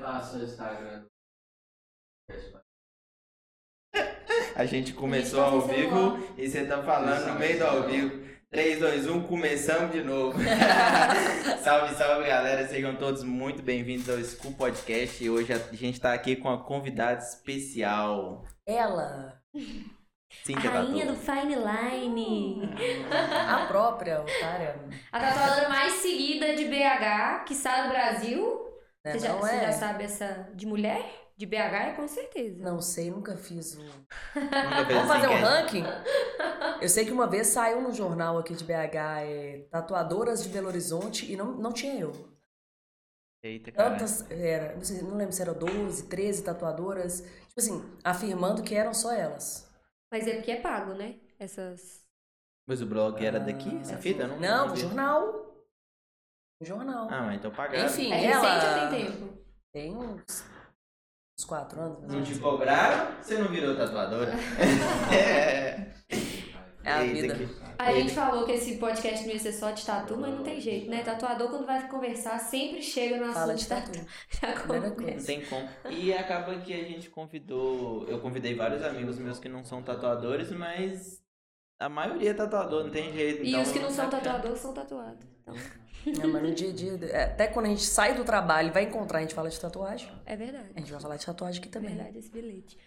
passa o Instagram. A gente começou ao vivo e você tá falando no meio do ao vivo. 3, 2, 1, começamos de novo. salve, salve galera, sejam todos muito bem-vindos ao School Podcast. E hoje a gente tá aqui com uma convidada especial. Ela, Cíntia Rainha do. Fine Line. a própria otária. A tatuadora mais seguida de BH, que está no Brasil. Né? Você, já, Não você é? já sabe essa de mulher? De BH é com certeza. Não sei, nunca fiz fez Vamos fazer um ranking? Eu sei que uma vez saiu no jornal aqui de BH, é, Tatuadoras de Belo Horizonte, e não, não tinha eu. Eita, cara. Tantas, era, não, sei, não lembro se eram 12, 13 tatuadoras, tipo assim, afirmando que eram só elas. Mas é porque é pago, né? Essas. Mas o blog era daqui, essa fita? Eu Não, Não, não jornal. O jornal. Ah, mas então pagaram. Enfim, É recente ela. ou tem tempo? Tem uns, uns quatro anos. Não te cobraram, você não virou tatuadora. é. É a Eita, vida. que- A gente falou que esse podcast não ia ser só de tatu, mas não tem jeito, né? Tatuador, quando vai conversar, sempre chega no Fala assunto de tatu. Já Primeira começa. Não tem como. E acaba que a gente convidou. Eu convidei vários amigos meus que não são tatuadores, mas a maioria é tatuador, não tem jeito. E então os que não são tá tatuadores são tatuados. Então, Não, mas no dia a dia, é, até quando a gente sai do trabalho e vai encontrar, a gente fala de tatuagem. é verdade. A gente vai falar de tatuagem aqui É também. verdade esse bilhete.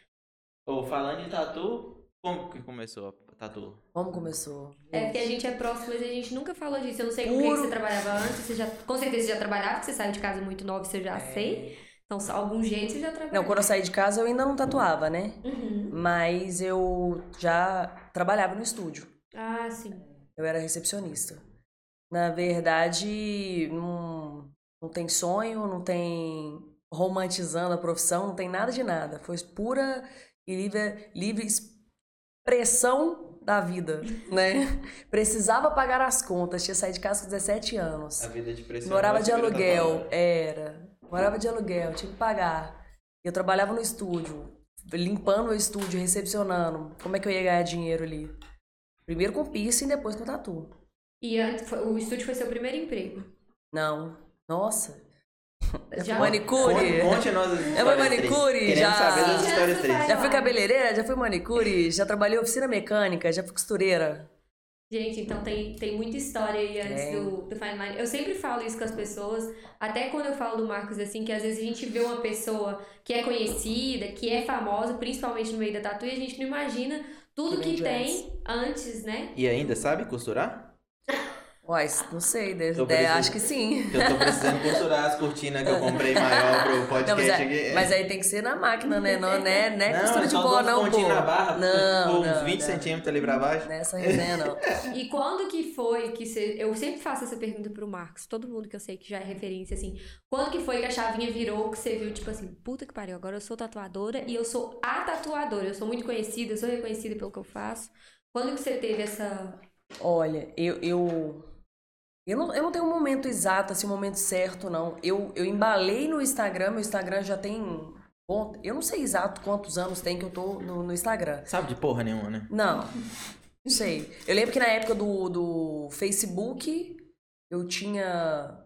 Ô, falando de tatu, como que começou a tatu? Como começou? É porque a gente é próximo, mas a gente nunca falou disso. Eu não sei com quem que você trabalhava antes. Você já, com certeza você já trabalhava, porque você saiu de casa muito nova, você já sei. Então, só algum jeito você já trabalhava. Não, quando eu saí de casa eu ainda não tatuava, né? Uhum. Mas eu já trabalhava no estúdio. Ah, sim. Eu era recepcionista. Na verdade, não, não tem sonho, não tem romantizando a profissão, não tem nada de nada. Foi pura e livre, livre expressão da vida, né? Precisava pagar as contas, tinha saído de casa com 17 anos. A vida de pressão. Morava de aluguel, era. Morava de aluguel, tinha que pagar. Eu trabalhava no estúdio, limpando o estúdio, recepcionando. Como é que eu ia ganhar dinheiro ali? Primeiro com piercing, depois com tatu. E antes, o estúdio foi seu primeiro emprego. Não. Nossa. Já? Manicure. Conte, nós as Eu fui histórias manicure, já. Saber das Já histórias você tristes. Já fui cabeleireira, já fui manicure, já trabalhei em oficina mecânica, já fui costureira. Gente, então tem, tem muita história aí antes do, do Fine Line. Eu sempre falo isso com as pessoas, até quando eu falo do Marcos, assim, que às vezes a gente vê uma pessoa que é conhecida, que é famosa, principalmente no meio da tatu, e a gente não imagina tudo Que que tem antes, né? E ainda sabe costurar? Uai, não sei, deve, deve- precisando- acho que sim. Eu tô precisando costurar as cortinas que eu comprei maior pro podcast Não, mas, é- mas aí tem que ser na máquina, né? Não, né? Não é costura eu de boa, não, pô. na barra, Não, pô, uns não, 20 não. centímetros ali pra baixo. Nessa resenha, não. E quando que foi que você. Eu sempre faço essa pergunta pro Marcos, todo mundo que eu sei que já é referência, assim. Quando que foi que a chavinha virou, que você viu, tipo assim, puta que pariu, agora eu sou tatuadora e eu sou a tatuadora. Eu sou muito conhecida, eu sou reconhecida pelo que eu faço. Quando que você teve essa. Olha, eu, eu, eu, não, eu não tenho um momento exato, assim, um momento certo, não. Eu, eu embalei no Instagram, meu Instagram já tem. bom, Eu não sei exato quantos anos tem que eu tô no, no Instagram. Sabe de porra nenhuma, né? Não, não sei. Eu lembro que na época do, do Facebook, eu tinha.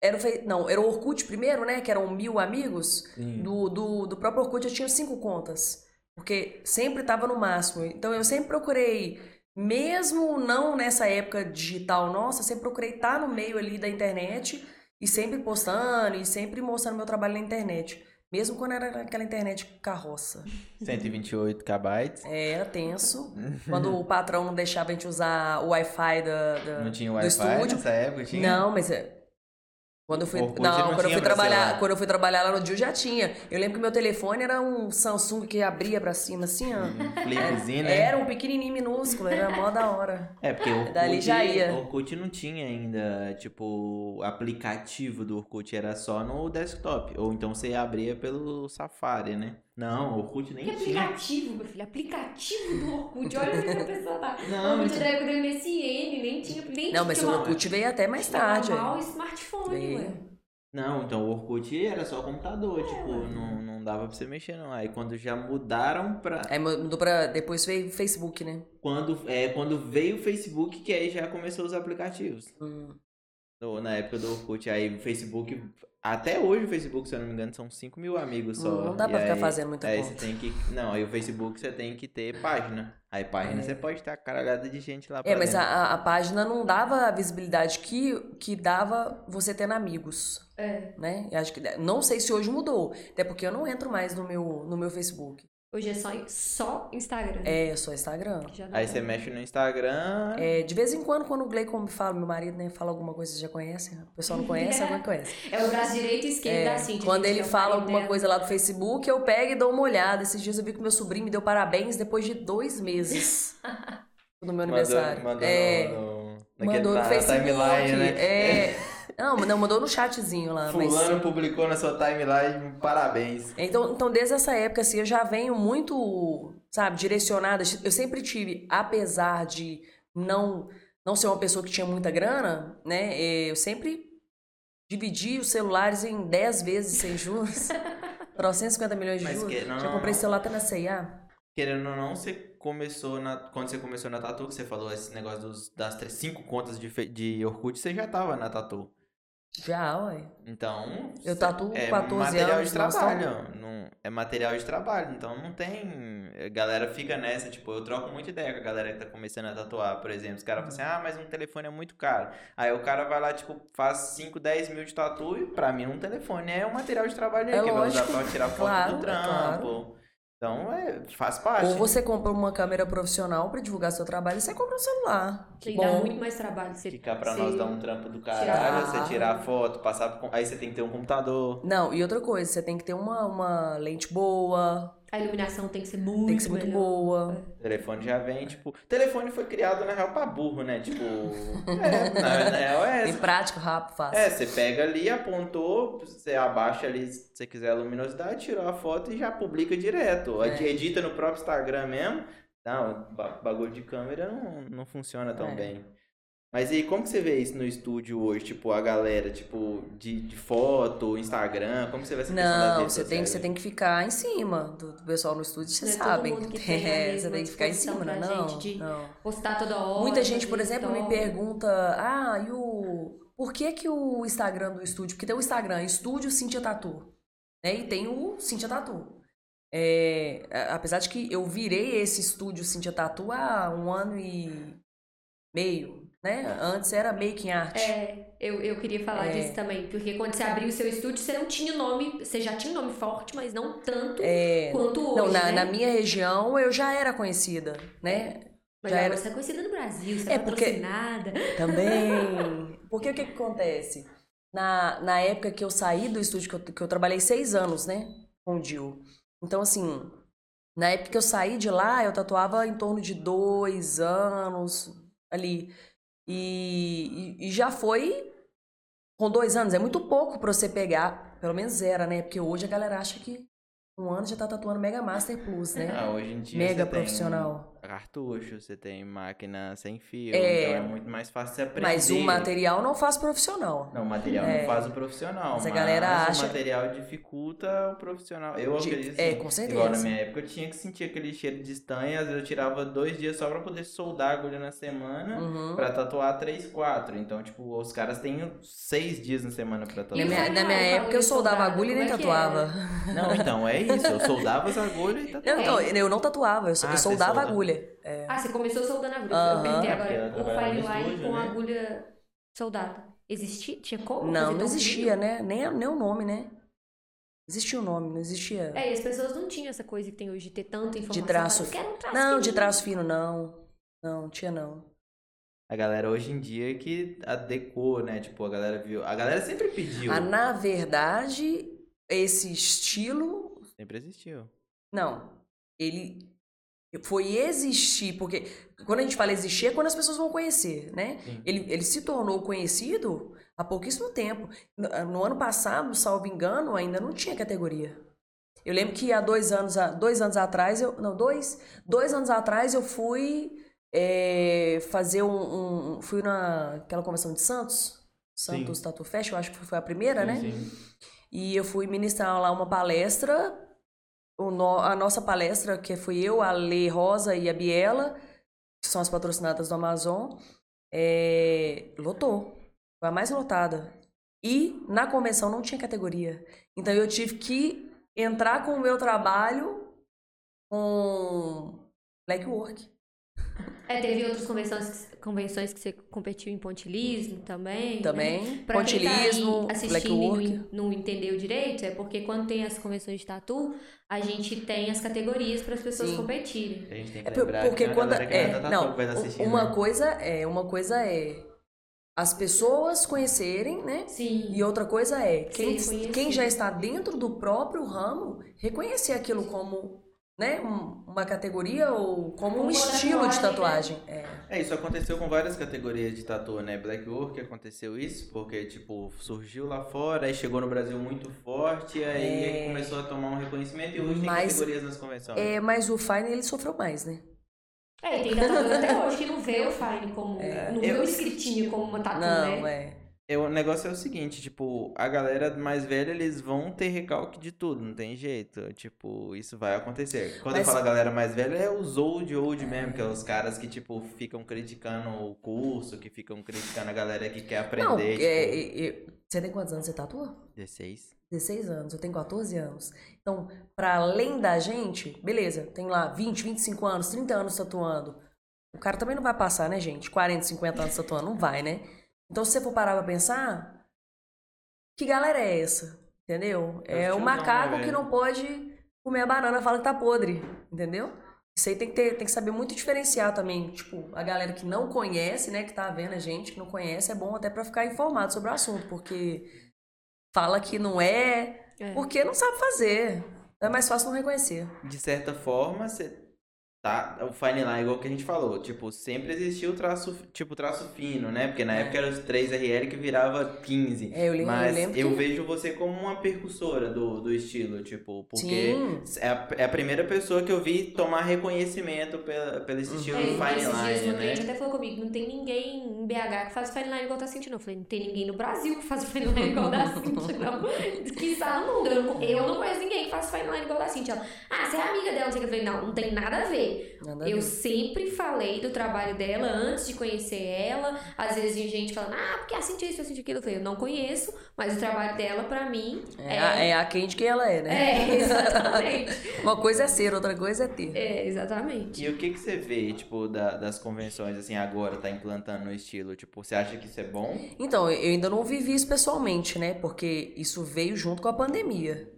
Era o, não, era o Orkut primeiro, né? Que eram mil amigos. Sim. Do, do, do próprio Orkut eu tinha cinco contas. Porque sempre tava no máximo. Então eu sempre procurei, mesmo não nessa época digital nossa, sempre procurei estar no meio ali da internet e sempre postando e sempre mostrando meu trabalho na internet. Mesmo quando era aquela internet carroça. 128 kbytes. É, era tenso. Quando o patrão não deixava a gente usar o Wi-Fi da, da- Não tinha do Wi-Fi nessa época? Tinha? Não, mas é. Quando eu fui, Orkut não, não quando eu fui trabalhar, celular. quando eu fui trabalhar lá no Dio já tinha. Eu lembro que meu telefone era um Samsung que abria pra cima assim, ó. Um flipzinho, né? Era um pequenininho minúsculo, era mó da hora. É, porque o Orkut, Dali já ia. Orkut não tinha ainda, tipo, o aplicativo do Orkut, era só no desktop. Ou então você abria pelo Safari, né? Não, o Orkut nem Que tinha. aplicativo, meu filho? Aplicativo do Orkut. Olha onde que a pessoa tá. Não, Orkut da época do MSN, nem tinha. Nem Não, mas o uma- Orkut veio até mais tinha tarde. mal aí. smartphone, Veio. ué. Não, então o Orkut era só computador, tipo, não, não dava pra você mexer, não. Aí quando já mudaram pra. Aí mudou pra. Depois veio o Facebook, né? Quando, é, quando veio o Facebook, que aí já começou os aplicativos. Hum. na época do Orkut. Aí o Facebook, até hoje o Facebook, se eu não me engano, são 5 mil amigos só. Não dá E pra ficar aí- fazendo muita Aí conta. você tem que. Não, aí o Facebook você tem que ter página. Aí página É. você pode a caralhada de gente lá pra É, mas a- a página não dava a visibilidade que, que dava você tendo amigos, É. né? Eu acho que não sei se hoje mudou, até porque eu não entro mais no meu no meu Facebook. Hoje é só, só Instagram. É, só Instagram. Aí você mexe no Instagram. É, de vez em quando, quando o Gleicon me fala, meu marido, né, fala alguma coisa, vocês já conhecem? O pessoal não conhece, alguém conhece. É o braço direito e esquerdo É, Cintia. quando ele é fala alguma dela. coisa lá do Facebook, eu pego e dou uma olhada. Esses dias eu vi que meu sobrinho me deu parabéns depois de dois meses no meu aniversário. Mandou, mandou é, no, no, mandou no Facebook. timeline, né? É, não, não, mandou no chatzinho lá. mas- Fulano publicou na sua timeline, parabéns. Então, então, desde essa época, assim, eu já venho muito, sabe, direcionada. Eu sempre tive, apesar de não, não ser uma pessoa que tinha muita grana, né? eh, Eu sempre dividi os celulares em 10 vezes sem juros. 350 milhões de Mas juros. que- não, já comprei não. celular até na CIA. Querendo ou não, você começou na. Quando você começou na Tatu, que você falou esse negócio dos, das três, cinco contas de, de Orkut, você já tava na Tatu. Já, ué. Então. Eu tatuo é 14 material anos, de trabalho. Não, é material de trabalho. Então não tem. A galera fica nessa, tipo, eu troco muita ideia com a galera que tá começando a tatuar, por exemplo. Os caras falam assim, ah, mas um telefone é muito caro. Aí o cara vai lá, tipo, faz 5, 10 mil de tatu e pra mim um telefone é um material de trabalho É que vai usar pra tirar foto Claro, do é trampo. claro. Então é, faz parte. Ou você compra uma câmera profissional pra divulgar seu trabalho e você compra um celular. E Bom, dá muito mais trabalho. Você, Ficar pra você- nós dar um trampo do caralho, Tirar. você tirar a foto, passar pro... Aí você tem que ter um computador. Não, e outra coisa, você tem que ter uma, uma lente boa, A iluminação tem que ser muito tem que ser muito melhor. boa. O telefone já vem, tipo. Telefone foi criado, na real, pra burro, né? Tipo. É, na, na real é essa. prático, rápido, fácil. É, você pega ali, apontou, você abaixa ali se você quiser a luminosidade, tirou a foto e já publica direto. É. Edita no próprio Instagram mesmo. Não, ba- bagulho de câmera não, não funciona tão É. bem. Mas e como que você vê isso no estúdio hoje? Tipo, a galera, tipo, de, de foto, Instagram, como que você vê essa Não, você tem, você tem que ficar em cima do, do pessoal no estúdio, vocês Não é todo sabem. mundo que tem a É, você tem que ficar em cima, pra não, gente de- não. Postar toda hora. Muita gente, por exemplo, me pergunta, ah, e o... Por que que o Instagram do estúdio... Porque tem o Instagram, Estúdio Cintia Tatu, né? E tem o Cintia Tatu. É, apesar de que eu virei esse estúdio Cintia Tatu há um ano e meio, né? Antes era Making Art. É, eu, eu queria falar É. disso também. Porque quando você abriu o seu estúdio, você não tinha nome. Você já tinha um nome forte, mas não tanto É, quanto hoje. não, na, né? na minha região eu já era conhecida, né? Mas já era- você é conhecida no Brasil, você É, é porque- patrocinada. Também. Porque o que, que acontece? Na, na época que eu saí do estúdio, que eu, que eu trabalhei seis anos, né? Com o Dil. Então, assim, na época que eu saí de lá, eu tatuava em torno de dois anos ali. E, e, e já foi com dois anos. É muito pouco pra você pegar. Pelo menos era, né? Porque hoje a galera acha que um ano já tá tatuando Mega Master Plus, né? Ah, hoje em dia Mega profissional. Cartucho, você tem máquina sem fio, É. então é muito mais fácil você aprender. Mas o material não faz profissional. Não, o material É. não faz o profissional, Mas mas, a galera acha- o material dificulta o profissional. Eu De- acredito é, com certeza. Igual na minha época eu tinha que sentir aquele cheiro de estanho, às vezes eu tirava dois dias só pra poder soldar a agulha na semana Uhum. pra tatuar três, quatro. Então, tipo, os caras têm seis dias na semana pra Na tatuar. E minha, na na minha época época eu soldava soldado, agulha e nem é tatuava. Não, então, é isso. Eu soldava as agulhas e tatuava. Não, não, eu não tatuava, eu, Ah, eu soldava solda. Agulha. É. Ah, você começou soldando agulha. Eu perguntei É, agora. O Fireline com né? agulha soldada. Existia? Tinha como? Não, não existia, fino? né? Nem, nem o nome, né? Existia o nome, não existia. É, e as pessoas não tinham essa coisa que tem hoje de ter tanta informação. traço- que era um traço Não, de fininho. traço fino, não. Não, tinha não. A galera hoje em dia que adequou, né? Tipo, a galera viu. A galera sempre pediu. Ah, na verdade, esse estilo, Sempre existiu. não. Ele foi existir, porque quando a gente fala existir é quando as pessoas vão conhecer, né? Sim. Ele, ele se tornou conhecido há pouquíssimo tempo. No, no ano passado, salvo engano, ainda não tinha categoria. Eu lembro que há dois anos, dois anos atrás, eu, não, dois, dois anos atrás eu fui é, fazer um, um- fui naquela convenção de Santos, Santos Tattoo Fest, eu acho que foi a primeira, né? Sim, sim. E eu fui ministrar lá uma palestra. No- a nossa palestra, que fui eu, a Lê Rosa e a Biela, que são as patrocinadas do Amazon, é, lotou. Foi a mais lotada. E na convenção não tinha categoria. Então eu tive que entrar com o meu trabalho com black work. É, teve outras convenções, convenções que você competiu em pontilismo também. Também. Né? Pra tá aí Pontilismo, assistindo e não, não entendeu direito, é porque quando tem as convenções de tatu, a gente tem as categorias para as pessoas Sim. competirem. A gente tem que É lembrar porque que quando que é, não tá uma né? coisa é, uma coisa é as pessoas conhecerem, né? Sim. E outra coisa é quem, quem já está dentro do próprio ramo reconhecer aquilo como né, um- uma categoria ou como um estilo de tatuagem, tatuagem. É. É, isso aconteceu com várias categorias de tatu, né? Black Work aconteceu isso, porque, tipo, surgiu lá fora, aí chegou no Brasil muito forte, aí É. começou a tomar um reconhecimento e hoje tem Mas- categorias nas convenções. É, mas o Fine ele sofreu mais, né? É, tem tatuador até hoje que não vê o Fine como. não vê Eu- o escritinho como uma tatu, não, né? é. É, o negócio é o seguinte, tipo, a galera mais velha, eles vão ter recalque de tudo, não tem jeito. Tipo, isso vai acontecer. Quando Mas- eu falo galera mais velha, é os old, old mesmo, que é os caras que, tipo, ficam criticando o curso, que ficam criticando a galera que quer aprender, Não, tipo, é, é, é, você tem quantos anos você tatua? 16. 16 anos, eu tenho 14 anos. Então, para além da gente, beleza, tem lá 20, 25 anos, 30 anos tatuando. O cara também não vai passar, né, gente? 40, 50 anos tatuando, não vai, né? Então, se você for parar pra pensar, que galera é essa? Entendeu? É É o macaco né, que não pode comer a banana, fala que tá podre, entendeu? Isso aí tem que, ter, tem que saber muito diferenciar também. Tipo, a galera que não conhece, né, que tá vendo a gente, que não conhece, é bom até pra ficar informado sobre o assunto, porque fala que não é, É. porque não sabe fazer. É mais fácil não reconhecer. de certa forma, você tá. O fine line, igual que a gente falou, tipo, sempre existiu o traço, tipo, traço fino, né? Porque na É. época era os 3RL que virava 15. É, eu lembro, Mas eu lembro eu que... vejo você como uma percussora do, do estilo, tipo, porque Sim. é a, é a primeira pessoa que eu vi tomar reconhecimento pela, pelo esse estilo É, do fine dias line, cliente né? até falou comigo, não tem ninguém em BH que faz fine line igual tá sentindo. Eu falei, não tem ninguém no Brasil que faz fine line igual da Cintia, não. Quiçá no mundo. Eu não, eu não conheço ninguém que faz fine line igual da Cintia. Ela, ah, você é amiga dela, não sei o que. Eu falei, não, não tem nada a ver. Nada Eu sempre falei do trabalho dela antes de conhecer ela. Às vezes tinha gente falando, ah, porque a Cintia isso, a Cintia aquilo. Eu falei, eu não conheço, mas o trabalho dela, pra mim, É, a- é a quem de quem ela é, né? é, exatamente. Uma coisa é ser, outra coisa é ter. É, exatamente. E o que que você vê, tipo, da- das convenções, assim, agora, tá implantando no estilo? Tipo, você acha que isso é bom? Então, eu ainda não vivi isso pessoalmente, né? Porque isso veio junto com a pandemia.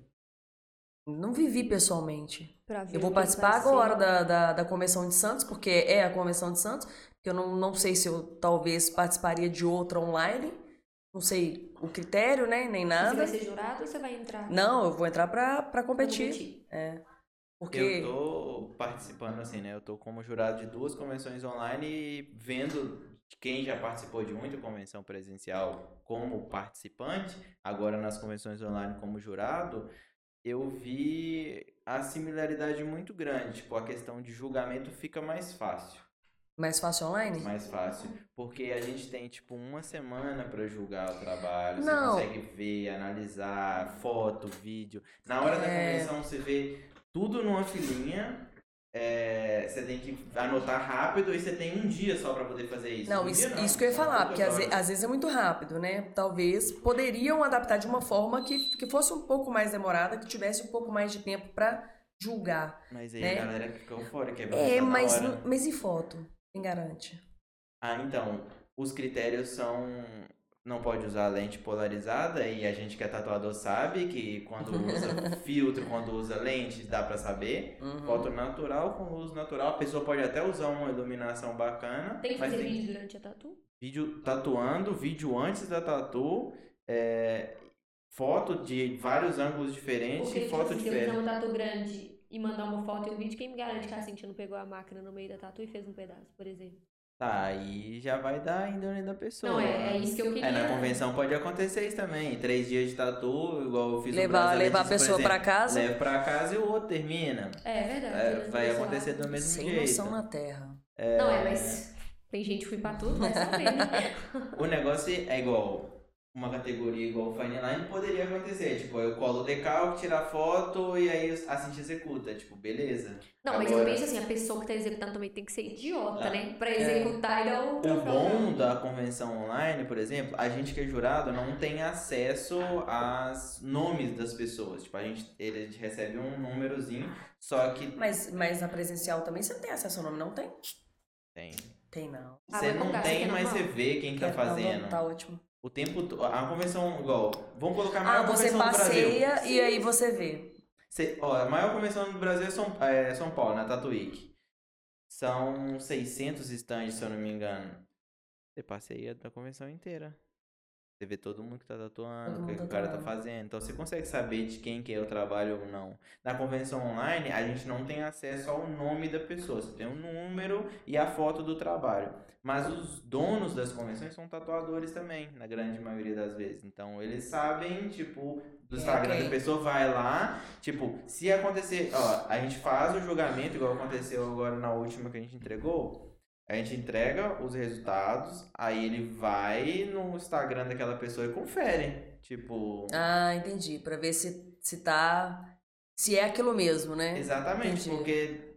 Não vivi pessoalmente. Pra ver Eu vou participar agora da, da, da Convenção de Santos, porque é a Convenção de Santos. Eu não, não sei se eu talvez participaria de outra online. Não sei o critério, né? Nem Você nada. vai ser jurado ou você vai entrar? Não, eu vou entrar pra, pra Pra competir. É. Porque. Eu tô participando, assim, né? Eu tô como jurado de duas convenções online e vendo quem já participou de muita convenção presencial como participante, agora nas convenções online como jurado, eu vi a similaridade muito grande. Tipo, a questão de julgamento fica mais fácil. Mais fácil online? Mais fácil. Porque a gente tem, tipo, uma semana pra julgar o trabalho. Não. Você consegue ver, analisar, foto, vídeo. Na hora da É. convenção, você vê tudo numa filinha. É, você tem que anotar rápido e você tem um dia só pra poder fazer isso. Não, Um isso, dia isso que eu ia falar, porque às, às vezes é muito rápido, né? Talvez poderiam adaptar de uma forma que, que fosse um pouco mais demorada, que tivesse um pouco mais de tempo pra julgar. Mas aí né? a galera fica eufórica. É, vai mas, mas e foto? Quem garante? Ah, então, os critérios são. Não pode usar lente polarizada e a gente que é tatuador sabe que quando usa filtro, quando usa lente, dá pra saber. Uhum. Foto natural com luz natural, a pessoa pode até usar uma iluminação bacana. Tem que fazer tem vídeo durante a tatu? vídeo tatuando, vídeo antes da tatu, é, foto de vários ângulos diferentes Porque, e tipo foto assim, se eu fizer diferente. um tatu grande e mandar uma foto e um vídeo, quem me garante que a Cintia não pegou a máquina no meio da tatu e fez um pedaço, por exemplo? Tá, aí já vai dar a índole da pessoa. Não, é, é isso que eu queria. É, na convenção pode acontecer isso também. Três dias de tatu, igual eu fiz no Levar, levar a pessoa exemplo. pra casa? Leva pra casa e o outro termina. É verdade. É, vai acontecer do mesmo Sem jeito. noção na terra. Não, é, mas tem gente que foi pra tudo, saber, né? O negócio é igual. Uma categoria igual o Fine Line, poderia acontecer. Tipo, eu colo o decalque, tiro a foto e aí a gente executa. Tipo, beleza. Não, mas eu Agora- penso assim, a pessoa que tá executando também tem que ser idiota, Ah, né? Pra executar e dar o O bom da convenção online, por exemplo, a gente que é jurado não tem acesso aos nomes das pessoas. Tipo, a gente, ele, a gente recebe um númerozinho, só que Mas, mas na presencial também você tem acesso ao nome, não tem? tem. Tem não. Ah, Você vai não tem, é mas você vê quem tá Não, fazendo. não, Tá ótimo. O tempo todo. A convenção, igual. Vamos colocar a Ah, maior você convenção do Brasil. passeia e aí você vê. Cê- ó, a maior convenção do Brasil é São, é São Paulo, na Tatuíque. São 600 stands, se eu não me engano. Você passeia da convenção inteira. Você vê todo mundo que tá tatuando, o que, o cara tá fazendo. Então você consegue saber de quem que é o trabalho ou não. Na convenção online, a gente não tem acesso ao nome da pessoa. Você tem o número e a foto do trabalho. Mas os donos das convenções são tatuadores também, na grande maioria das vezes. Então eles sabem, tipo, do É, Instagram da pessoa vai lá, tipo, se acontecer, ó, a gente faz o julgamento, igual aconteceu agora na última que a gente entregou. A gente entrega os resultados, aí ele vai no Instagram daquela pessoa e confere. Tipo, Ah, entendi. Pra ver se, se tá. Se é aquilo mesmo, né? exatamente, entendi. porque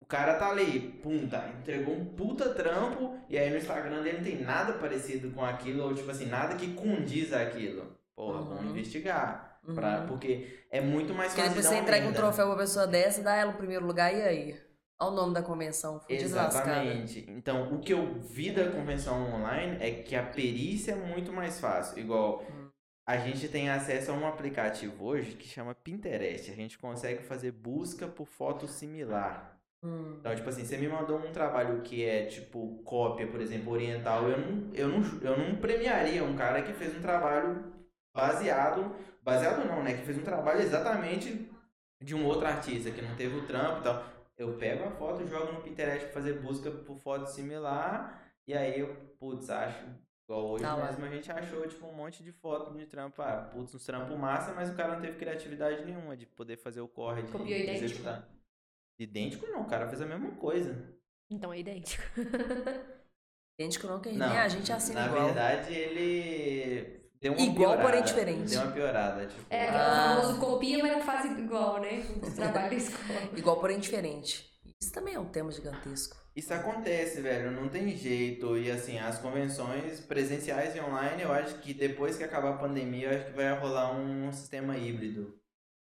o cara tá ali, pum, tá, entregou um puta trampo, e aí no Instagram dele não tem nada parecido com aquilo, ou tipo assim, nada que condiz aquilo. Porra, vamos Uhum. investigar. Uhum. Pra, porque é muito mais Porque fácil dar você entrega um troféu pra pessoa dessa, dá ela no primeiro lugar e aí? Olha o nome da convenção. Fui deslascada. Exatamente. Então, o que eu vi da convenção online é que a perícia é muito mais fácil. Igual, Hum. a gente tem acesso a um aplicativo hoje que chama Pinterest. A gente consegue fazer busca por foto similar. Hum. Então, tipo assim, você me mandou um trabalho que é, tipo, cópia, por exemplo, oriental. Eu não, eu não, eu não premiaria um cara que fez um trabalho baseado... Baseado não, né? Que fez um trabalho exatamente de um outro artista que não teve o trampo e tal. Eu pego a foto, jogo no Pinterest pra fazer busca por foto similar, e aí eu, putz, acho. Igual hoje Tá lá. mesmo a gente achou, tipo, um monte de foto de trampo. Ah, putz, uns trampo massa, mas o cara não teve criatividade nenhuma de poder fazer o corre de Copiou idêntico? executar. Idêntico não, o cara fez a mesma coisa. Então é idêntico. Idêntico não, que Não, nem a gente assina na igual. verdade ele deu uma Igual, piorada. porém diferente. Deu uma piorada, tipo. É aquele Ah. famoso copia, mas não faz igual, né? O trabalho da escola. Igual, porém diferente. Isso também é um tema gigantesco. Isso acontece, velho, não tem jeito. E assim, as convenções presenciais e online, eu acho que depois que acabar a pandemia, eu acho que vai rolar um sistema híbrido.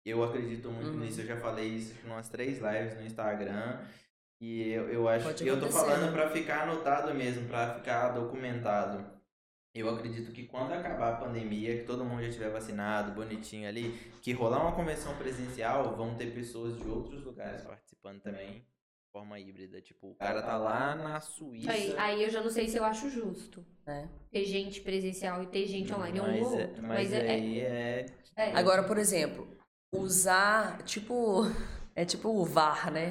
Eu acredito muito Uhum. nisso, eu já falei isso em umas três lives no Instagram. E eu, eu acho Pode que eu tô acontecer, falando né? pra ficar anotado mesmo, pra ficar documentado. Eu acredito que quando acabar a pandemia, que todo mundo já estiver vacinado, bonitinho ali, que rolar uma convenção presencial, vão ter pessoas de outros lugares participando também, de forma híbrida. Tipo, o cara tá lá na Suíça. Aí, aí eu já não sei se eu acho justo. né? Ter gente presencial e ter gente online. É um mas, ou é- outro. mas Mas é, aí é. é. Agora, por exemplo, usar, tipo, é tipo o VAR, né?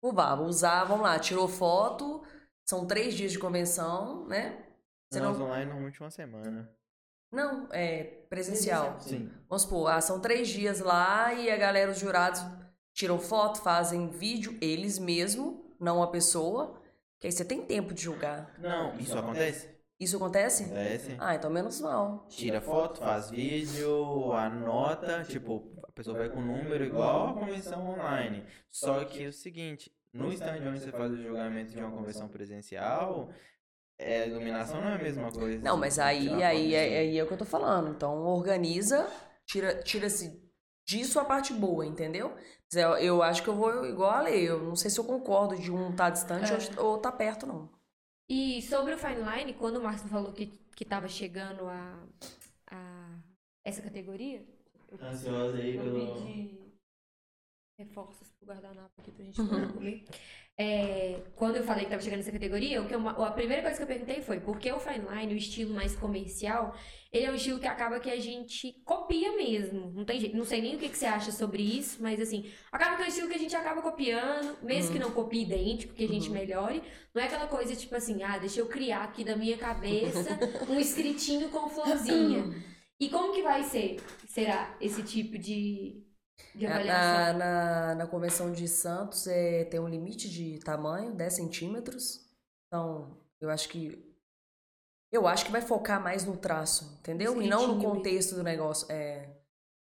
O VAR, usar, vamos lá, tirou foto, são três dias de convenção, né? Você Nós não... online normalmente uma semana. Não, é presencial. Sim. Vamos supor, ah, são três dias lá e a galera, os jurados, tiram foto, fazem vídeo, eles mesmos, não a pessoa, que aí você tem tempo de julgar. Não, isso acontece? Isso acontece? Acontece. Ah, então menos mal. Tira foto, faz vídeo, anota, tipo, a pessoa vai com o número igual a convenção online. Só que é o seguinte, no stand onde você faz o julgamento de uma convenção presencial, é, a iluminação não é a mesma coisa. Não, mas Tirar aí, aí, é, aí é o que eu tô falando. Então, organiza, tira- tira-se disso a parte boa, entendeu? Eu, eu acho que eu vou igual a lei. Eu não sei se eu concordo de um tá distante É. ou, ou tá perto, não. E sobre o Fine Line, quando o Márcio falou que, que tava chegando a, a essa categoria, Ansiosa aí pelo... pedi reforços pro guardanapo aqui pra gente poder comer. É, quando eu falei que tava chegando nessa categoria, o que eu- a primeira coisa que eu perguntei foi por que o Fine Line, o estilo mais comercial, ele é um estilo que acaba que a gente copia mesmo. Não tem jeito. Não sei nem o que, que você acha sobre isso, mas assim, acaba que é um estilo que a gente acaba copiando, mesmo que não copie idêntico, que a gente Uhum. melhore. Não é aquela coisa tipo assim, ah, deixa eu criar aqui da minha cabeça um escritinho com florzinha. E como que vai ser? Será esse tipo de Na, avaliação? na, na convenção de Santos é, tem um limite de tamanho, 10 centímetros. Então, eu acho que. Eu acho que vai focar mais no traço, entendeu? E não no contexto do negócio. É.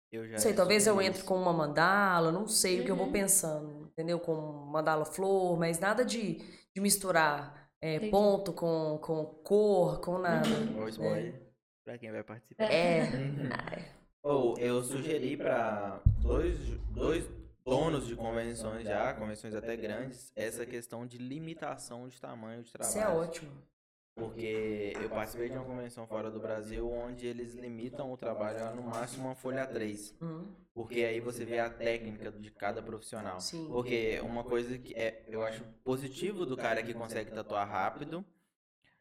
Eu já Não sei, talvez eu entre com uma mandala, não sei o que eu vou Uhum. pensando, entendeu? Com mandala flor, mas nada de, de misturar é, ponto com, com cor, com nada. Ou spoiler. Pra quem vai participar. É. Uhum. Ou eu sugeri para dois, dois donos de convenções já, convenções até grandes, essa questão de limitação de tamanho de trabalho. Isso é ótimo. Porque eu participei de uma convenção fora do Brasil onde eles limitam o trabalho a no máximo uma folha 3. Hum, Porque aí você vê a técnica de cada profissional. sim. Porque uma coisa que é, eu acho positivo do cara que consegue tatuar rápido,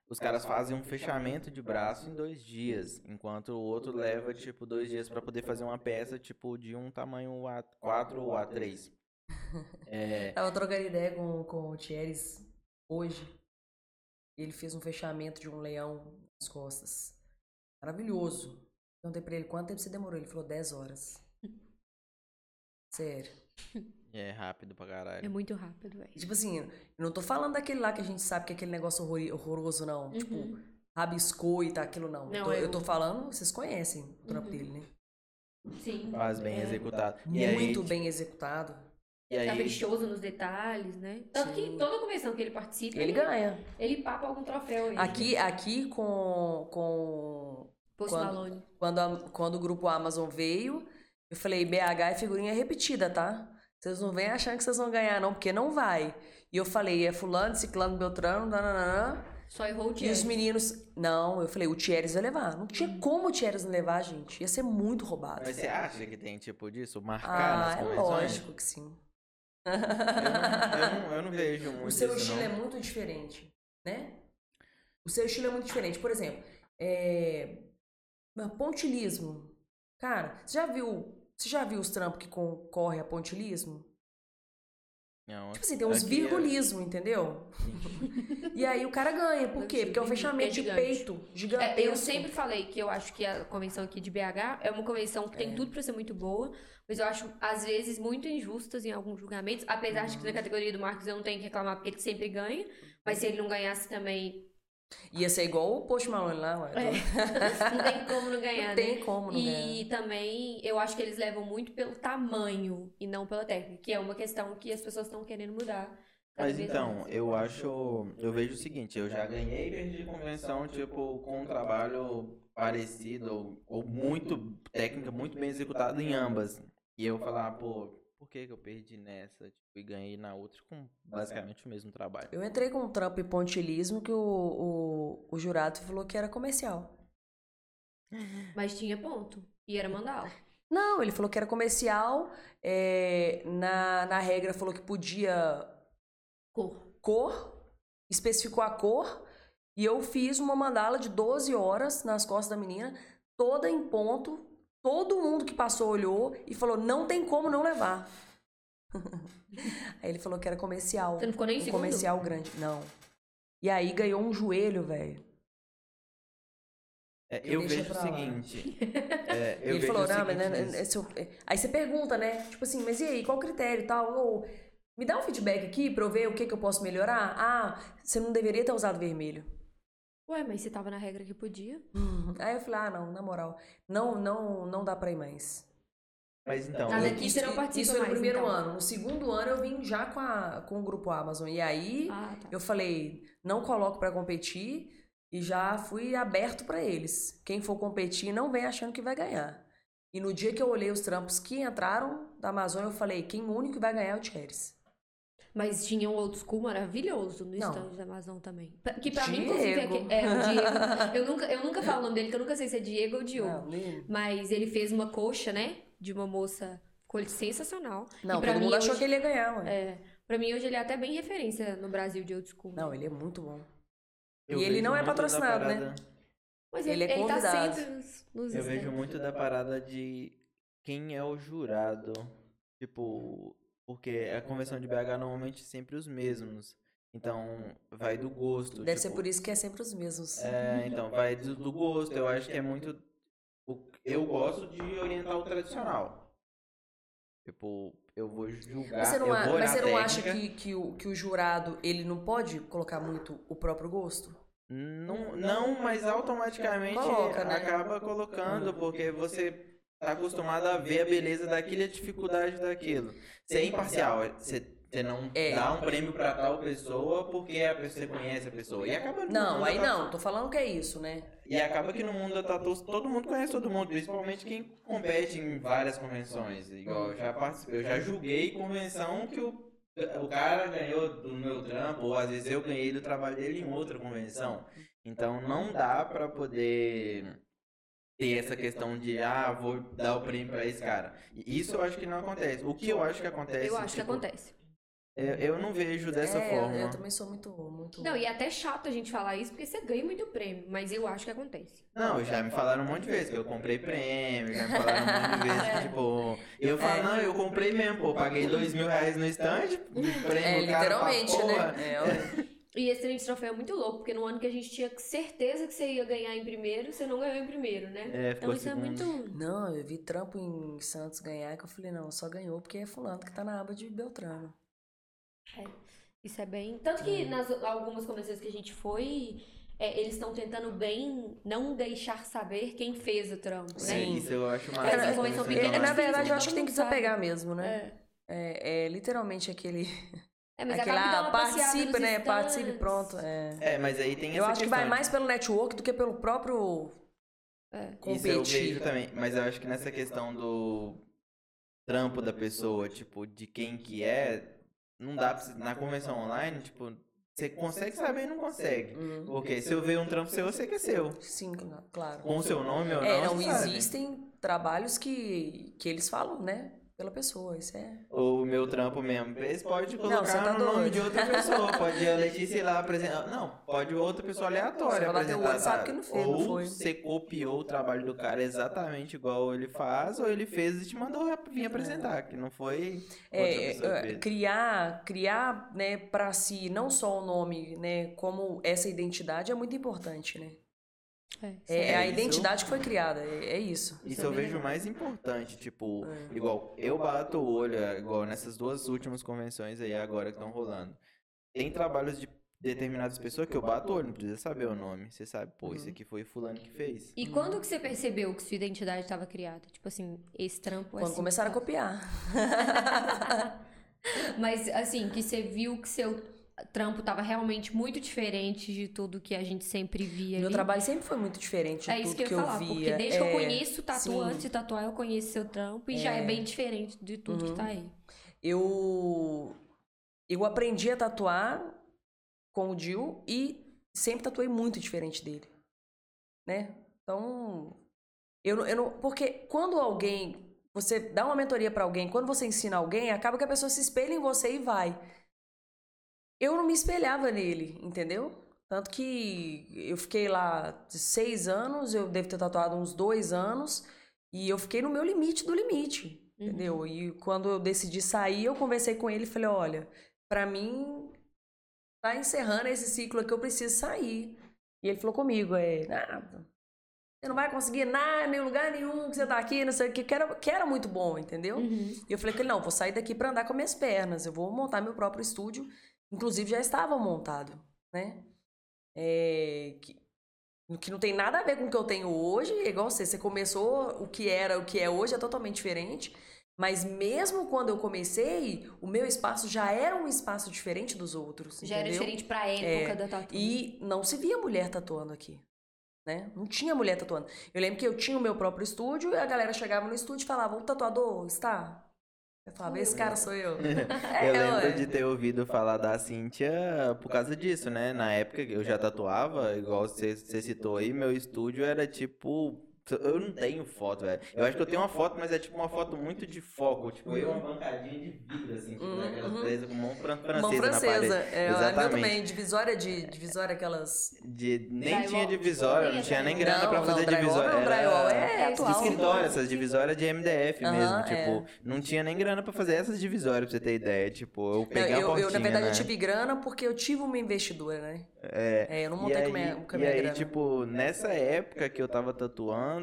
os caras fazem um fechamento de braço em dois dias, enquanto o outro leva, tipo, dois dias pra poder fazer uma peça, tipo, de um tamanho A4 ou A3. É, Tava trocando ideia com, com o Thieres hoje. E ele fez um fechamento de um leão nas costas. Maravilhoso. Perguntei pra ele quanto tempo você demorou. Ele falou 10 horas. Sério. é rápido pra É caralho. muito rápido, velho. Tipo assim, eu não tô falando daquele lá que a gente sabe que é aquele negócio horror- horroroso, não. Tipo, Uhum. rabiscou e tá aquilo, não. Não, eu, tô, é eu tô falando, vocês conhecem o trampo Uhum. dele, né? Sim. Faz bem É. executado. E aí, Muito bem executado. E aí, Caprichoso nos detalhes, né? Tanto Sim. que toda convenção que ele participa, Ele ganha. ele papa algum troféu aí. Aqui, aqui com, com Post quando- Malone. quando, a- quando o grupo Amazon veio, eu falei, BH é figurinha repetida, tá? Vocês não vêm achando que vocês vão ganhar, não, porque não vai. E eu falei, é fulano, ciclano, beltrano, nananã. Só errou o E os Thierry. meninos... Não, eu falei, o Thieres vai levar. Não tinha como o Thieres não levar, gente. Ia ser muito roubado. mas você acha que tem tipo disso? Marcar Ah, nas é convenções? lógico que sim. Eu não, eu não, eu não vejo muito O seu isso, estilo não. é muito diferente, né? O seu estilo é muito diferente. Por exemplo, é... pontilismo. Cara, você já viu... Você já viu os trampos que concorrem a pontilismo? Não, Tipo assim, tem uns aqui é- virgulismo, entendeu? e aí o cara ganha. Por quê? Porque é um fechamento É de gigante. peito gigantesco. É, eu sempre falei que eu acho que a convenção aqui de BH é uma convenção que tem É. tudo pra ser muito boa, mas eu acho, às vezes, muito injustas em alguns julgamentos. Apesar de que na categoria do Marcos eu não tenho que reclamar porque ele sempre ganha, mas se ele não ganhasse também, Ia ser igual o Post Malone lá, ué. É. não tem como não ganhar, Não né? tem como não E ganhar. também eu acho que eles levam muito pelo tamanho e não pela técnica, que é uma questão que as pessoas estão querendo mudar. Mas então, eu acho. Eu vejo o seguinte, eu já ganhei de convenção, tipo, com um trabalho parecido, ou, ou muito técnica, muito bem executada em ambas. E eu falar, pô, por que, que eu perdi nessa? Tipo, e ganhei na outra com basicamente o mesmo trabalho. Eu entrei com um trampo em pontilismo que o, o, o jurado falou que era comercial. Mas tinha ponto. E era mandala. Não, ele falou que era comercial. é, na, na regra falou que podia Cor. cor, especificou a cor, e eu fiz uma mandala de 12 horas nas costas da menina, toda em ponto. Todo mundo que passou olhou e falou: não tem como não levar. aí ele falou que era comercial. Você não ficou nem em um segundo? comercial grande. Não. E aí ganhou um joelho, velho. É, Eu eu vejo o seguinte. é, eu ele vejo falou, o não, mas seguinte né, é- aí você pergunta, né? Tipo assim, mas e aí, qual o critério e tal? Ou, me dá um feedback aqui pra eu ver o que, que eu posso melhorar? Ah, você não deveria ter usado vermelho. Ué, mas você tava na regra que podia. Aí eu falei, ah, não, na moral, não, não, não dá pra ir mais. Mas então, Ah, eu- daqui você não participa isso foi no mais, primeiro então. ano. No segundo ano eu vim já com, a, com o grupo Amazon. E aí Ah, tá. eu falei, não coloco pra competir e já fui aberto pra eles. Quem for competir não vem achando que vai ganhar. E no dia que eu olhei os trampos que entraram da Amazônia, eu falei, quem o único que vai ganhar é o Thieres. Mas tinha um old school maravilhoso no Não. stand da Amazon também. Que pra mim, inclusive, é, Diego. é o Diego. Eu nunca, eu nunca falo o nome dele, que eu nunca sei se é Diego ou Diogo. Não, Mas ele fez uma coxa, né? De uma moça. Ficou sensacional. não E pra todo mim mundo achou hoje- que ele ia ganhar, ué. É, pra mim, hoje ele é até bem referência no Brasil de old school. Não, ele é muito bom. eu e ele não é patrocinado, né? Mas ele ele, é ele tá convidado. sempre nos, nos Eu vejo muito da parada de quem é o jurado. Tipo, porque a convenção de BH normalmente é sempre os mesmos. Então, vai do gosto. Deve ser tipo, por isso que é sempre os mesmos. É, então, vai do, do gosto. Eu acho que é muito. o- Eu gosto de orientar o tradicional. Tipo, eu vou julgar. Mas você não, a- mas você não acha que, que, o, que o jurado ele não pode colocar muito o próprio gosto? Não, não, mas automaticamente Coloca, né? acaba colocando, porque você tá acostumado a ver a beleza daquilo e a dificuldade daquilo. Você é imparcial, você, você não É. dá um prêmio pra tal pessoa porque a pessoa, você conhece a pessoa. E acaba no Não, aí da não, tô falando que é isso, né? E acaba que no mundo da tatu todo mundo conhece todo mundo, principalmente quem compete em várias convenções. Igual eu já participei, eu já julguei convenção que o, o cara ganhou do meu trampo, ou às vezes eu ganhei do trabalho dele em outra convenção. Então não dá pra poder ter essa questão de ah, vou dar o prêmio pra esse cara. Isso eu acho que não acontece. O que eu acho que acontece, Eu acho que tipo, acontece. Eu, eu não vejo dessa é, forma. Eu também sou muito. muito... Não, e é até chato a gente falar isso, porque você ganha muito prêmio, mas eu acho que acontece. Não, já me falaram um monte de vezes que eu comprei prêmio, já me falaram um monte de vezes que, tipo, eu falo, não, eu comprei mesmo, pô, paguei dois mil reais no stand, prêmio É, caro pra literalmente, porra. né? É, ué. E esse trem de troféu é muito louco, porque no ano que a gente tinha certeza que você ia ganhar em primeiro, você não ganhou em primeiro, né? É, ficou então isso é muito. Não, eu vi trampo em Santos ganhar, que eu falei, não, só ganhou porque é fulano que tá na aba de Beltrano. Isso é bem. Tanto que Uhum. nas algumas convenções que a gente foi, é, eles estão tentando bem não deixar saber quem fez o trampo, né? Sim. Isso eu acho pequena, É, na verdade, eu acho que tem que desapegar mesmo, né? É. É, é literalmente aquele. É, mas aquele acaba que dá ah, uma participe, né? stands. Participe, pronto. É. É, mas aí tem Eu essa acho que questão vai de- mais pelo network do que pelo próprio É. Isso eu vejo competir. também, mas eu acho que nessa questão do trampo da pessoa, tipo, de quem que é, não dá pra, na convenção online, tipo, você consegue saber e não consegue. Uhum. Porque se eu ver um trampo seu, eu sei que é seu. Sim, claro. Com o seu nome ou não, É, não, existem trabalhos que, que eles falam, né? Pela pessoa, isso é. O meu trampo mesmo. Eles podem colocar você tá no nome doido. de outra pessoa. Pode a Letícia ir lá apresentar. Não, pode outra pessoa aleatória apresentar. olho, sabe sabe? que não fez, não ou foi. você copiou o trabalho do cara exatamente igual ele faz, ou ele fez e te mandou vir apresentar, que não foi É, é, criar, criar, né, para si não só o nome, né, como essa identidade é muito importante, né? É, É, É, a isso- identidade que foi criada, é, é isso. Isso é eu vejo legal. mais importante, tipo, É. igual eu bato o olho, é, igual nessas duas últimas convenções aí agora que estão rolando. Tem trabalhos de determinadas pessoas que eu bato o olho, não precisa saber o nome. Você sabe, pô, Uhum. isso aqui foi fulano que fez. E quando que você percebeu que sua identidade estava criada? Tipo assim, esse trampo é Quando assim, começaram a tá? copiar. Mas assim, que você viu que seu trampo tava realmente muito diferente de tudo que a gente sempre via Meu ali. trabalho sempre foi muito diferente de É tudo isso que eu que eu falar, via. porque desde que eu É, conheço tatu, antes de tatuar, eu conheço seu trampo e já é bem diferente de tudo Uhum. que tá aí. Eu eu aprendi a tatuar com o Dil e sempre tatuei muito diferente dele, né? Então, eu, eu não, porque quando alguém, você dá uma mentoria pra alguém, quando você ensina alguém, acaba que a pessoa se espelha em você e vai. Eu não me espelhava nele, entendeu? Tanto que eu fiquei lá seis anos, eu devo ter tatuado uns dois anos, e eu fiquei no meu limite do limite, Uhum. entendeu? E quando eu decidi sair, eu conversei com ele e falei: olha, pra mim tá encerrando esse ciclo aqui, eu preciso sair. E ele falou comigo: é, nada. Você não vai conseguir nada, nem lugar nenhum que você tá aqui, não sei o que, que era, que era muito bom, entendeu? Uhum. E eu falei que ele, não, vou sair daqui pra andar com minhas pernas, eu vou montar meu próprio estúdio. Inclusive já estava montado, né? É, que, que não tem nada a ver com o que eu tenho hoje, é igual você, você começou, o que era, o que é hoje é totalmente diferente. Mas mesmo quando eu comecei, o meu espaço já era um espaço diferente dos outros. Já era entendeu? diferente pra época É, da tatu. E não se via mulher tatuando aqui. Né? Não tinha mulher tatuando. Eu lembro que eu tinha o meu próprio estúdio e a galera chegava no estúdio e falava: O tatuador está? Eu falava: Esse cara sou eu. eu lembro ué. de ter ouvido falar da Cíntia por causa disso, né? Na época eu já tatuava, igual você citou aí, meu estúdio era tipo. Eu não tenho foto, velho. Eu acho que eu tenho uma foto, mas é tipo uma foto muito de foco. Tipo, eu uma bancadinha de vidro, assim, tipo, Uhum, daquelas uhum. presas com mão fran- francesa, Mão na francesa. parede. É, a minha Exatamente. também. Divisória de. Divisória aquelas. De, nem Drywall. tinha divisória, não tinha nem grana Não, pra não, fazer drywall divisória. não, era drywall é de atual. escritório, essas divisórias de MDF Aham, mesmo. é. Tipo, não tinha nem grana pra fazer essas divisórias, pra você ter ideia. Tipo, eu Não, peguei a eu, eu, portinha, na verdade, né? eu tive grana porque eu tive uma investidora, né? É, É, eu não e montei aí, com a minha, com a e minha aí grana. tipo, nessa época que eu tava tatuando,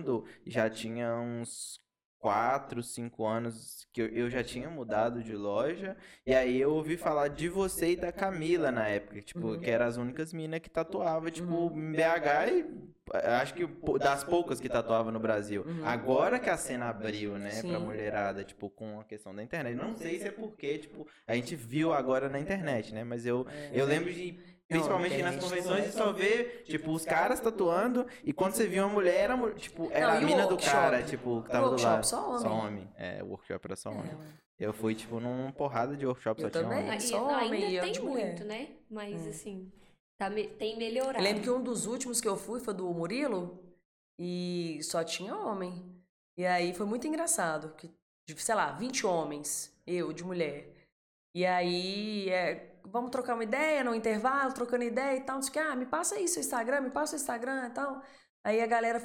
já tinha uns quatro, cinco anos que eu, eu já tinha mudado de loja. E aí eu ouvi falar de você e da Camila na época, tipo, Uhum. que eram as únicas minas que tatuava, tipo, Uhum. BH e acho que das poucas que tatuava no Brasil. Uhum. Agora que a cena abriu, né, pra Sim. mulherada, tipo, com a questão da internet. Não sei se é porque, tipo, a gente viu agora na internet, né? Mas eu, É. eu lembro de. Principalmente nas convenções, de não é só ver, tipo, os caras tatuando, e quando você via uma mulher, era, tipo, era Não, a e mina do cara, tipo, que tava do lado. só homem. Só homem. É, o workshop era só homem. É, ué. Eu fui, tipo, numa porrada de workshop, Eu só tinha homem. Só ainda homem e eu tem muito, né? Mas É. assim, tá me- tem melhorado. Eu lembro que um dos últimos que eu fui foi do Murilo e só tinha homem. E aí foi muito engraçado, que, sei lá, 20 homens, eu de mulher. E aí, é, vamos trocar uma ideia no intervalo, trocando ideia e tal, o que, ah, me passa aí seu Instagram, me passa o Instagram e tal. Aí a galera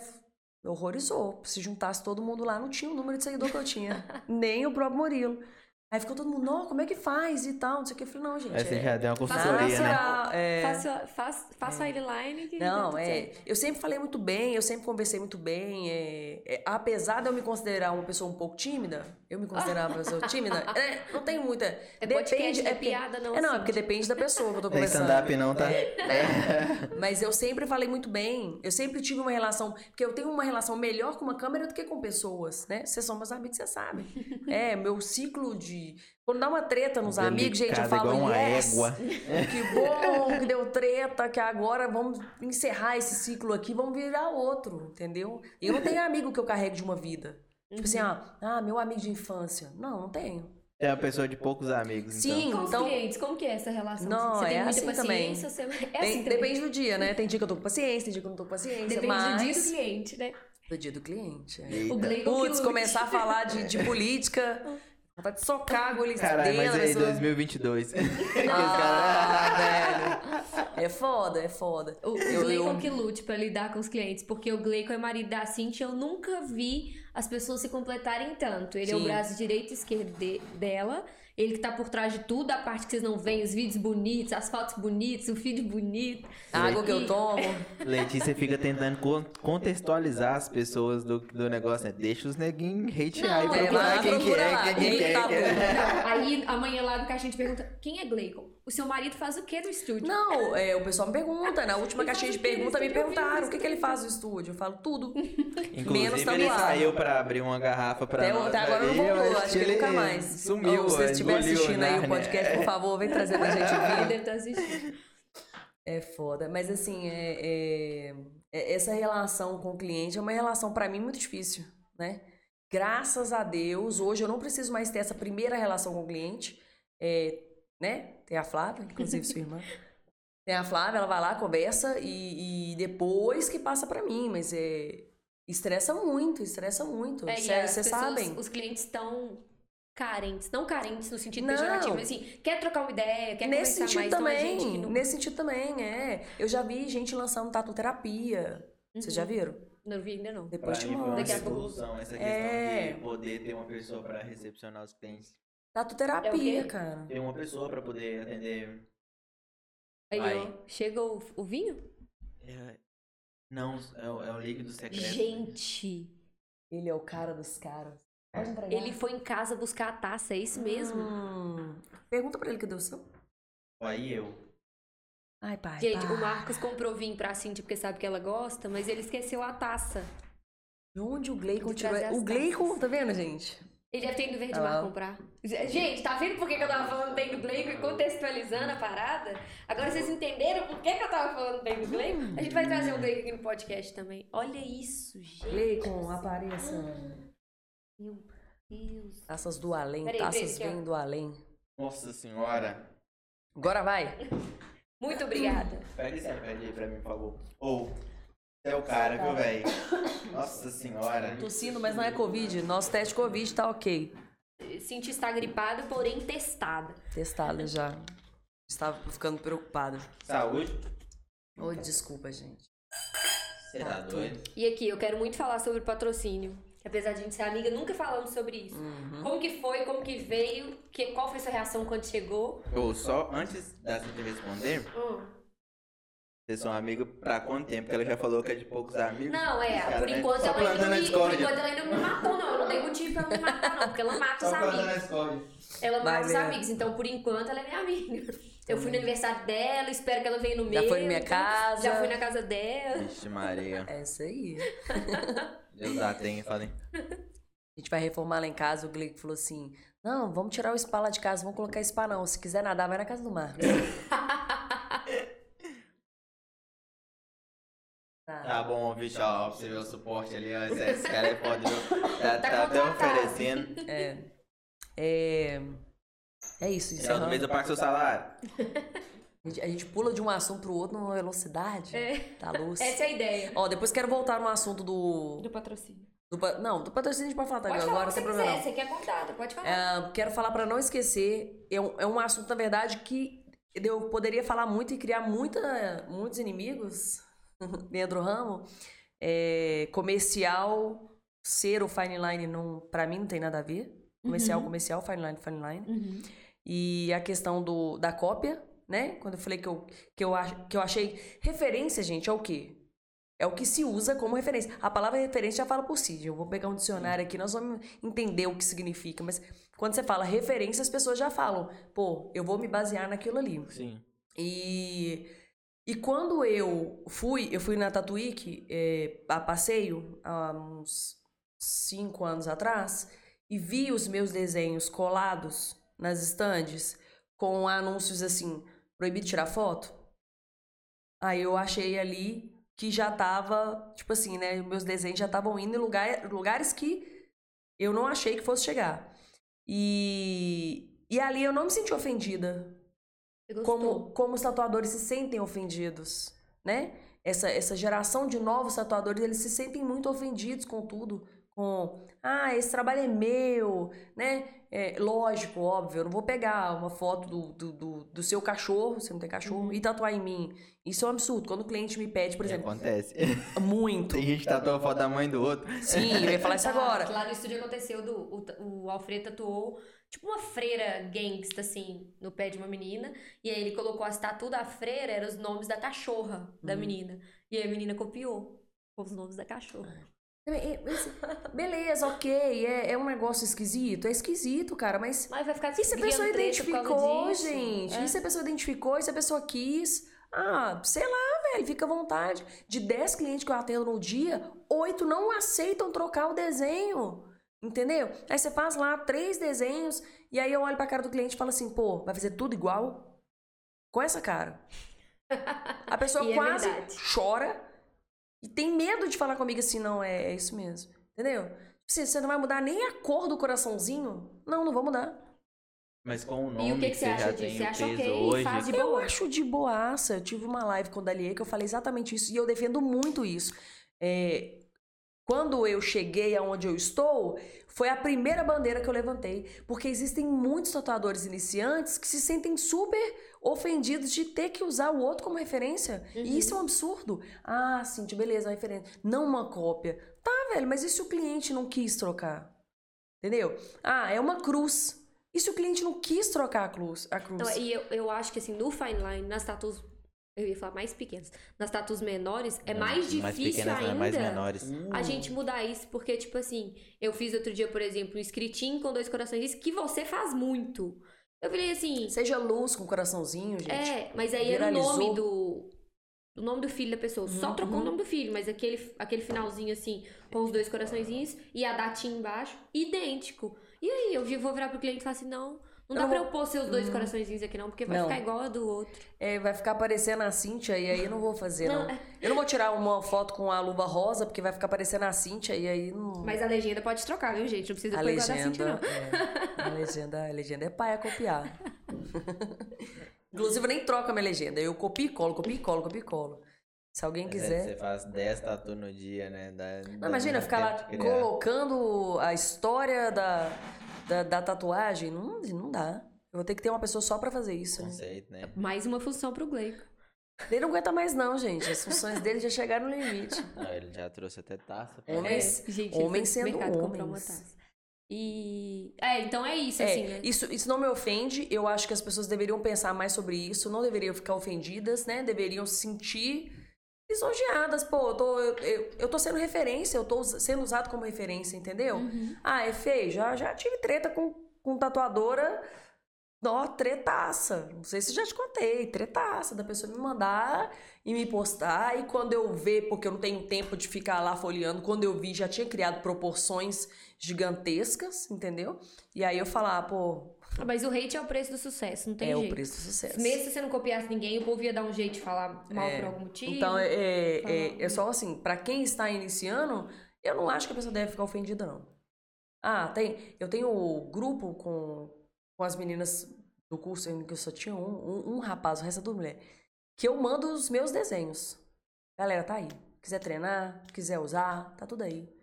horrorizou, se juntasse todo mundo lá, não tinha o número de seguidor que eu tinha, nem o próprio Murilo. Aí ficou todo mundo, não, como é que faz e tal, não sei o que. Eu falei, não, gente, Aí você é já deu uma Faça consultoria, né? é... Faça, faça, faça a eyeliner que dá Não, é. certo. Eu sempre falei muito bem, eu sempre conversei muito bem. é, é, apesar de eu me considerar uma pessoa um pouco tímida, eu me considerava uma pessoa tímida. é, não tem muita. É depende. não é piada, não, É, não, é assim. porque depende da pessoa que eu tô Tem conversando. stand-up não, tá? Mas eu sempre falei muito bem. Eu sempre tive uma relação. Porque eu tenho uma relação melhor com uma câmera do que com pessoas, né? Vocês são meus amigos, vocês sabem. É, meu ciclo de. Quando dá uma treta nos amigos, gente, eu falo. igual uma yes, égua. Que bom que deu treta, que agora vamos encerrar esse ciclo aqui, vamos virar outro, entendeu? Eu não tenho amigo que eu carrego de uma vida. Tipo assim, ah, ah, meu amigo de infância. Não, não tenho. É uma pessoa de poucos amigos, então. Sim, Com os então. clientes, como que é essa relação? Não, você tem é muita assim também. paciência? Você... É Tem- assim também. depende do dia, né? Tem dia que eu tô com paciência, tem dia que eu não tô com paciência. Depende mas... do dia do cliente, né? Do dia do cliente. é. O Putz, começar a falar de, de política. Vontade de socar a agulha Caralho, mas é em pessoa- 2022. Ah, velho. É foda, é foda. O Eu- Gleicon eu- que lute pra lidar com os clientes, porque o Gleicon é marido da Cintia, eu nunca vi as pessoas se completarem tanto. Ele é o Sim. braço direito e esquerdo de- dela, ele que tá por trás de tudo, a parte que vocês não veem, os vídeos bonitos, as fotos bonitas, o feed bonito. A água que eu tomo. Letícia fica tentando con- contextualizar as pessoas do, do negócio, né? Deixa os neguinhos hatear Não, e é, procurar quem procura é, lá, quem, quem que é. tá quem. Não, aí amanhã lá no caixinha te pergunta, quem é Gleicon? O seu marido faz o que no estúdio? Não, é, o pessoal me pergunta. Na última Ele caixinha de o pergunta me perguntaram o que, que ele faz no estúdio. Eu falo tudo. Menos Inclusive, ele tatuado. saiu pra abrir uma garrafa pra Até, nós. até agora não voltou, acho que ele nunca mais. Sumiu, Ou, se você estiver assistindo aí o podcast, por favor, vem trazer pra gente Ele ouvir. deve estar assistindo. É foda. Mas assim, é, é- é- essa relação com o cliente é uma relação pra mim muito difícil, né? Graças a Deus, hoje eu não preciso mais ter essa primeira relação com o cliente, é, né? Tem a Flávia, inclusive sua irmã. Tem a Flávia, ela vai lá, conversa e, e depois que passa pra mim, mas é estressa muito, estressa muito. É, e Vocês sabem. os clientes estão carentes, não carentes no sentido Não. pejorativo, mas assim, quer trocar uma ideia, quer Nesse conversar sentido mais, não é também, gente que não... nesse sentido também, é. Eu já vi gente lançando tatu terapia. Vocês já viram? Não vi ainda não. Depois Pra te mando. Daqui a pouco- essa questão É. de poder ter uma pessoa pra recepcionar os clientes. Tatu É cara. Ter uma pessoa pra poder atender. Aí, Vai. ó, chega o, o vinho? É, Não, é o, é o líquido secreto. Gente, Ele é o cara dos caras. Pode entregar. ele foi em casa buscar a taça, é isso mesmo? Hum. Pergunta pra ele que deu o seu. Aí eu. Ai, pai. Gente, pai. o Marcos comprou vinho pra Cintia porque sabe que ela gosta, mas ele esqueceu a taça. De onde o Gleicon tirou? O Gleicon, tá vendo, gente? Ele deve ter ido verde Ah mar comprar. Gente, tá vendo por que que eu tava falando bem do Gleico e contextualizando a parada? Agora vocês entenderam por que que eu tava falando bem do Gleico? A gente vai trazer o Gleico aqui no podcast também. Olha isso, gente. Gleicon, apareça. Meu Deus. Taças do além, Peraí, taças vêm do além. Nossa senhora. Agora vai. Muito obrigada. Pega esse iPad aí pra mim, por favor. Ou. É o cara, viu, velho? Nossa senhora. Tossindo, mas não é Covid. Nosso teste Covid tá ok. Cintia está gripada, porém testada. Testada já. Estava ficando preocupada. Saúde. Oi, desculpa, gente. Você tá doido? E aqui, eu quero muito falar sobre patrocínio. Apesar de a gente ser amiga, nunca falamos sobre isso. Uhum. Como que foi, como que veio, que, qual foi sua reação quando chegou? Ou só antes da Cintia responder. Vocês são amigos pra quanto tempo? Que ela já falou que é de poucos amigos. Não, é, Cara, por né? enquanto Só ela ainda plantando não a me, por enquanto ela ainda não me matou, não. Eu não tenho motivo não me matar, não, porque ela mata os Só amigos. Ela Vai mata os ver. amigos, então por enquanto ela é minha amiga. Eu fui no aniversário dela, espero que ela venha no Já meu. foi na minha então, casa. Já fui na casa dela. Vixe Maria. É isso aí. Deus dá tem, falei. A gente vai reformar lá em casa, o Glick falou assim: Não, vamos tirar o spa lá de casa, vamos colocar spa não. Se quiser nadar, vai na casa do Marcos. Tá bom, bicho, ó, você ver o suporte ali, ó. Esse, cara é foda, viu? Tá, Tá tá até oferecendo. É. É. É isso, Final do mês eu pago seu salário. A gente, a gente pula de um assunto pro outro numa velocidade. É. Tá luz. Essa é a ideia. Ó, depois quero voltar no assunto do. Do patrocínio. do pa- não, do patrocínio a gente pode falar Pode também, falar agora você problema. quiser, você quer contada, pode falar. É, quero falar pra não esquecer. É um, é um assunto, na verdade, que eu poderia falar muito e criar muita, muitos inimigos do ramo. É, comercial, ser o fine line, não, pra mim, não tem nada a ver. Comercial, Uhum. comercial, fine line, fine line. Uhum. E a questão do, da cópia, né? Quando eu falei que eu, que, eu, ach- que eu achei. Referência, gente, é o quê? É o que se usa como referência. A palavra referência já fala por si. Eu vou pegar um dicionário aqui, nós vamos entender o que significa. Mas quando você fala referência, as pessoas já falam, pô, eu vou me basear naquilo ali. Sim. E, e quando eu fui, eu fui na Tatuíque é, a passeio há uns cinco anos atrás e vi os meus desenhos colados nas estandes com anúncios assim, proibido tirar foto. Aí eu achei ali que já tava, tipo assim, né, meus desenhos já estavam indo em lugar, lugares que eu não achei que fosse chegar. E, e ali eu não me senti ofendida? Como, como os tatuadores se sentem ofendidos, né? Essa, essa geração de novos tatuadores, eles se sentem muito ofendidos com tudo. Com, ah, esse trabalho é meu, né? É, lógico, óbvio, eu não vou pegar uma foto do, do, do, do seu cachorro, você não tem cachorro, e tatuar em mim. Isso é um absurdo. Quando o cliente me pede, por exemplo, Acontece. muito. Tem gente que tatua a foto da mãe do outro. Sim, eu ia falar isso agora. Lá no estúdio aconteceu do. O, o Alfredo tatuou tipo uma freira gangsta, assim, no pé de uma menina. E aí ele colocou as tatu da freira, eram os nomes da cachorra da Uhum. menina. E aí a menina copiou os nomes da cachorra. É, é, Beleza, ok, é, é um negócio esquisito, é esquisito, cara, mas Mas vai ficar E se a pessoa identificou, gente? É. E se a pessoa identificou, e se a pessoa quis? Ah, sei lá, velho, fica à vontade. De 10 clientes que eu atendo no dia, 8 não aceitam trocar o desenho. Entendeu? Aí você faz lá três desenhos, e aí eu olho pra cara do cliente e falo assim, pô, vai fazer tudo igual? Com essa cara. A pessoa E é quase verdade. chora e tem medo de falar comigo assim, não, é, é isso mesmo. Entendeu? Você, você não vai mudar nem a cor do coraçãozinho? Não, não vou mudar. Mas com o nome E o que, que você você acha disso? Você acha ok? hoje. Faz de Eu boa. acho de boaça. Eu tive uma live com o Dalier que eu falei exatamente isso. E eu defendo muito isso. É, quando eu cheguei aonde eu estou, foi a primeira bandeira que eu levantei. Porque existem muitos tatuadores iniciantes que se sentem super ofendidos de ter que usar o outro como referência. Uhum. E isso é um absurdo. Ah, Cintia, beleza, uma referência. Não uma cópia. Tá, velho, mas e se o cliente não quis trocar? Entendeu? Ah, é uma cruz. E se o cliente não quis trocar a cruz? A cruz? Não, e eu, eu acho que assim, no fine line, nas tatus, eu ia falar mais pequenas, nas tatus menores, é mais difícil mais pequenas, ainda. né? mais menores. A gente mudar isso, porque, tipo assim, eu fiz outro dia, por exemplo, um escritinho com dois corações, que você faz muito. Eu falei assim, Seja luz com coraçãozinho, gente. é, mas aí era o viralizou. nome do. O nome do filho da pessoa. Só Uhum. trocou o nome do filho, mas aquele, aquele finalzinho assim, com os dois coraçõezinhos e a datinha embaixo, idêntico. E aí, eu vi- vou virar pro cliente e falar assim: não, não dá Eu pra eu pôr seus dois coraçõezinhos aqui, não, porque vai Não. ficar igual a do outro. É, vai ficar parecendo a Cíntia e aí eu não vou fazer, não. Não. Eu não vou tirar uma foto com a luva rosa, porque vai ficar parecendo a Cíntia e aí não. Mas a legenda pode trocar, viu, gente? Não precisa a pôr igual a da Cintia, legenda. não. é, a legenda. A legenda é pai a copiar. Inclusive, eu nem troco a minha legenda. Eu copio e colo, copio e colo, copio e colo. Se alguém É, quiser. Você faz 10 tatu no dia, né? Dá Não, imagina muito ficar lá colocando a história da, da, da tatuagem. Não, não dá. Eu vou ter que ter uma pessoa só pra fazer isso. Né? Conceito, né? Mais uma função pro Gleico. Ele não aguenta mais, não, gente. As funções dele já chegaram no limite. Não, ele já trouxe até taça. pô. Homens, É, gente, homens sendo mercado comprar uma homens. taça. E. É, então é isso, É, assim, né? isso, isso não me ofende. Eu acho que as pessoas deveriam pensar mais sobre isso, não deveriam ficar ofendidas, né? Deveriam sentir lisonjeadas. Pô, eu tô, eu, eu, eu tô sendo referência, eu tô sendo usado como referência, entendeu? Uhum. Ah, é feio. Já, já tive treta com, com tatuadora. Ó, tretaça. Não sei se já te contei. Tretaça da pessoa me mandar e me postar. E quando eu ver, porque eu não tenho tempo de ficar lá folheando, quando eu vi, já tinha criado proporções gigantescas, entendeu? E aí eu falar, pô, Ah, Mas o hate é o preço do sucesso, não tem é jeito. o preço do sucesso. Mesmo se você não copiasse ninguém, o povo ia dar um jeito de falar mal por algum motivo. Então, é, é, é, é só assim, pra quem está iniciando, eu não acho que a pessoa deve ficar ofendida, não. Ah, tem. Eu tenho grupo com, com as meninas do curso, que eu só tinha um, um, um rapaz, o resto é tudo mulher, que eu mando os meus desenhos. Galera, tá aí. Quiser treinar, quiser usar, tá tudo aí.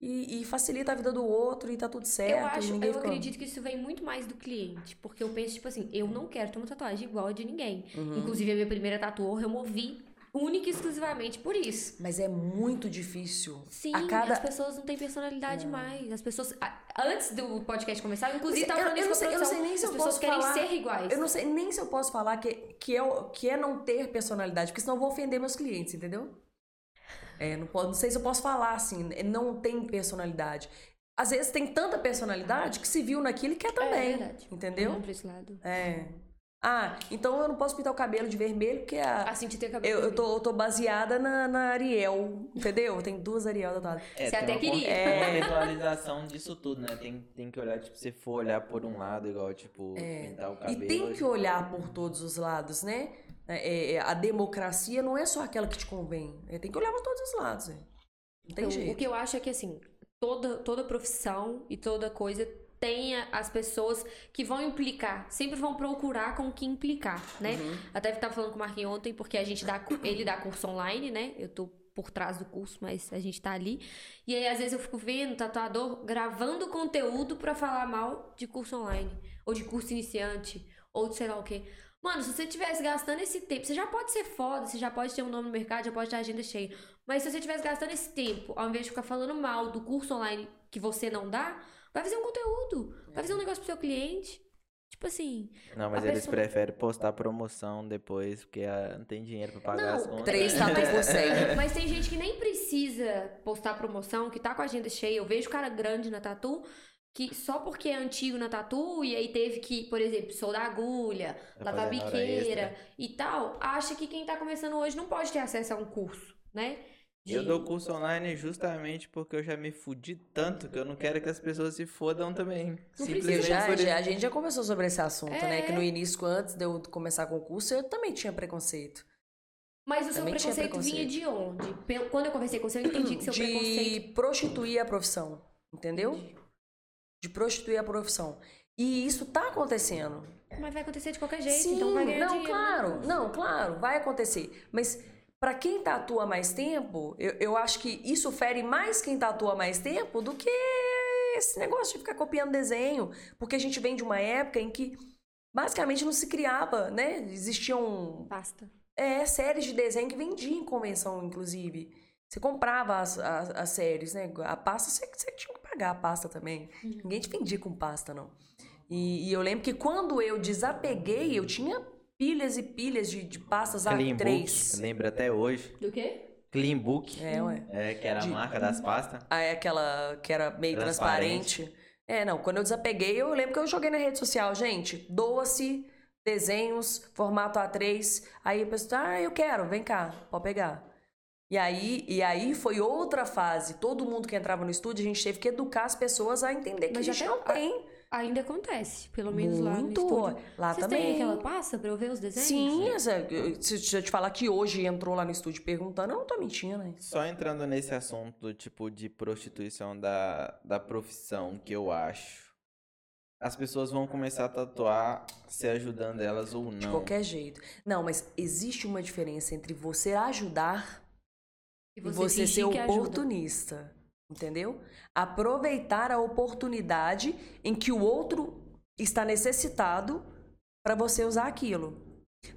E, e facilita a vida do outro e tá tudo certo. Eu acho, eu acredito que isso vem muito mais do cliente. Porque eu penso, tipo assim, eu não quero ter uma tatuagem igual a de ninguém. Uhum. Inclusive, a minha primeira tatuou, eu movi única e exclusivamente por isso. Mas é muito difícil. Sim, a cada... as pessoas não têm personalidade mais. As pessoas. Antes do podcast começar, eu, inclusive, Eu- tava falando eu isso não sei- eu não sei nem se As eu pessoas posso querem falar- ser iguais. Eu não sei nem se eu posso falar que, que, é, o- que é não ter personalidade, porque senão eu vou ofender meus clientes, entendeu? É, não, não sei se eu posso falar assim, é, não tem personalidade. Às vezes tem tanta personalidade que se viu naquilo e quer também. É verdade. Entendeu? Vamos pra esse lado. É. Ah, então eu não posso pintar o cabelo de vermelho porque a, A Cintia tem o cabelo eu, eu, vermelho. tô, eu tô baseada na, na Ariel, entendeu? Tem duas Ariel tatuadas. É, Você até uma queria. É. contextualização disso tudo, né? Tem, tem que olhar, tipo, se for olhar por um lado, igual, tipo, pintar o cabelo. É. E tem que olhar por todos os lados, né? É, é, a democracia não é só aquela que te convém. É, tem que olhar por todos os lados. é. Não tem Então, jeito. o que eu acho é que, assim, toda, toda profissão e toda coisa tem as pessoas que vão implicar, sempre vão procurar com o que implicar, né? Uhum. Até tava falando com o Marquinhos ontem, porque a gente dá, ele dá curso online, né? Eu tô por trás do curso, mas a gente tá ali. E aí, às vezes, eu fico vendo o tatuador gravando conteúdo pra falar mal de curso online, ou de curso iniciante, ou de sei lá o quê. Mano, se você tivesse gastando esse tempo, você já pode ser foda, você já pode ter um nome no mercado, já pode ter agenda cheia. Mas se você tivesse gastando esse tempo, ao invés de ficar falando mal do curso online que você não dá, vai fazer um conteúdo, vai fazer um negócio pro seu cliente. Tipo assim, Não, mas eles pessoa- preferem postar promoção depois, porque ah, não tem dinheiro pra pagar as Não, contas. Três tatu mas- por. Mas tem gente que nem precisa postar promoção, que tá com a agenda cheia. Eu vejo cara grande na tatu, que só porque é antigo na tatu e aí teve que, por exemplo, soldar agulha, Tá lavar biqueira e tal, acha que quem tá começando hoje não pode ter acesso a um curso, né? De- Eu dou curso online justamente porque eu já me fudi tanto que eu não quero que as pessoas se fodam também. Simplesmente já, já- a gente já conversou sobre esse assunto, né? É. Que no início, antes de eu começar com o curso, eu também tinha preconceito. Mas o seu tinha preconceito, vinha de onde? Quando eu conversei com você, eu entendi que seu de preconceito. prostituir a profissão, entendeu? De prostituir a profissão. E isso tá acontecendo. Mas vai acontecer de qualquer jeito, Sim, então vai ganhar não, dinheiro. claro, não, claro, vai acontecer. Mas pra quem tatua mais tempo, eu, eu acho que isso fere mais quem tatua mais tempo do que esse negócio de ficar copiando desenho. Porque a gente vem de uma época em que basicamente não se criava, né? Existiam Basta. é, séries de desenho que vendiam em convenção, inclusive. Você comprava as, as, as séries, né? A pasta, você, você tinha que pagar a pasta também. Ninguém te vendia com pasta, não. E, e eu lembro que quando eu desapeguei, eu tinha pilhas e pilhas de, de pastas Clean A3. Book, lembro até hoje. Do quê? Clean Book, É, ué. é, que era a De- marca das pastas. Ah, é aquela que era meio Transparente. transparente. É, não, quando eu desapeguei, eu lembro que eu joguei na rede social, gente, doa-se desenhos, formato A3. Aí a pessoa, ah, eu quero, vem cá, pode pegar. E aí, e aí foi outra fase. Todo mundo que entrava no estúdio, a gente teve que educar as pessoas a entender que Mas a gente não tem. Ainda acontece, pelo menos lá no Muito. estúdio. Lá Vocês também. têm aquela pasta pra eu ver os desenhos? Sim, essa, se eu te falar que hoje entrou lá no estúdio perguntando, eu não tô mentindo, né? Só entrando nesse assunto do tipo de prostituição da, da profissão, que eu acho. As pessoas vão começar a tatuar se ajudando elas ou não. De qualquer jeito. Não, mas existe uma diferença entre você ajudar E e você ser que ajuda. oportunista. Entendeu? Aproveitar a oportunidade em que o outro está necessitado para você usar aquilo.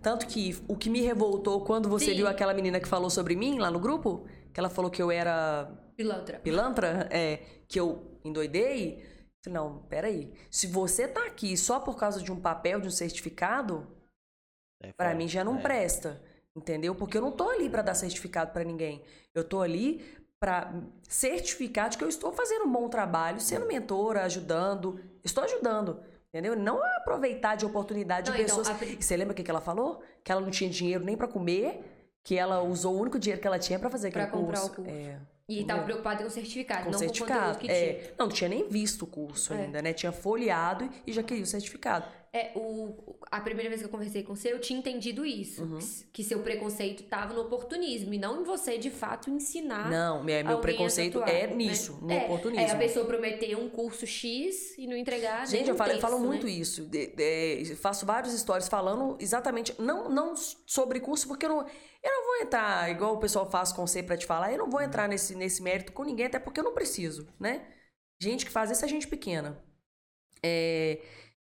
Tanto que o que me revoltou quando você Sim. viu aquela menina que falou sobre mim lá no grupo, que ela falou que eu era Pilantra. pilantra, é, que eu endoidei. Falei, não, peraí. Se você tá aqui só por causa de um papel, de um certificado, É Pra foda. mim já não É. presta. Entendeu? Porque eu não tô ali para dar certificado para ninguém. Eu tô ali para certificar de que eu estou fazendo um bom trabalho, sendo mentora, ajudando, estou ajudando. Entendeu? Não aproveitar de oportunidade Não, de então, pessoas. a pri- E você lembra o que, ela falou? Que ela não tinha dinheiro nem para comer, que ela usou o único dinheiro que ela tinha para fazer Pra aquele comprar curso. o curso. É, E tava preocupada com o certificado, com não certificado. com o conteúdo que tinha. é, não, não tinha nem visto o curso É. ainda, né? Tinha folheado e já queria o certificado. É, o, a primeira vez que eu conversei com você, eu tinha entendido isso. Uhum. Que seu preconceito tava no oportunismo e não em você, de fato, ensinar Não, meu, meu preconceito tatuar, é né? nisso, no é, oportunismo. É a pessoa prometer um curso X e não entregar Gente, eu um falo, eu falo terço, muito né? isso. De- de- faço vários stories falando exatamente, não, não sobre curso, porque eu não, eu não vou entrar, igual o pessoal faz com você pra te falar, eu não vou entrar nesse, nesse mérito com ninguém, até porque eu não preciso, né? Gente que faz isso é gente pequena. É,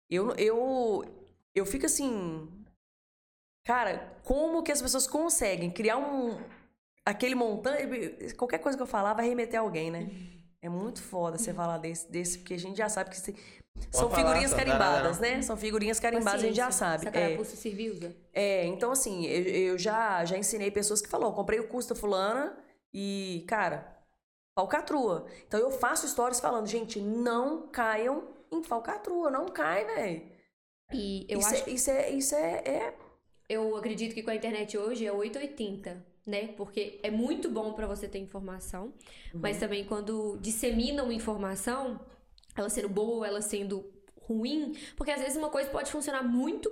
eu, eu, eu fico assim. Cara, como que as pessoas conseguem criar um. Aquele montante. Qualquer coisa que eu falar vai remeter a alguém, né? É muito foda você falar desse, desse porque a gente já sabe que são falar, figurinhas dá carimbadas, né? São figurinhas carimbadas, a gente já sabe. Essa É, carapuça serviusa. é, então assim, eu, eu já, já ensinei pessoas que falou, comprei o curso da fulana e, cara, falcatrua. Então eu faço stories falando, gente, não caiam em falcatrua, não cai, velho. E eu Isso, acho é, isso é, isso é, é- Eu acredito que com a internet hoje é 880, né? Porque é muito bom pra você ter informação, Uhum. mas também quando disseminam informação, ela sendo boa ou ela sendo ruim, porque às vezes uma coisa pode funcionar muito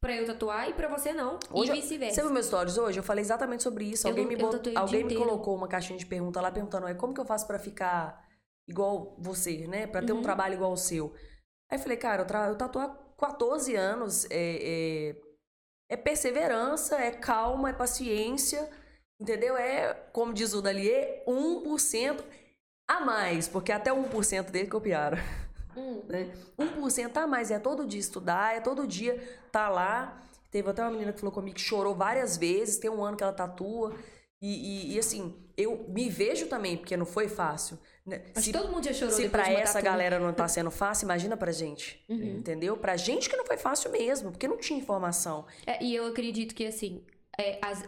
pra eu tatuar e pra você não, Hoje e vice-versa. Você viu meus stories hoje? Eu falei exatamente sobre isso. Eu alguém me, bot- alguém me colocou uma caixinha de pergunta lá perguntando, "Ué, como que eu faço pra ficar igual você, né? Pra ter um Uhum. trabalho igual o seu. Aí eu falei, cara, eu, tra... eu tatuo há 14 anos, é, é... é perseverança, é calma, é paciência, entendeu? É, como diz o Dalier, 1% a mais, porque até 1% dele copiaram Hum, né? 1% a mais, é todo dia estudar, é todo dia tá lá. Teve até uma menina que falou comigo que chorou várias vezes, tem um ano que ela tatua. E, e- e, assim, eu me vejo também, porque não foi fácil. né? acho Se, todo mundo já chorou se pra essa tatu. galera não tá sendo fácil, imagina pra gente. Uhum. Entendeu? Pra gente que não foi fácil mesmo, porque não tinha informação. É, e eu acredito que, assim, é, as,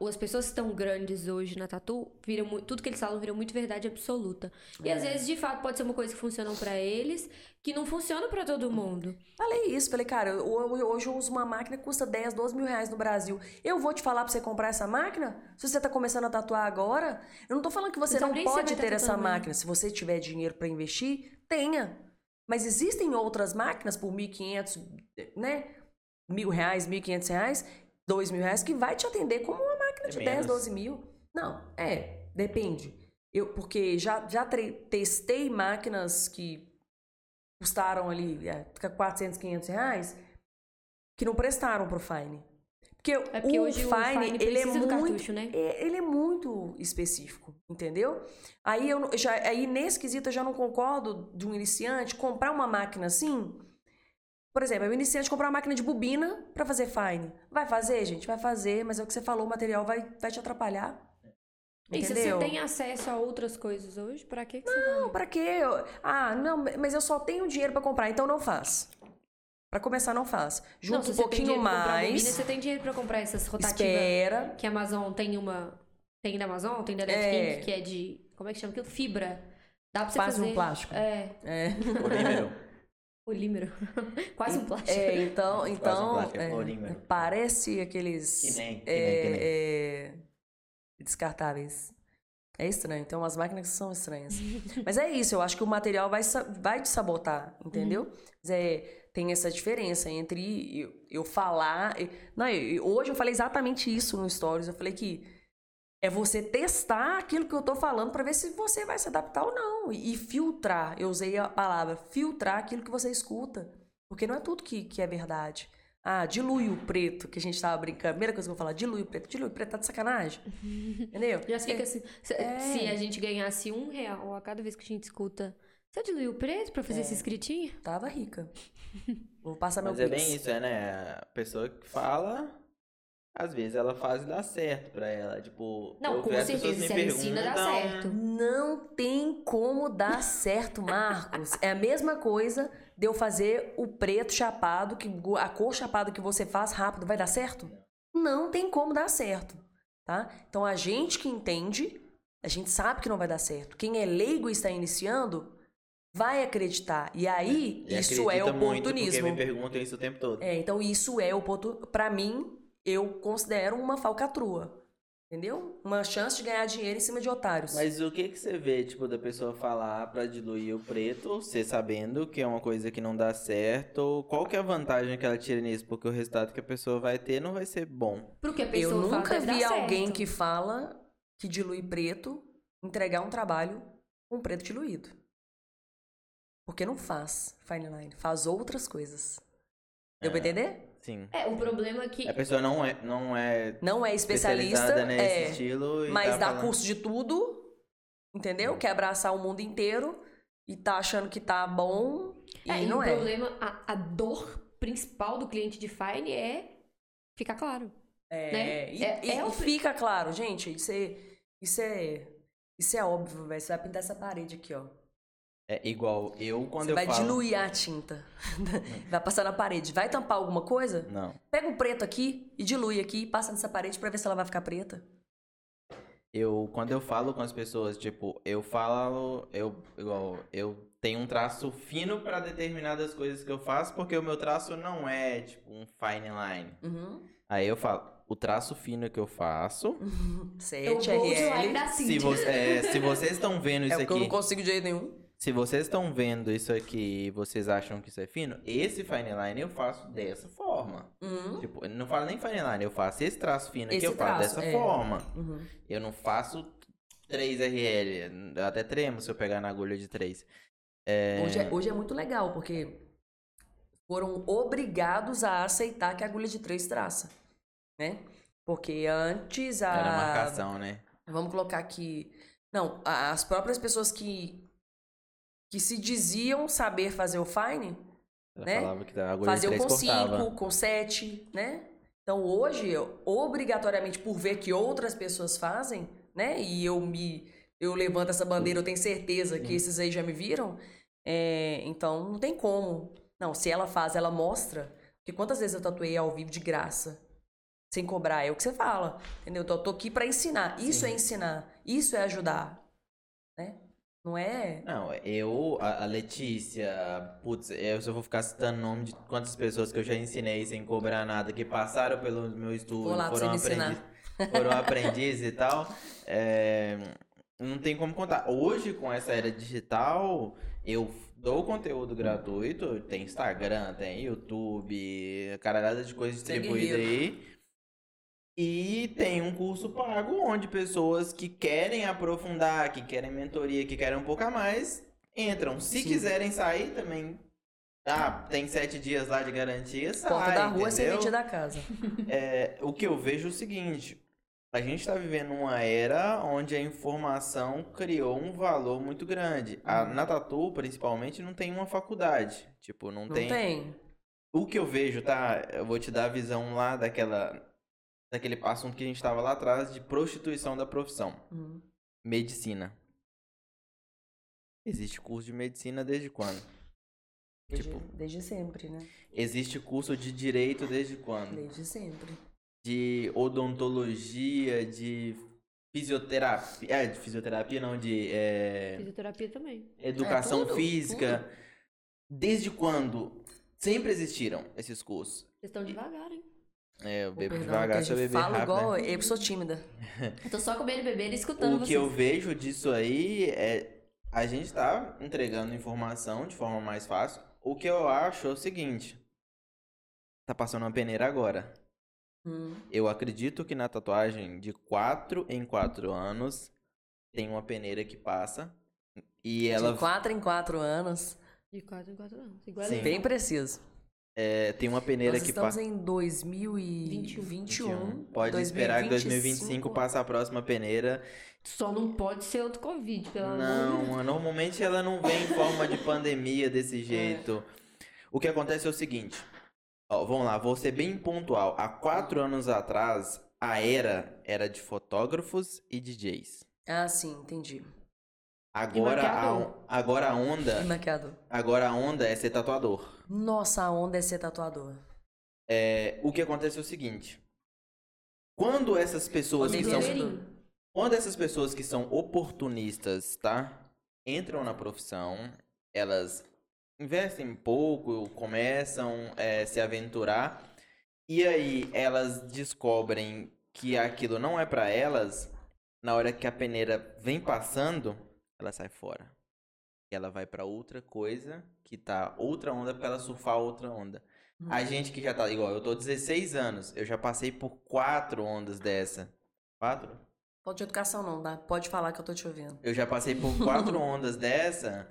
as pessoas que estão grandes hoje na tatu, viram tudo que eles falam vira muito verdade absoluta. E É. às vezes, de fato, pode ser uma coisa que funciona pra eles, que não funciona pra todo mundo. Falei isso, falei, cara, hoje eu uso uma máquina que custa 10, 12 mil reais no Brasil. Eu vou te falar pra você comprar essa máquina? Se você tá começando a tatuar agora, eu não tô falando que você Não não pode tá ter essa máquina. Se você tiver dinheiro pra investir, tenha. Mas existem outras máquinas por 1.500, né? Mil reais, 1.500 reais, 2 mil reais, que vai te atender como uma máquina É de 10, menos. 12 mil. Não, é, depende. Eu, porque já, já testei máquinas que custaram ali é, 400, 500 reais, que não prestaram pro Fine. Porque, É porque o, hoje Fine, o Fine ele é muito, cartucho, né? é, ele é muito específico, entendeu? Aí eu já aí nesse quesito eu já não concordo de um iniciante comprar uma máquina assim. Por exemplo, o iniciante comprar uma máquina de bobina pra fazer fine. Vai fazer, gente? Vai fazer, mas é o que você falou, o material vai, vai te atrapalhar. E se você tem acesso a outras coisas hoje, pra que, que você vai? Não, pra quê? Ah, não, mas eu só tenho dinheiro pra comprar, então não faz. Pra começar, não faz. Não, Junta se um você tem pouquinho dinheiro pra comprar mais. bobina, você tem dinheiro pra comprar essas rotativas Espera. que a Amazon tem uma... Tem da Amazon, tem da É. Electric, que é de... Como é que chama aquilo? Fibra. Dá pra você Quase fazer... um plástico. É, É. Polímero. polímero. Quase um plástico. É, então, então plástico, é, polímero. parece aqueles Que nem, que é, nem, que nem. é, descartáveis. É estranho, tem umas máquinas que são estranhas. Mas é isso, eu acho que o material vai, vai te sabotar, entendeu? Uhum. Mas é, tem essa diferença entre eu, eu falar. e- Não, eu- hoje eu falei exatamente isso no Stories. Eu falei que é você testar aquilo que eu tô falando pra ver se você vai se adaptar ou não. E, e filtrar. Eu usei a palavra filtrar aquilo que você escuta. Porque não é tudo que, que é verdade. Ah, dilui o preto, que a gente tava brincando. Primeira coisa que eu vou falar, dilui o preto. Dilui o preto, tá de sacanagem. Entendeu? Já fica assim. Se, É. se a gente ganhasse um real a cada vez que a gente escuta. Você diluiu o preço pra É. fazer esse escritinho? Tava rica. Vou passar meu Mas é bem isso, é, né? A pessoa que fala, às vezes ela faz e dá certo pra ela. Tipo, Não, eu com certeza. me Se ela ensina, dá certo. Não tem como dar certo, Marcos. É a mesma coisa de eu fazer o preto chapado, que a cor chapada que você faz rápido, vai dar certo? não tem como dar certo, tá? Então a gente que entende, a gente sabe que não vai dar certo. Quem é leigo e está iniciando vai acreditar. E aí, E isso é acredita muito, oportunismo. Porque me perguntam isso o tempo todo. É, então isso é oportunismo. Pra mim, eu considero uma falcatrua. Entendeu? Uma chance de ganhar dinheiro em cima de otários. Mas o que que você vê, tipo, da pessoa falar pra diluir o preto, você sabendo que é uma coisa que não dá certo, qual que é a vantagem que ela tira nisso? Porque o resultado que a pessoa vai ter não vai ser bom. Pro que a Eu pessoa faz, nunca vi alguém certo. que fala que dilui preto entregar um trabalho com preto diluído. Porque não faz fine line, faz outras coisas. Deu pra É. entender? Sim. É, o problema é que. A pessoa não é, não é Não é especialista, nesse é, estilo e mas tá dá falando- curso de tudo, entendeu? Quer abraçar o mundo inteiro e tá achando que tá bom e É, e não o é. problema, a, a dor principal do cliente de Fine é ficar claro. É, né? e, É- e- é e fica claro, gente, isso é, isso é, isso é óbvio, velho. Você vai pintar essa parede aqui, ó. É igual eu quando Você eu vai falo... diluir a tinta. vai passar na parede. Vai tampar alguma coisa? Não. Pega um preto aqui e dilui aqui e passa nessa parede pra ver se ela vai ficar preta. Eu, quando eu falo com as pessoas, tipo, eu falo, eu, igual, eu tenho um traço fino pra determinadas coisas que eu faço, porque o meu traço não é, tipo, um fine line. Uhum. Aí eu falo, o traço fino que eu faço, Eu 7 vou de line RL. da se, você, é, se vocês estão vendo É isso porque eu não aqui, consigo de jeito nenhum. Se vocês estão vendo isso aqui e vocês acham que isso é fino, esse fine line eu faço dessa forma. Uhum. Tipo, eu não falo nem fine line, eu faço esse traço fino aqui, Esse eu faço traço, dessa é. forma. Uhum. Eu não faço 3RL. Eu até tremo se eu pegar na agulha de 3. Hoje, é, hoje é muito legal, porque foram obrigados a aceitar que a agulha de três traça, né? Porque antes a... Era marcação, né? Vamos colocar aqui... Não, as próprias pessoas que, que se diziam saber fazer o fine, Ela né? 3 com. 5, com 7, né? Então hoje, eu, obrigatoriamente, por ver que outras pessoas fazem, né? E eu me. Eu levanto essa bandeira, eu tenho certeza que esses aí já me viram. é, então não tem como. Não, se ela faz, ela mostra. Porque quantas vezes eu tatuei ao vivo de graça? Sem cobrar, é o que você fala. Entendeu? Então, eu tô aqui pra ensinar. Isso é ensinar. Isso é ajudar. Né? Não é. Não, eu, a, a Letícia, putz, eu só vou ficar citando o nome de quantas pessoas que eu já ensinei sem cobrar nada, que passaram pelo meu estudo, lá foram aprendizes, foram e tal. É, não tem como contar. Hoje, com essa era digital, eu dou conteúdo gratuito, tem Instagram, tem YouTube, caralhada de coisa distribuída aí. E tem um curso pago onde pessoas que querem aprofundar, que querem mentoria, que querem um pouco a mais, entram. Se Sim. quiserem sair também. Ah, tem sete dias lá de garantia, sai, Porta da rua, entendeu? semente da casa. É, o que eu vejo é o seguinte: a gente está vivendo uma era onde a informação criou um valor muito grande. A, Uhum. na Tatu, principalmente, não tem uma faculdade. Tipo, não, Não tem. tem. O que eu vejo, tá? Eu vou te dar a visão lá daquela. Daquele assunto que a gente tava lá atrás de prostituição da profissão. Hum. Medicina. Existe curso de medicina desde quando? Desde, Tipo- desde sempre, né? Existe curso de direito desde quando? Desde sempre. De odontologia, de fisioterapia. É, de fisioterapia não, de é, Fisioterapia também. educação É, tudo, física. Desde quando? Sempre existiram esses cursos. Vocês estão devagar, hein? É, eu Pô, bebo perdão, devagar, que se eu beber falo rápido. igual né? eu sou tímida. Eu tô só comendo e bebendo e escutando O que vocês. eu vejo disso aí é a gente tá entregando informação de forma mais fácil. O que eu acho é o seguinte: tá passando uma peneira agora. Hum. Eu acredito que na tatuagem de 4 em 4 anos tem uma peneira que passa e ela De quatro em quatro anos. De 4 em 4 anos. Igual Sim. Bem preciso. É, tem uma peneira Nós que estamos passa. em 2021. 21. Pode esperar que 2025 passe a próxima peneira. Só não pode ser outro Covid, pelo amor de Deus. Não, normalmente ela não vem em forma de pandemia desse jeito. O que acontece é o seguinte. Ó, vamos lá, vou ser bem pontual. Há quatro anos atrás, a era era de fotógrafos e DJs. Ah, sim, entendi. Agora a, agora a onda, maquiador. agora a onda é ser tatuador. Nossa, a onda é ser tatuador. É, o que acontece é o seguinte. Quando essas pessoas que são. Quando essas pessoas que são oportunistas, tá? Entram na profissão, elas investem um pouco, começam a se aventurar, e aí elas descobrem que aquilo não é pra elas, na hora que a peneira vem passando, ela sai fora. Ela vai pra outra coisa, que tá outra onda pra ela surfar outra onda. A gente que já tá igual, eu tô 16 anos, eu já passei por quatro ondas dessa. Quatro? Pode de educação não, tá? Pode falar que eu tô te ouvindo. Eu já passei por quatro ondas dessa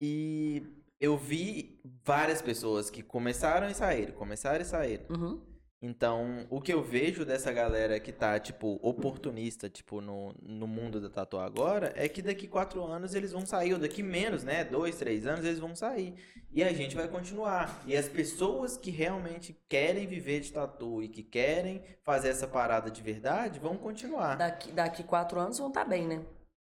e eu vi várias pessoas que começaram e saíram, começaram e saíram. Uhum. Então, o que eu vejo dessa galera que tá, tipo, oportunista, tipo, no, no mundo da tatu agora, é que daqui quatro anos eles vão sair, ou daqui menos, né? Dois, três anos eles vão sair. E a gente vai continuar. E as pessoas que realmente querem viver de tatu e que querem fazer essa parada de verdade, vão continuar. Daqui, daqui quatro anos vão estar bem, né?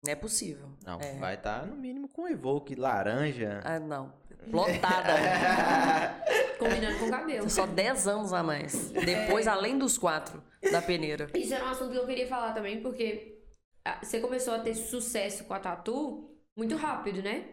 Não é possível. Não, É. vai estar no mínimo com Evoque, laranja. Ah, não. Lotada. Combinando com o cabelo. Só 10 anos a mais. Depois, além dos quatro da peneira. Isso era um assunto que eu queria falar também, porque ah, você começou a ter sucesso com a tatu muito rápido, né?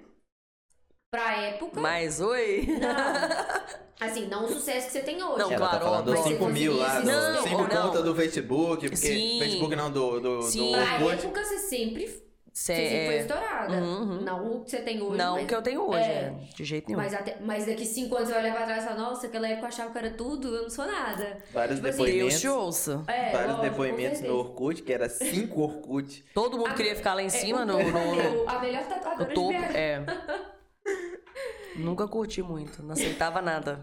Pra época. Mas, oi. Não. Assim, não o sucesso que você tem hoje. Não, Ela claro, tá falando dos óbvio. 5 mil lá, Não, dos 5 não. contas do Facebook, porque Sim. Facebook não, do, do, Sim. do Pra época você sempre, você Cê sempre foi é- estourada. Uhum. Não o que você tem hoje. Não mas, o que eu tenho hoje, É. é. De jeito nenhum. Mas, até, mas daqui cinco anos você vai olhar pra trás e falar, nossa, aquela época eu achava que era tudo, eu não sou nada. Vários Tipo assim, depoimentos. te ouça. É, vários lógico, depoimentos no. Orkut, que era 5 Orkut. Todo mundo A- queria ficar lá em É, cima, o- no, no, eu- A melhor no tatuadora topo. de BH. É. Nunca curti muito, não aceitava nada.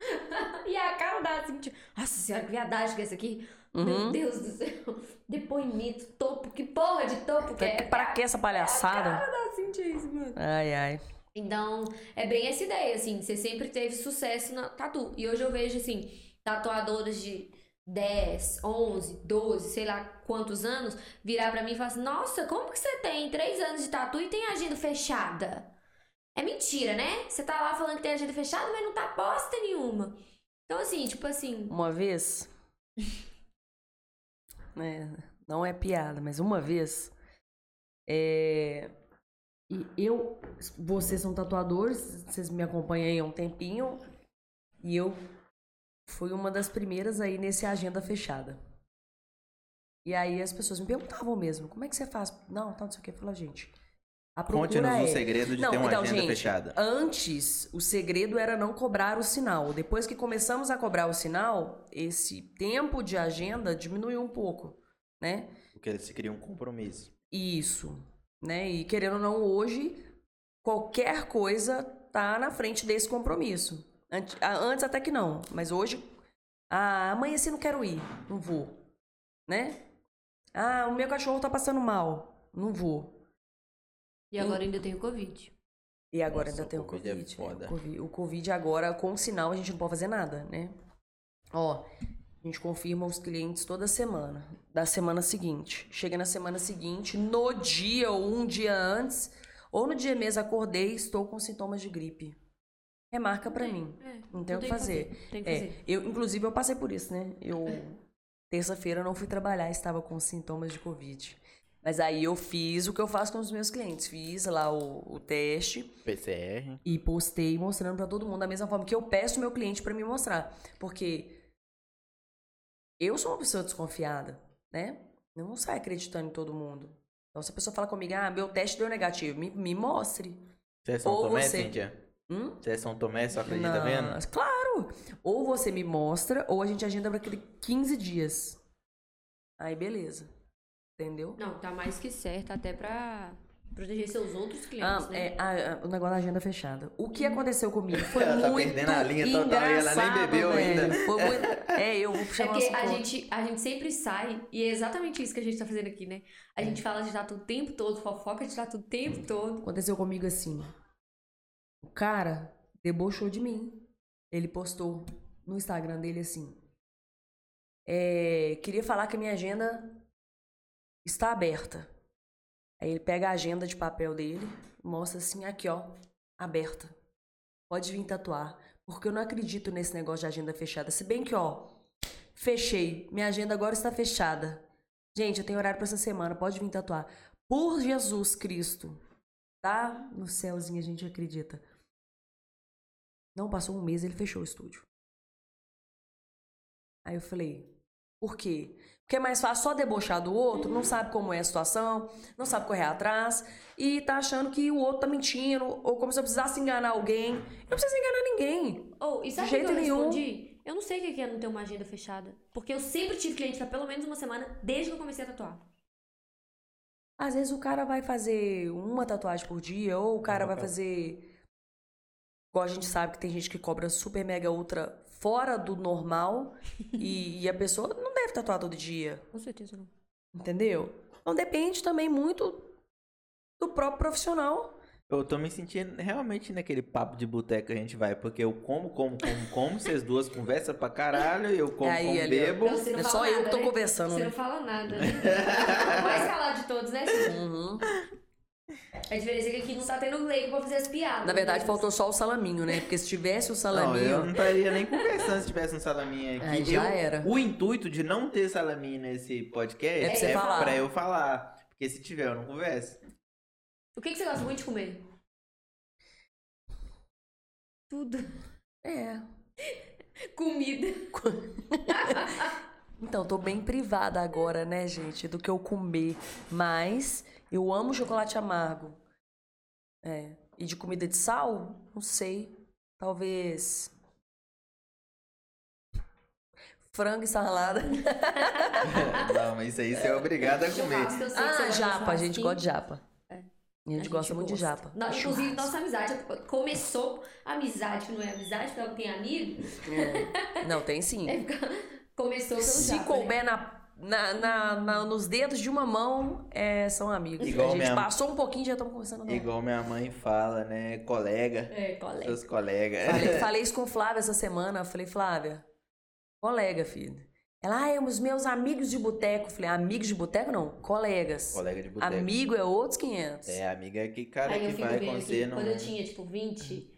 E a cara da assim, tipo, nossa senhora, que viadagem que é essa aqui. Meu Uhum. Deus do céu. Depoimento, topo, que porra de topo que é. Pra que essa palhaçada? Ah, senti isso, mano. Ai, ai. Então, é bem essa ideia, assim, você sempre teve sucesso na tatu. E hoje eu vejo, assim, tatuadoras de 10, 11, 12, sei lá quantos anos, virar pra mim e falar assim, nossa, como que você tem 3 anos de tatu e tem agenda fechada? É mentira, né? Você tá lá falando que tem agenda fechada, mas não tá bosta nenhuma. Então, assim, tipo assim, Uma vez. É, não é piada, mas uma vez. É, e eu. Vocês são tatuadores, vocês me acompanham aí há um tempinho. E eu fui uma das primeiras aí nesse agenda fechada. E aí as pessoas me perguntavam mesmo, como é que você faz? Não, tá, não sei o que. Eu gente. A procura Conte-nos é... o segredo de Não, ter uma então, agenda gente, fechada. Antes, o segredo era não cobrar o sinal. Depois que começamos a cobrar o sinal, esse tempo de agenda diminuiu um pouco, né? Porque se criam um compromisso. Isso, né? E querendo ou não, hoje, qualquer coisa tá na frente desse compromisso. Ante- Antes até que não, mas hoje, ah, amanhã assim não quero ir, não vou, né? Ah, o meu cachorro tá passando mal, não vou. E agora ainda tem o Covid. E agora Nossa, ainda tem o o Covid é Covid. foda. O Covid. O Covid agora, com sinal, a gente não pode fazer nada, né? Ó, a gente confirma os clientes toda semana, da semana seguinte. Chega na semana seguinte, no dia ou um dia antes, ou no dia mesmo, acordei, estou com sintomas de gripe. Remarca pra mim. É, Não tem o que fazer. Tem que É, fazer. eu, inclusive, eu passei por isso, né? Eu, terça-feira, não fui trabalhar, estava com sintomas de Covid. Mas aí eu fiz o que eu faço com os meus clientes. Fiz lá o, o teste PCR. e postei mostrando pra todo mundo da mesma forma que eu peço o meu cliente pra me mostrar. Porque eu sou uma pessoa desconfiada, né? Eu não saio acreditando em todo mundo. Então, se a pessoa fala comigo, ah, meu teste deu negativo, me, me mostre. Você é São Ou Tomé, você- Cíntia? Hum? Você é São Tomé, só acredita Não, vendo? Claro! Ou você me mostra, ou a gente agenda pra aquele 15 dias. Aí, beleza. Entendeu? Não, tá mais que certo, até pra proteger seus outros Ah, clientes, né? é, a- a- o negócio da agenda fechada. O que aconteceu comigo foi Ela tá muito perdendo a linha total e ela nem bebeu velho. ainda. Foi muito... É, eu vou É puxar porque nosso a gente, a gente sempre sai, e é exatamente isso que a gente tá fazendo aqui, né? A gente fala de tatu o tempo todo, fofoca de tatu o tempo todo. Aconteceu comigo assim. O cara debochou de mim. Ele postou no Instagram dele assim. É, queria falar que a minha agenda está aberta. Aí ele pega a agenda de papel dele, mostra assim, aqui ó, aberta. Pode vir tatuar. Porque eu não acredito nesse negócio de agenda fechada. Se bem que, ó, Fechei. Minha agenda agora está fechada. Gente, eu tenho horário pra essa semana, pode vir tatuar. Por Jesus Cristo. Tá? No céuzinho a gente acredita. Não passou um mês, ele fechou o estúdio. Aí eu falei, por quê? Porque é mais fácil só debochar do outro, não sabe como é a situação, não sabe correr atrás e tá achando que o outro tá mentindo, ou como se eu precisasse enganar alguém. Eu não preciso enganar ninguém. Oh, e sabe De o que jeito eu nenhum. respondi? Eu não sei o que é não ter uma agenda fechada. Porque eu sempre tive cliente pra pelo menos uma semana desde que eu comecei a tatuar. Às vezes o cara vai fazer uma tatuagem por dia, ou o cara vai fazer. Igual a gente sabe que tem gente que cobra super mega ultra fora do normal e, e a pessoa não deve tatuar todo dia. Com certeza não. Entendeu? Então depende também muito do próprio profissional. Eu tô me sentindo realmente naquele papo de boteco que a gente vai, porque eu como, como, como, como, vocês duas conversam pra caralho, eu como, Aí, como ali, bebo. Não É só eu nada, que tô né? conversando, Você né? não fala nada, né? O mais calado de todos, né? Uhum. A diferença é que aqui não tá tendo leigo pra fazer as piadas. Na verdade, né? faltou só o salaminho, né? Porque se tivesse o Não, salaminho. eu não estaria nem conversando se tivesse um salaminho aqui. Aí já Eu- era. O intuito de não ter salaminho nesse podcast É pra você falar. pra eu falar. Porque se tiver, eu não converso. O que, que você gosta muito de comer? Tudo. É. Comida. Então, tô bem privada agora, né, gente, do que eu comer. Mas eu amo chocolate amargo. É. E de comida de sal? Não sei. Talvez. Frango e salada. não, mas isso aí você é obrigado a comer. Ah, japa. A gente churrasquinho. gosta de japa. É. A gente gosta muito de japa. Não, inclusive, nossa amizade começou amizade, que não é amizade, porque ela não tem amigo. É. Não, tem sim. Começou pelo Se japa, couber né? na, na, na- na- nos dedos de uma mão, é, são amigos. Igual a gente minha- passou um pouquinho e já estamos conversando. agora. Igual minha mãe fala, né? Colega. É, colega. Seus colegas. Falei, falei isso com Flávia essa semana. Falei, Flávia, colega, filho. Ela, ah, é os meus amigos de boteco. Falei, amigos de boteco não, colegas. Colega de boteco. Amigo é outros 500. É, amiga que cara Aí que vai você não. quando eu tinha, tipo, 20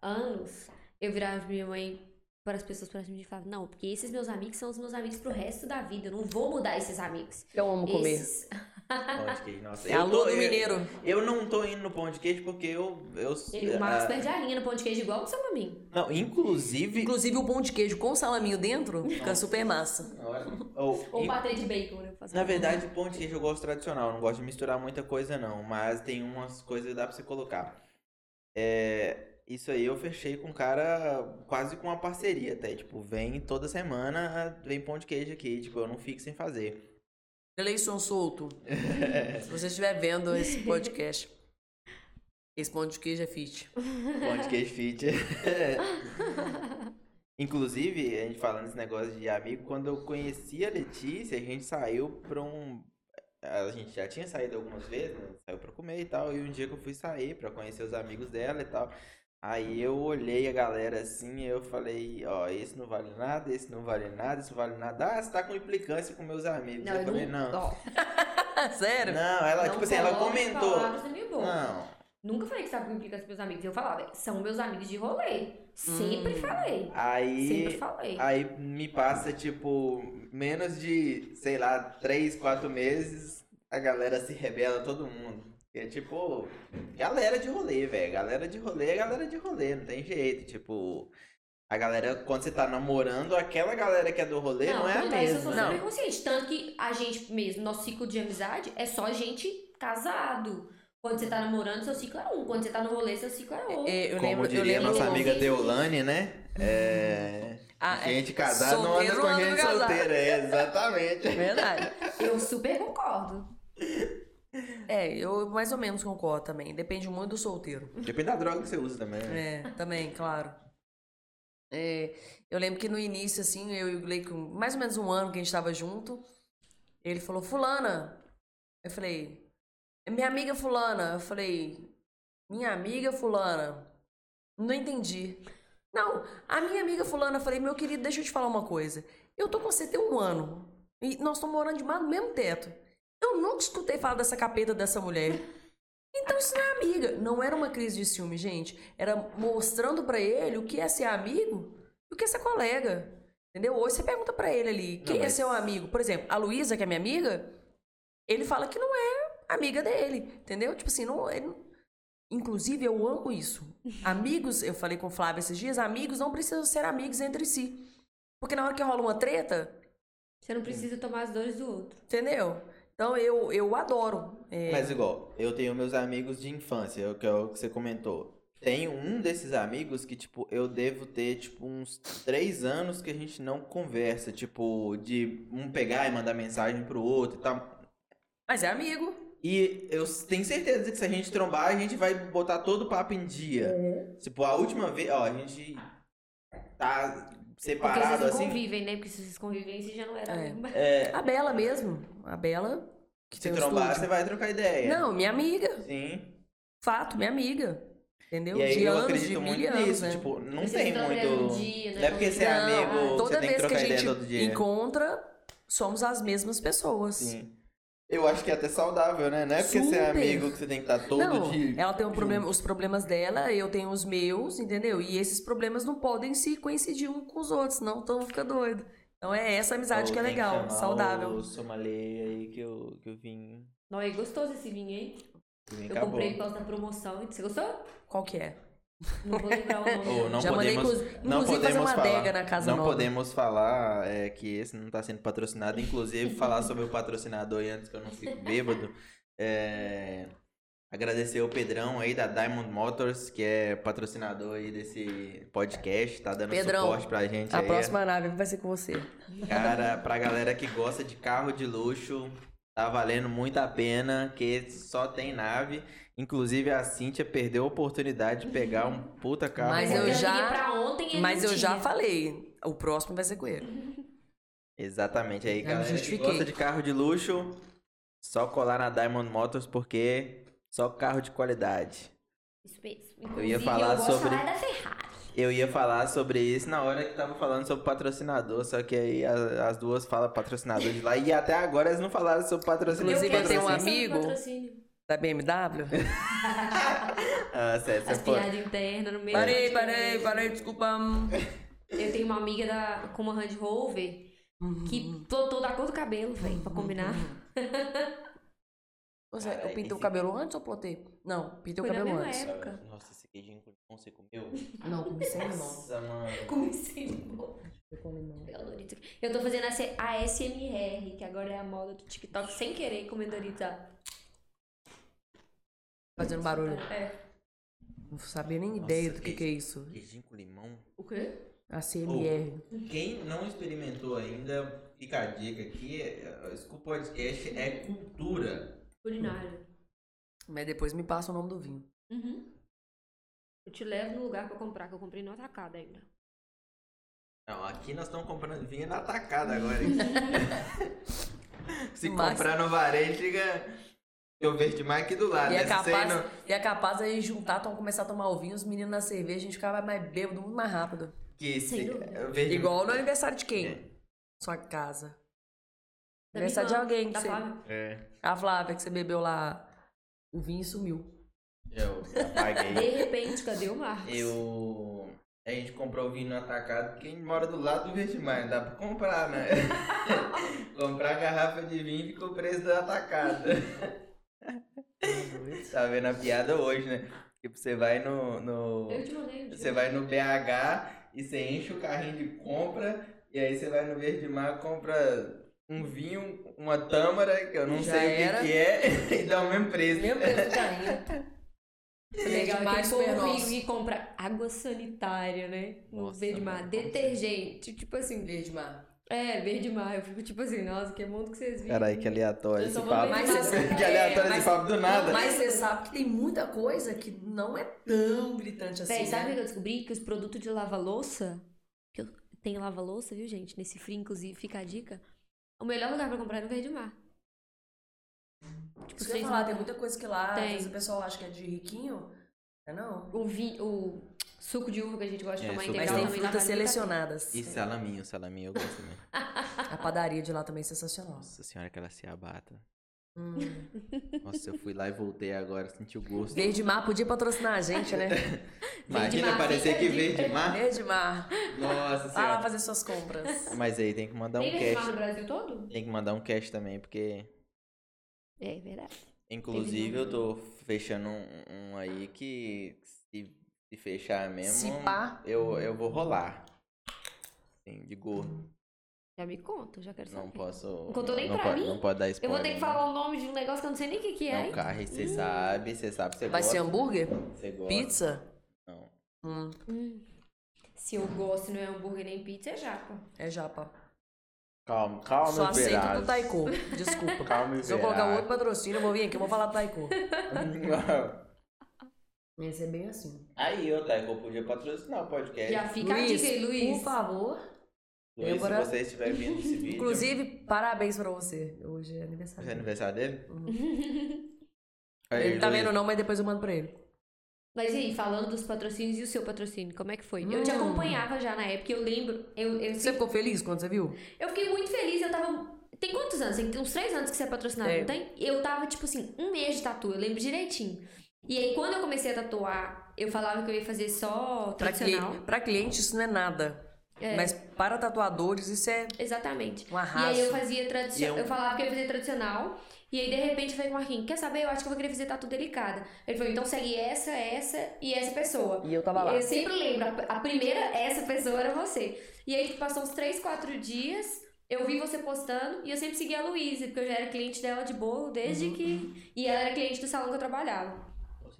anos, eu virava pra minha mãe, para as pessoas próximas de e falava, não, porque esses meus amigos são os meus amigos pro resto da vida, eu não vou mudar esses amigos. Eu amo comer. Esses... Pão de queijo, Nossa, É a eu tô- eu- mineiro. Eu não tô indo no pão de queijo porque eu. eu Ele, o Marcos ah, perde a linha no pão de queijo igual o seu maminho. Não, inclusive. Inclusive, o pão de queijo com salaminho dentro fica super massa. Ou- Ou in- patê de bacon, né? Na verdade, pão de queijo eu gosto tradicional, eu não gosto de misturar muita coisa não, mas tem umas coisas que dá pra você colocar. É, isso aí eu fechei com um cara quase com uma parceria até, tipo, vem toda semana, vem pão de queijo aqui, tipo, eu não fico sem fazer. Eleição solto. Se você estiver vendo esse podcast, esse pão de queijo é fit. Pão de queijo fit. Inclusive, a gente falando esse negócio de amigo, quando eu conheci a Letícia, a gente saiu pra um. A gente já tinha saído algumas vezes, né? Saiu pra comer e tal. E um dia que eu fui sair pra conhecer os amigos dela e tal. Aí eu olhei a galera assim e eu falei, ó, esse não vale nada, esse não vale nada, esse não vale nada. Ah, você tá com implicância com meus amigos. Não, eu eu falei, não. não. Sério? Não, ela, não tipo assim, ela comentou. boca. Não. Nunca falei que estava com implicância com meus amigos. Eu falava, são meus amigos de rolê. Sempre Hum. falei. Aí. Sempre falei. Aí me passa, tipo, menos de, sei lá, três, quatro meses, a galera se rebela todo mundo. É tipo, galera de rolê, velho. Galera de rolê é galera de rolê, não tem jeito. Tipo, a galera, quando você tá namorando, aquela galera que é do rolê não, é a quanto a isso eu mesma. sou Não. super consciente. Tanto que a gente mesmo, nosso ciclo de amizade é só gente casado. Quando você tá namorando, seu ciclo é um. Quando você tá no rolê, seu ciclo é outro. É, eu Como lembro, eu diria lembro nossa amiga Deolane, né? É. Ah, é. gente casada não anda Solteiro com não gente casado. solteira, é, exatamente. Verdade. Eu super concordo. É, eu mais ou menos concordo também. Depende muito do solteiro. Depende da droga que você usa também. né? É, também, claro. É, eu lembro que no início, assim, eu e o Gleico, mais ou menos um ano que a gente tava junto, ele falou, fulana. Eu falei, "É minha amiga fulana. Eu falei, minha amiga fulana. Não entendi. Não, a minha amiga fulana, eu falei, meu querido, deixa eu te falar uma coisa. Eu tô com você tem um ano. E nós estamos morando debaixo do mesmo teto. Eu nunca escutei falar dessa capeta dessa mulher. Então isso não é amiga. Não era uma crise de ciúme, gente. Era mostrando pra ele o que é ser amigo e o que é ser colega. Entendeu? Hoje você pergunta pra ele ali, quem é mas- seu amigo? Por exemplo, a Luísa, que é minha amiga, ele fala que não é amiga dele, entendeu? Tipo assim, não, ele não- Inclusive, eu amo isso. Amigos, eu falei com o Flávio esses dias, amigos não precisam ser amigos entre si. Porque na hora que rola uma treta, Você não precisa tomar as dores do outro. entendeu? Então eu, eu adoro. é, Mas igual, eu tenho meus amigos de infância, que é o que você comentou. Tenho um desses amigos que, tipo, eu devo ter, tipo, uns três anos que a gente não conversa. Tipo, de um pegar e mandar mensagem pro outro e tal. Mas é amigo. E eu tenho certeza que se a gente trombar, a gente vai botar todo o papo em dia. Tipo, a última vez, ó, a gente tá Porque separado vocês não assim. convivem, né? Porque se vocês convivem, você já não era É. É, A Bela mesmo. A Bela. Que se tem um trombar, você vai trocar ideia. Não, minha amiga. Sim. Fato, minha amiga. Entendeu? E aí de eu anos, acredito de muito anos, nisso. né? Tipo, não Vocês tem muito. um dia, né? Não é porque você é amigo, toda você tem que vez que a gente todo dia. encontra, somos as mesmas pessoas. Sim. Eu acho que é até saudável, né? Não é porque você é Super. amigo que você tem que estar todo não, dia. ela tem um problema, os problemas dela, eu tenho os meus, entendeu? E esses problemas não podem se coincidir um com os outros, não, então fica doido. Então é essa amizade que é legal, chamar saudável. O sommelier aí que eu, que eu vim. Não, é gostoso esse vinho, hein? Que Eu acabou. comprei por causa da promoção. Você gostou? Qual que é? Não vou lembrar o nome. Ou não Já mandei, podemos, inclusive, não inclusive fazer podemos uma falar, adega na casa não nova. podemos falar é, que esse não está sendo patrocinado. Inclusive, falar sobre o patrocinador aí antes que eu não fique bêbado. É, agradecer o Pedrão aí da Diamond Motors, que é patrocinador aí desse podcast, tá dando Pedrão, suporte pra gente A aí. próxima nave vai ser com você. Cara, pra galera que gosta de carro de luxo, tá valendo muito a pena, que só tem nave. Inclusive a Cíntia perdeu a oportunidade de pegar um puta carro. Mas Porque eu já- ontem ele Mas eu já tinha. falei, o próximo vai ser com ele. Exatamente aí, Já galera que gosta de carro de luxo, só colar na Diamond Motors porque só carro de qualidade. Isso mesmo. Eu ia falar eu gosto sobre- falar da Ferrari. Eu ia falar sobre isso na hora que tava falando sobre patrocinador, só que aí a- as duas falam patrocinador de lá e até agora eles não falaram sobre patrocinador. Inclusive, eu tenho um amigo- Patrocínio. Da BMW? Ah, sério, As você pode- piadas internas no meio. Parei, parei, parei, desculpa. Eu tenho uma amiga da, com uma Range Rover que plotou da cor do cabelo, velho, pra combinar. Você, Cara, eu pintei o cabelo antes ou plotei? Não, pintei o Foi cabelo antes. época. Nossa, esse queijinho com limão você comeu? Não, comecei não. Nossa, mano. Comecei limão. Pega Doritos aqui. Eu tô fazendo a a ASMR, que agora é a moda do TikTok, sem querer comer Doritos. Fazendo barulho. É. Não sabia nem Nossa, ideia do que, que- que é isso. Queijinho com limão? O quê? A CMR. Quem não experimentou ainda, fica a dica aqui, é- esse podcast é cultura. Culinária. Mas depois me passa o nome do vinho. Uhum. Eu te levo no lugar pra comprar, que eu comprei no atacado ainda. Não, aqui nós estamos comprando vinho na atacada agora. hein? Se Mas- comprar no varejo, chega... Eu vejo demais aqui do lado. E é, né? Capaz, não- e é capaz aí juntar, então começar a tomar o vinho, os meninos na cerveja, a gente ficava mais bêbado, muito mais rápido. Que se... Sem dúvida. eu vejo- Igual no aniversário de quem? É. Sua casa. Da Aniversário de alguém que você... Flávia. É, A Flávia, que você bebeu lá o vinho e sumiu. eu apaguei. De repente, cadê o Marcos? Eu. A gente comprou o vinho no atacado, quem mora do lado do Verde Mar, dá pra comprar, né? comprar garrafa de vinho fica o preço do atacado. tá vendo a piada hoje, né? Tipo, você vai no. no... Eu te mandei. Você vai no BH e você enche o carrinho de compra, e aí você vai no Verde Mar, compra um vinho, uma tâmara, que eu não Já sei era. o que, que é, e dá o mesmo preço. Mesmo preço do carrinho. Legal mais aquele super povo nosso. que compra água sanitária, né? No Nossa, verde mar. Detergente. Tipo assim. Verde mar. É, verde mar. Eu fico tipo assim, nossa, que mundo que vocês viram. Caralho, que aleatório esse papo. Mas você- que aleatório é, esse papo do nada. Mas você sabe que tem muita coisa que não é tão gritante assim. Véi, sabe o né? que eu descobri? Que os produtos de lava-louça. Que eu tenho lava-louça, viu, gente? Nesse frio, inclusive, fica a dica. O melhor lugar pra comprar é no verde mar. Tipo, Isso que eu falar, não- tem muita coisa que lá, às vezes o pessoal acha que é de riquinho. É não. o, vi, o suco de uva que a gente gosta de É, tomar integral tem também lá frutas selecionadas. E salaminho, salaminho eu gosto também. A padaria de lá também é sensacional. Nossa senhora, aquela ciabata. Hum. Nossa, eu fui lá e voltei agora, senti o gosto. Verde Mar podia patrocinar a gente, né? Imagina Mar, parecer que verde mar. Verde Mar. Nossa Vai lá senhora. fazer suas compras. Mas aí tem que mandar um Tem verde mar cast. no Brasil todo? Tem que mandar um cast também, porque É verdade. inclusive eu tô fechando um, um aí que se, se fechar mesmo, Se pá. eu, eu vou rolar. Sim, de gordo. Já me conta, já quero saber. Não posso. Não contou nem não pra pode, mim? Não pode dar Eu spoiler. vou ter que falar o nome de um negócio que eu não sei nem o que, que é. Não, carne, você sabe, você sabe, você Vai gosta. ser hambúrguer? Você gosta. Pizza? Não. Hum, Hum. Se eu gosto e não é hambúrguer nem pizza, é japa. é japa. Calma, calma, Só aceito do Taiko. Desculpa. Calma, Se eu colocar outro patrocínio, eu vou vir aqui, eu vou falar do Taiko. Ia ser bem assim. Aí, ô Taiko, podia patrocinar o podcast. Já fica Luiz, a dica aí, Luiz. por favor. Luiz, Débora. se você estiver vendo esse vídeo. Inclusive, parabéns pra você. Hoje é Hoje é aniversário. aniversário dele? Uhum. Aí, Ele tá Luiz, vendo não, mas depois eu mando pra ele. Mas e aí, falando dos patrocínios e o seu patrocínio, como é que foi? Eu te Hum. acompanhava já na época, eu lembro. Eu, eu, Você ficou feliz quando você viu? eu fiquei muito feliz, eu tava. Tem quantos anos? Tem uns três anos que você é patrocinado, É. não tem? Eu tava, tipo assim, um mês de tatu, eu lembro direitinho. E aí, quando eu comecei a tatuar, eu falava que eu ia fazer só Pra, tradicional. cli pra cliente isso não é nada. É. Mas para tatuadores isso é Exatamente. um E arraso. aí eu fazia tradicional. E eu- Eu falava que eu ia fazer tradicional. E aí, de repente, eu falei com o Marquinhos, quer saber? Eu acho que eu vou querer fazer tatu delicada. Ele falou, então segue essa, essa e essa pessoa. E eu tava lá. Eu sempre lembro, a primeira, essa pessoa era você. E aí, passou uns 3, 4 dias, eu vi você postando e eu sempre segui a Luísa, porque eu já era cliente dela de bolo desde Uhum. que. E ela era cliente do salão que eu trabalhava.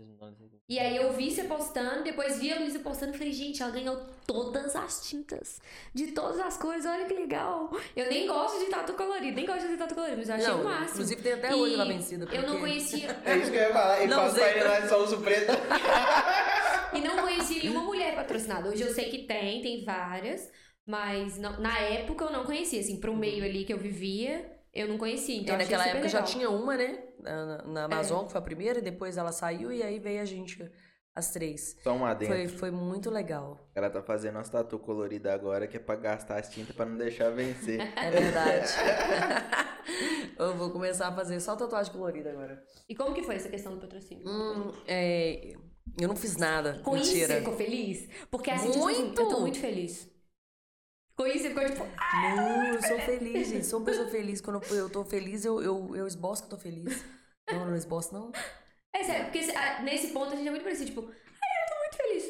Vocês não dão esse- E aí eu vi você postando, depois vi a Luísa postando e falei, gente, ela ganhou todas as tintas. De todas as cores, olha que legal. Eu nem gosto de tatu colorido, nem gosto de fazer tatu colorido, mas eu achei Não, o máximo. inclusive tem até E hoje lá vencida. Eu não porque- conhecia. É isso que eu ia falar. Ele Zé- pra ele lá de só uso preto. E não conheci nenhuma mulher patrocinada. Hoje eu sei que tem, tem várias. Mas não- na época eu não conhecia, assim, pro meio ali que eu vivia, eu não conhecia. Então E naquela super época já legal. tinha uma, né? Na, na Amazon, que foi a primeira, e depois ela saiu e aí veio a gente, as três. Só um adendo. Foi, foi muito legal. Ela tá fazendo umas tatu colorida agora, que é pra gastar as tintas pra não deixar vencer. É verdade. eu vou começar a fazer só tatuagem colorida agora. E como que foi essa questão do patrocínio? Hum, é, eu não fiz nada. Com isso você Mentira. ficou feliz? Porque assim, tipo assim, Muito! eu tô muito feliz. Com isso ficou tipo, ah, Não, eu sou feliz, gente. Sou uma pessoa feliz. Quando eu eu tô feliz, eu, eu, eu esboço que eu tô feliz. Não, não esboço, não. É sério, porque nesse ponto a gente é muito parecido, tipo, ai, eu tô muito feliz.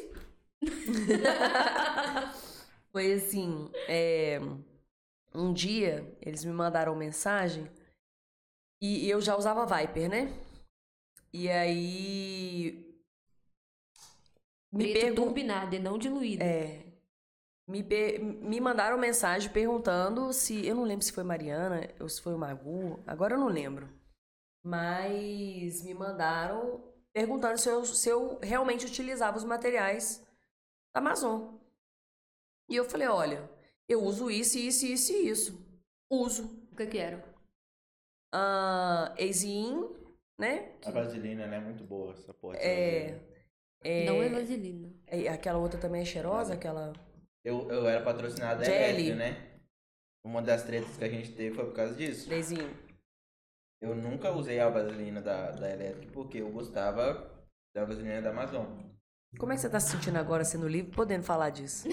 Foi assim, é, um dia eles me mandaram mensagem e eu já usava Viper, né? E aí me Preto pergun- turbinado e não diluído. é, me, me mandaram mensagem perguntando se eu não lembro se foi Mariana ou se foi o Magu, agora eu não lembro. Mas me mandaram perguntando se eu, se eu realmente utilizava os materiais da Amazon. E eu falei, olha, eu uso isso, isso, isso e isso. Uso. O que que era? Ah, Exin, né? A vaselina, né? Muito boa essa porra. É, é, Não é vaselina. é, aquela outra também é cheirosa, aquela... Eu, eu era patrocinado da Jelly. Eletro, né? Uma das tretas que a gente teve foi por causa disso. Exin. Eu nunca usei a vaselina da, da Electric porque eu gostava da vaselina da Amazon. Como é que você tá se sentindo agora sendo livre, podendo falar disso?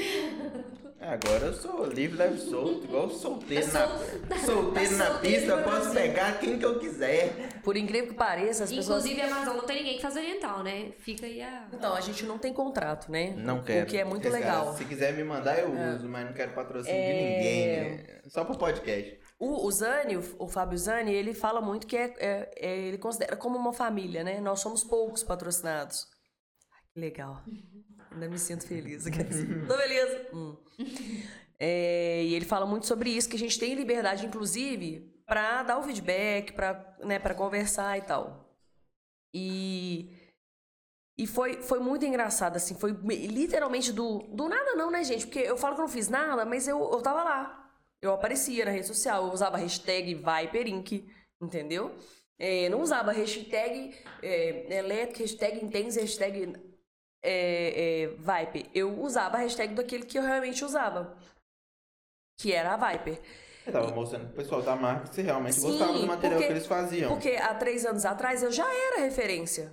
Agora eu sou livre, leve solto, igual solteiro na, sol- solteiro tá na pista, posso Brasil. pegar quem que eu quiser. Por incrível que pareça, as pessoas... Inclusive, a Amazon não tem ninguém que faz oriental, né? Fica aí a. Então, a gente não tem contrato, né? Não quero. O que é muito Esse cara, legal. se quiser me mandar, eu uso, mas não quero patrocínio de É. ninguém. Só pro podcast. O, o Zani, o, o Fábio Zani, ele fala muito que é, é- é- ele considera como uma família, né? Nós somos poucos patrocinados. Ai, que legal. Ainda me sinto feliz. Tô feliz. Hum. É, e ele fala muito sobre isso, que a gente tem liberdade, inclusive, para dar o feedback, para né, pra conversar e tal. E, e foi, foi muito engraçado, assim, foi me- literalmente do, do nada não, né, gente? Porque eu falo que eu não fiz nada, mas eu, eu tava lá. Eu aparecia na rede social, eu usava hashtag Viperink, entendeu? É, não usava hashtag é, hashtag intense, hashtag é, é, Viper. Eu usava a hashtag daquele que eu realmente usava, que era a Viper. Eu tava mostrando pro pessoal da marca que você realmente Sim, gostava do material porque- que eles faziam. Porque há três anos atrás eu já era referência.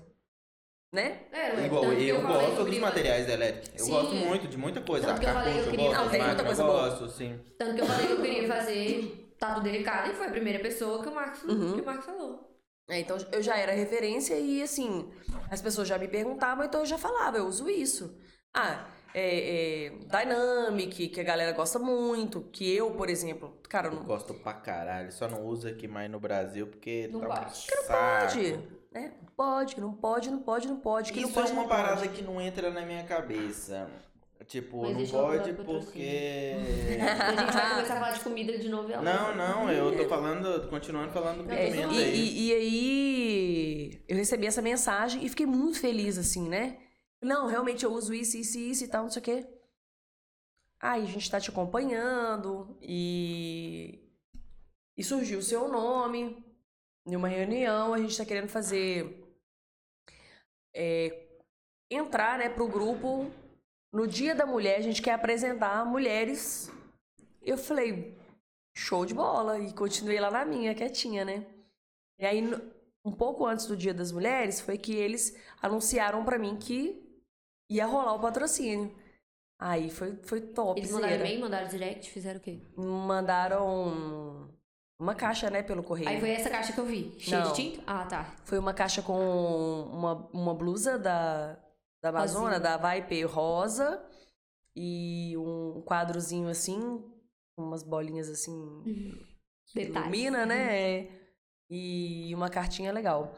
Né? É, Igual, eu, que gosto eu dos materiais da Electric. Eu Sim. gosto muito de muita coisa. Tanto que eu falei eu eu queria- tem muita eu coisa boa. gosto, sim. Tanto que eu falei que eu queria fazer tatu delicado e foi a primeira pessoa que o Marcos, Uhum. que o Marcos falou. É, então eu já era referência e assim, as pessoas já me perguntavam, então eu já falava, eu uso isso. Ah, é, é, Dynamic, que a galera gosta muito, que eu, por exemplo, cara, eu Eu não gosto pra caralho. Só não uso aqui mais no Brasil porque Não tá um pode. saco. pode, né? Pode, não pode, não pode, não pode, que Isso não pode, é uma não parada pode. que não entra na minha cabeça. Tipo, Mas não eu pode porque. A gente vai começar a falar de comida de novo. e ela- Não, não, eu tô falando, continuando falando do É, pimenta e, aí. e- e aí eu recebi essa mensagem e fiquei muito feliz, assim, né? Não, realmente eu uso isso, isso, isso e tal, não sei o quê. Aí a gente tá te acompanhando e. E surgiu o seu nome em uma reunião, a gente tá querendo fazer. é, entrar, né, pro grupo. No Dia da Mulher, a gente quer apresentar mulheres. Eu falei, show de bola. E continuei lá na minha, quietinha, né? E aí, um pouco antes do Dia das Mulheres, foi que eles anunciaram pra mim que ia rolar o patrocínio. Aí foi, foi top. Eles mandaram e-mail, mandaram direct, fizeram o quê? Mandaram uma caixa, né, pelo correio. Aí foi essa caixa que eu vi. Cheia Não. de tinta? Ah, tá. Foi uma caixa com uma, uma blusa da, da Amazônia, Rosinha. da Vipe rosa, e um quadrozinho assim, com umas bolinhas assim, que Detalhes. ilumina, né? E uma cartinha legal.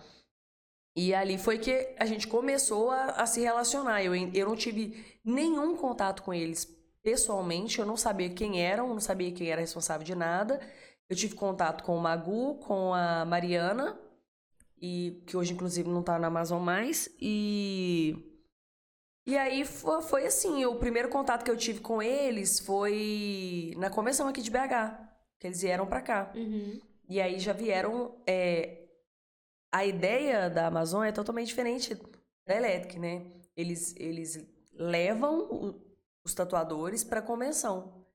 E ali foi que a gente começou a, a se relacionar. Eu, eu não tive nenhum contato com eles pessoalmente, eu não sabia quem eram, não sabia quem era responsável de nada. Eu tive contato com o Magu, com a Mariana, e que hoje inclusive não tá na Amazon mais, e e aí foi, foi assim, o primeiro contato que eu tive com eles foi na convenção aqui de BH, que eles vieram pra cá. Uhum. E aí já vieram. é, a ideia da Amazon é totalmente diferente da Electric, né? Eles, eles levam o- os tatuadores para convenção.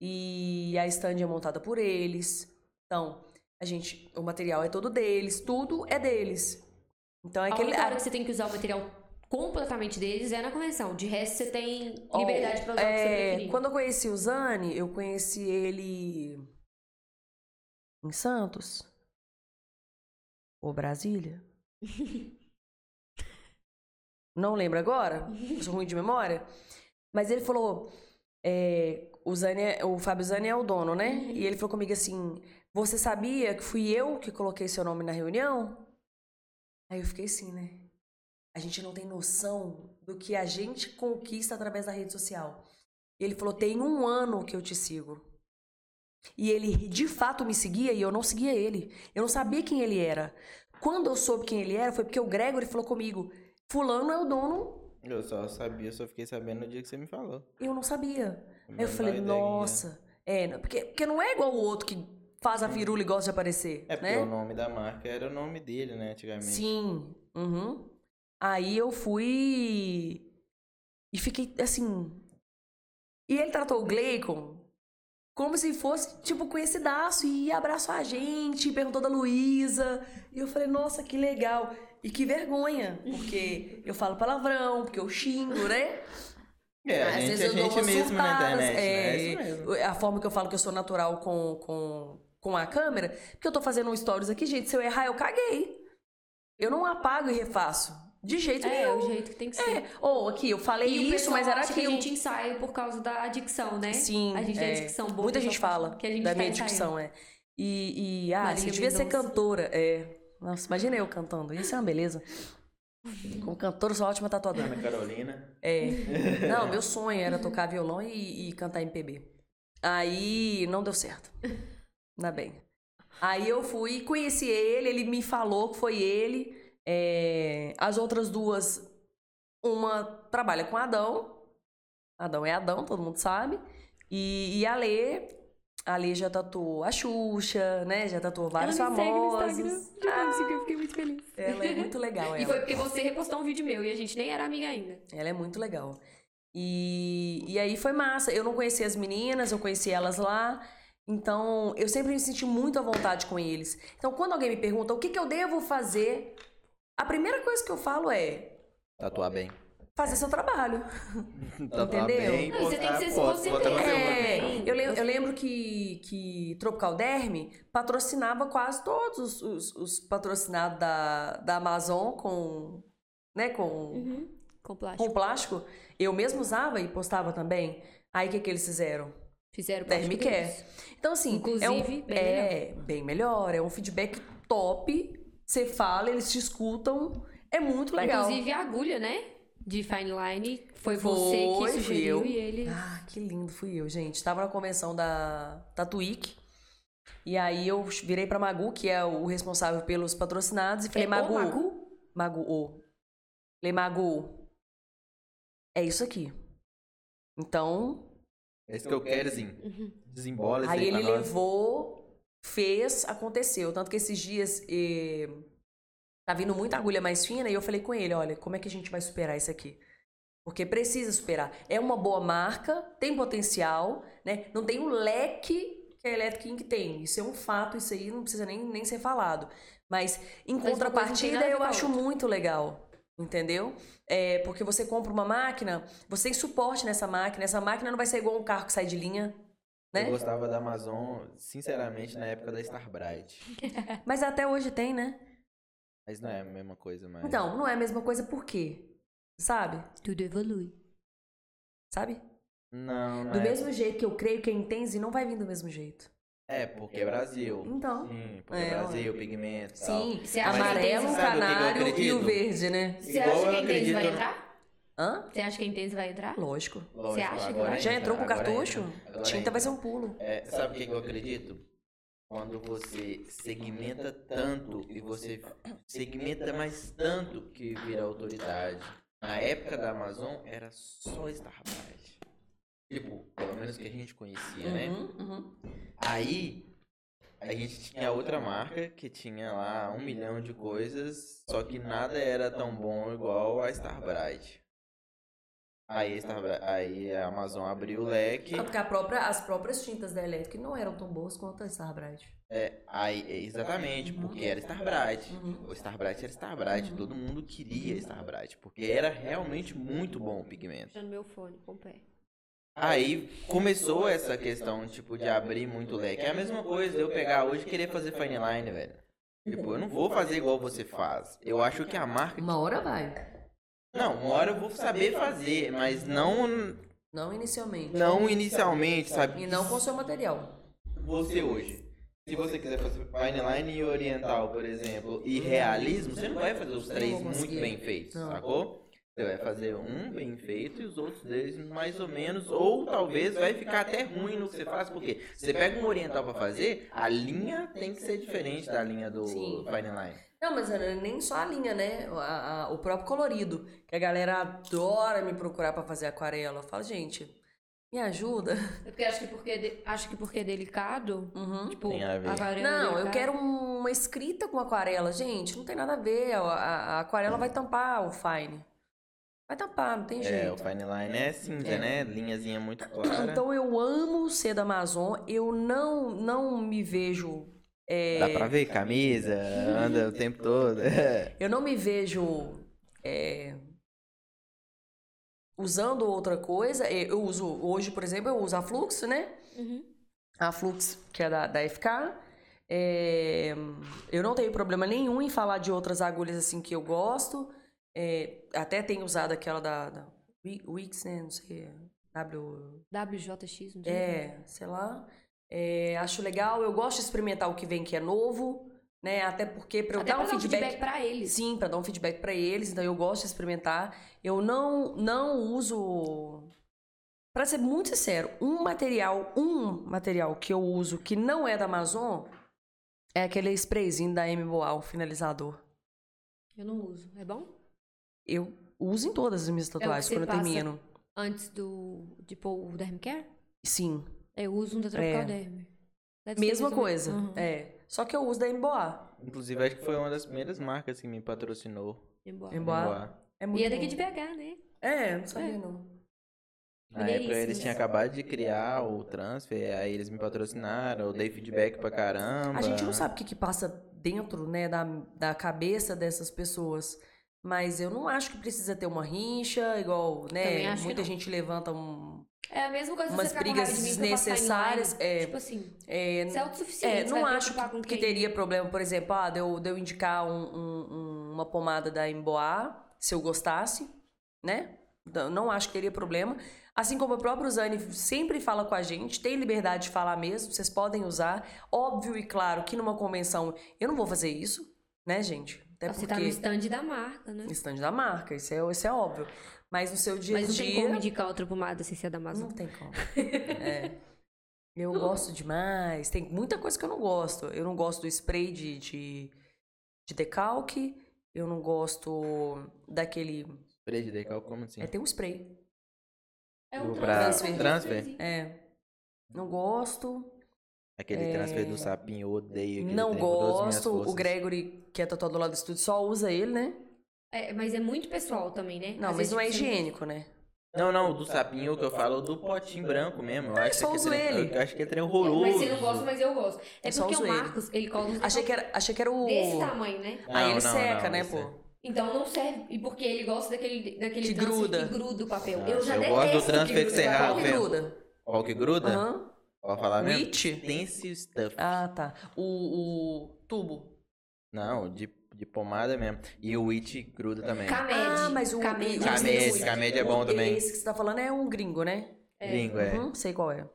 E a stand é montada por eles. Então, a gente, o material é todo deles, tudo é deles. Então é A aquele. única hora que você tem que usar o material completamente deles é na convenção. De resto, você tem liberdade pra usar o que você é, preferir. Quando eu conheci o Zani, eu conheci ele em Santos. Ou Brasília? Não lembro agora. Sou ruim de memória. Mas ele falou. é, o, Zani o Fábio Zani é o dono, né? E ele falou comigo assim: Você sabia que fui eu que coloquei seu nome na reunião? Aí eu fiquei assim, né? A gente não tem noção do que a gente conquista através da rede social. E ele falou: tem um ano que eu te sigo. E ele de fato me seguia e eu não seguia ele. Eu não sabia quem ele era. Quando eu soube quem ele era, foi porque o Gregory falou comigo: Fulano é o dono. Eu só sabia, só fiquei sabendo no dia que você me falou. Eu não sabia. Aí eu falei. Nossa. É, porque, porque não é igual o outro que faz a firula e gosta de aparecer. É porque né? o nome da marca era o nome dele, né, antigamente. Sim. Uhum. Aí eu fui e fiquei assim. E ele tratou o Gleicon como se fosse, tipo, conhecidaço e abraçou a gente, perguntou da Luísa. E eu falei, nossa, que legal. E que vergonha, porque eu falo palavrão, porque eu xingo, né? É, a Às gente, vezes a eu dou gente mesmo na surtadas, internet, né? é, É isso mesmo. A forma que eu falo que eu sou natural com, com, com a câmera, porque eu tô fazendo um stories aqui, gente, se eu errar, eu caguei. Eu não apago e refaço. De jeito É, é nenhum. o jeito que tem que ser. É. Ou aqui, eu falei E isso, mas era acha que aquilo. a gente ensaia por causa da adicção, né? Sim, A gente tem é. dicção boa. Muita gente fala que a gente da tá minha dicção, é. E, e ah, Marília você devia ser cantora. É. Nossa, imagina eu cantando. Isso é uma beleza. Como cantora, sou ótima tatuadora. Ana Carolina. É. Não, meu sonho era tocar violão e, e cantar MPB. Aí não deu certo. Ainda bem. Aí eu fui, conheci ele, ele me falou que foi ele. É, as outras duas, uma trabalha com Adão. Adão é Adão, todo mundo sabe. E, e a Lê, a Lê já tatuou a Xuxa, né? Já tatuou vários Ela me segue no famosos. Instagram. Me seguiu, eu fiquei muito feliz. Ela é muito legal, E ela. foi porque você repostou um vídeo meu e a gente nem era amiga ainda. Ela é muito legal. E, e aí foi massa. Eu não conhecia as meninas, eu conheci elas lá. Então, eu sempre me senti muito à vontade com eles. Então, quando alguém me pergunta o que, que eu devo fazer, a primeira coisa que eu falo é Tatuar bem. fazer seu trabalho. Tatuar Entendeu? bem Não, você tem que ser foto, você. É, eu, eu lembro que, que Tropical Derme patrocinava quase todos os, os- os patrocinados da, da Amazon com, né, com, Uhum. Com plástico. com plástico. Eu mesmo usava e postava também. Aí o que, que eles fizeram? Fizeram Derme quer. Então, assim, Inclusive, é, um, bem é bem melhor. É um feedback top. Você fala, eles te escutam. É muito legal. Inclusive a agulha, né? De Fine Line. Foi, Foi, você que fui sugeriu eu. e ele. Ah, que lindo fui eu, gente. Tava na convenção da Tatuíque. E aí eu virei pra Magu, que é o responsável pelos patrocinados, e falei, É Magu, Magu? Magu, ô. Falei, Magu, é isso aqui. Então, É isso que eu quero, sim. Uhum. Desembola aí ele levou, fez, aconteceu. Tanto que esses dias eh, tá vindo muita agulha mais fina e eu falei com ele, olha, como é que a gente vai superar isso aqui? Porque precisa superar. É uma boa marca, tem potencial, né? Não tem o leque que a Electric Ink tem. Isso é um fato, isso aí não precisa nem, nem ser falado. Mas, em Mas contrapartida, eu acho outra. muito legal. Entendeu? É, porque você compra uma máquina, você tem suporte nessa máquina. Essa máquina não vai ser igual um carro que sai de linha, né? Eu gostava da Amazon, sinceramente, na época da Starbright. Mas até hoje tem, né? Mas não é a mesma coisa, mas... Então, não é a mesma coisa por quê? Sabe? Tudo evolui. Sabe? Não, não Do é. mesmo jeito que eu creio que a Intense não vai vir do mesmo jeito. É, porque é Brasil. Então. Sim, porque É, é Brasil, pigmento e tal. Sim, Você acha que amarelo, o canário e o verde, né? Você Igual acha que a Intense vai entrar? Hã? Você acha que a Intense vai entrar? Lógico. Lógico, Você acha que vai? Já entrou com cartucho? entra, agora Tinta entra. vai ser um pulo. É, sabe o que que eu acredito? Quando você segmenta tanto e você segmenta mais tanto que vira autoridade. Na época da Amazon era só Starbright. Tipo, pelo menos que a gente conhecia, né? Uhum, uhum. Aí a gente tinha outra marca que tinha lá um milhão de coisas, só que nada era tão bom igual a Starbright. Aí a, Starbright, aí a Amazon abriu o leque. Ah, porque a própria, as próprias tintas da Electric não eram tão boas quanto a Starbright. É, aí, é, exatamente, porque era Starbright. Uhum. O Starbright era Starbright, todo mundo queria Starbright, porque era realmente muito bom o pigmento. Puxando meu fone com o pé. Aí começou essa questão, tipo, de abrir muito leque. É a mesma coisa eu pegar hoje e querer fazer fine line, velho. Tipo, eu não vou fazer igual você faz. Eu acho que a marca. Uma hora vai. Não, uma hora eu vou saber fazer, mas não, Não inicialmente. não inicialmente, sabe? E não com o seu material. Você hoje. Se você quiser fazer fine line e oriental, por exemplo, e realismo, você não vai fazer os três muito bem feitos, Não. sacou? Você vai fazer um bem feito e os outros dois mais ou menos, ou talvez vai ficar até ruim no que você faz, porque você pega um oriental pra fazer, a linha tem que ser diferente da linha do Sim. fine line. Não, mas era nem só a linha, né? A- a- o próprio colorido. Que a galera adora me procurar pra fazer aquarela. Eu falo, gente, me ajuda. É porque acho que porque, é de- acho que porque é delicado. Uhum. Tipo, Tem a ver. aquarela é Não, eu quero um- uma escrita com aquarela. Gente, não tem nada a ver. A, a- a aquarela vai tampar o fine. Vai tampar, não tem É, jeito. o fine line é cinza, É. né? Linhazinha muito clara. Então eu amo ser da Amazon. Eu não, não me vejo. É, Dá pra ver camisa, anda o tempo todo. Eu não me vejo é, usando outra coisa. É, Eu uso, hoje, por exemplo, eu uso a Flux, né? Uhum. A Flux, que é da, da FK. É, eu não tenho problema nenhum em falar de outras agulhas assim que eu gosto. É, até tenho usado aquela da, da Wi- Wix, né? Não sei. W. WJX, não sei. É, sei lá. É, acho legal. Eu gosto de experimentar o que vem que é novo, né? Até porque para eu dar um dar um feedback. feedback pra eles. Sim, para dar um feedback para eles, então eu gosto de experimentar. Eu não não uso Pra ser muito sincero, um material, um material que eu uso que não é da Amazon é aquele sprayzinho da M-Boal, finalizador. Eu não uso. É bom? Eu uso em todas as minhas tatuagens você quando eu termino. Antes do. de pôr o Derm Care? Sim, Eu uso um da Tropical É. Mesma coisa. Uhum. É, só que eu uso da M-Boa. Inclusive, acho que foi uma das primeiras marcas que me patrocinou. Embora. M-Boa é muito E é daqui bom. de BH, né? É, não sabia não. Na época eles tinham acabado de criar o transfer, aí eles me patrocinaram, eu dei feedback pra caramba. A gente não sabe o que, que passa dentro, né, da, da cabeça dessas pessoas. Mas eu não acho que precisa ter uma rincha, igual, né? Muita gente levanta um, É a mesma coisa umas você ficar com brigas de mim desnecessárias. É, Tipo assim, é, é autossuficiente. É, não acho que, que teria problema, por exemplo, ah, de eu, de eu indicar um- um- um- uma pomada da Emboá, se eu gostasse, né? Não- acho que teria problema. Assim como o próprio Zani sempre fala com a gente, tem liberdade de falar mesmo, vocês podem usar. Óbvio e claro que numa convenção eu não vou fazer isso, né, gente? Até Você tá no porque. stand da marca, né? Stand da marca, isso é, isso é óbvio. Mas no seu dia a Mas não dia. tem como indicar outra pomada sem ser da Amazon. Não tem como. É. Eu gosto demais. Tem muita coisa que eu não gosto. Eu não gosto do spray de, de, de decalque. Eu não gosto daquele. Spray de decalque, como assim? É, tem um spray. É um pra transfer. transfer? É. Não gosto. Aquele transfer do sapinho, eu odeio aquele não gosto. O. Gregory, que é tatuado lá do estúdio, só usa ele, né? É, mas é muito pessoal também, né? Não, Às mas vezes, não é tipo, você higiênico, né? Não, não, o do sapinho que eu falo, o do potinho branco mesmo. Eu acho só que uso trem- ele. Eu acho que é trem horroroso. Mas você não gosta, mas eu gosto. É Eu só porque o ele. Marcos, ele coloca uns Achei que era, achei que era o. desse tamanho, né? Aí ele Não, não, seca, não, né, é- pô? Então não serve. E porque ele gosta daquele, daquele Que gruda. que gruda o papel. Ah, eu já eu gosto do que transfer que rala, Qual que gruda? Qual que gruda? Aham. Pode falar mesmo? Witch? Tense Stuff. Ah, tá. O, o tubo. Não, de, de pomada mesmo. E o Witch gruda também. Camed. Ah, mas o Camed. Camed, esse- Camed é bom também. Esse que você tá falando é um gringo, né? Gringo, é. Uhum, sei qual é.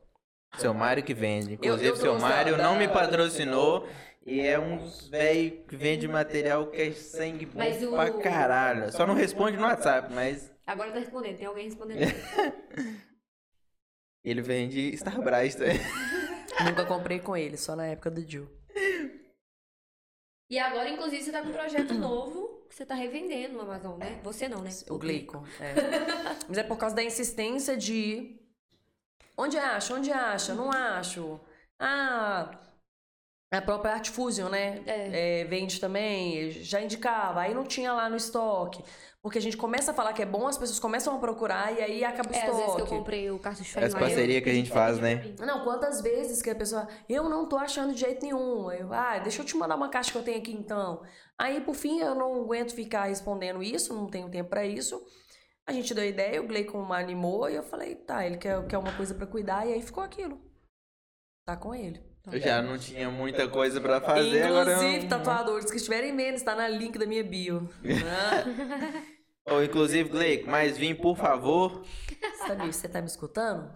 Seu Mário que vende. Inclusive, eu seu trouxe Mário da- não me patrocinou. E é uns velho que vende material que é sangue bom Mas o- pra caralho. Só não responde no WhatsApp, mas Agora tá respondendo, tem alguém respondendo. ele vende Starbras também. Nunca comprei com ele, só na época do Jill. e agora, inclusive, você tá com um projeto novo que você tá revendendo no Amazon, né? Você não, né? O Gleico. É. Mas é por causa da insistência de. Onde acha? Onde acha? Não acho. Ah. A própria Art Fusion, né? É. É, vende também, já indicava, aí não tinha lá no estoque. Porque a gente começa a falar que é bom, as pessoas começam a procurar e aí acaba o É, às vezes que eu estoque. comprei o cartucho Essa parceria que a gente faz, né? Não, quantas vezes que a pessoa, eu não tô achando de jeito nenhum. Eu, ah, deixa eu te mandar uma caixa que eu tenho aqui então. Aí, por fim, eu não aguento ficar respondendo isso, não tenho tempo pra isso. A gente deu ideia, o Gleicon animou e eu falei, tá, ele quer, quer uma coisa pra cuidar e aí ficou aquilo. Tá com ele. Eu já não tinha muita coisa pra fazer, agora... Inclusive, eu- tatuadores que estiverem vendo, está na link da minha bio. Ou, inclusive, Gleico, mais vim, por favor, você, tá você tá me escutando?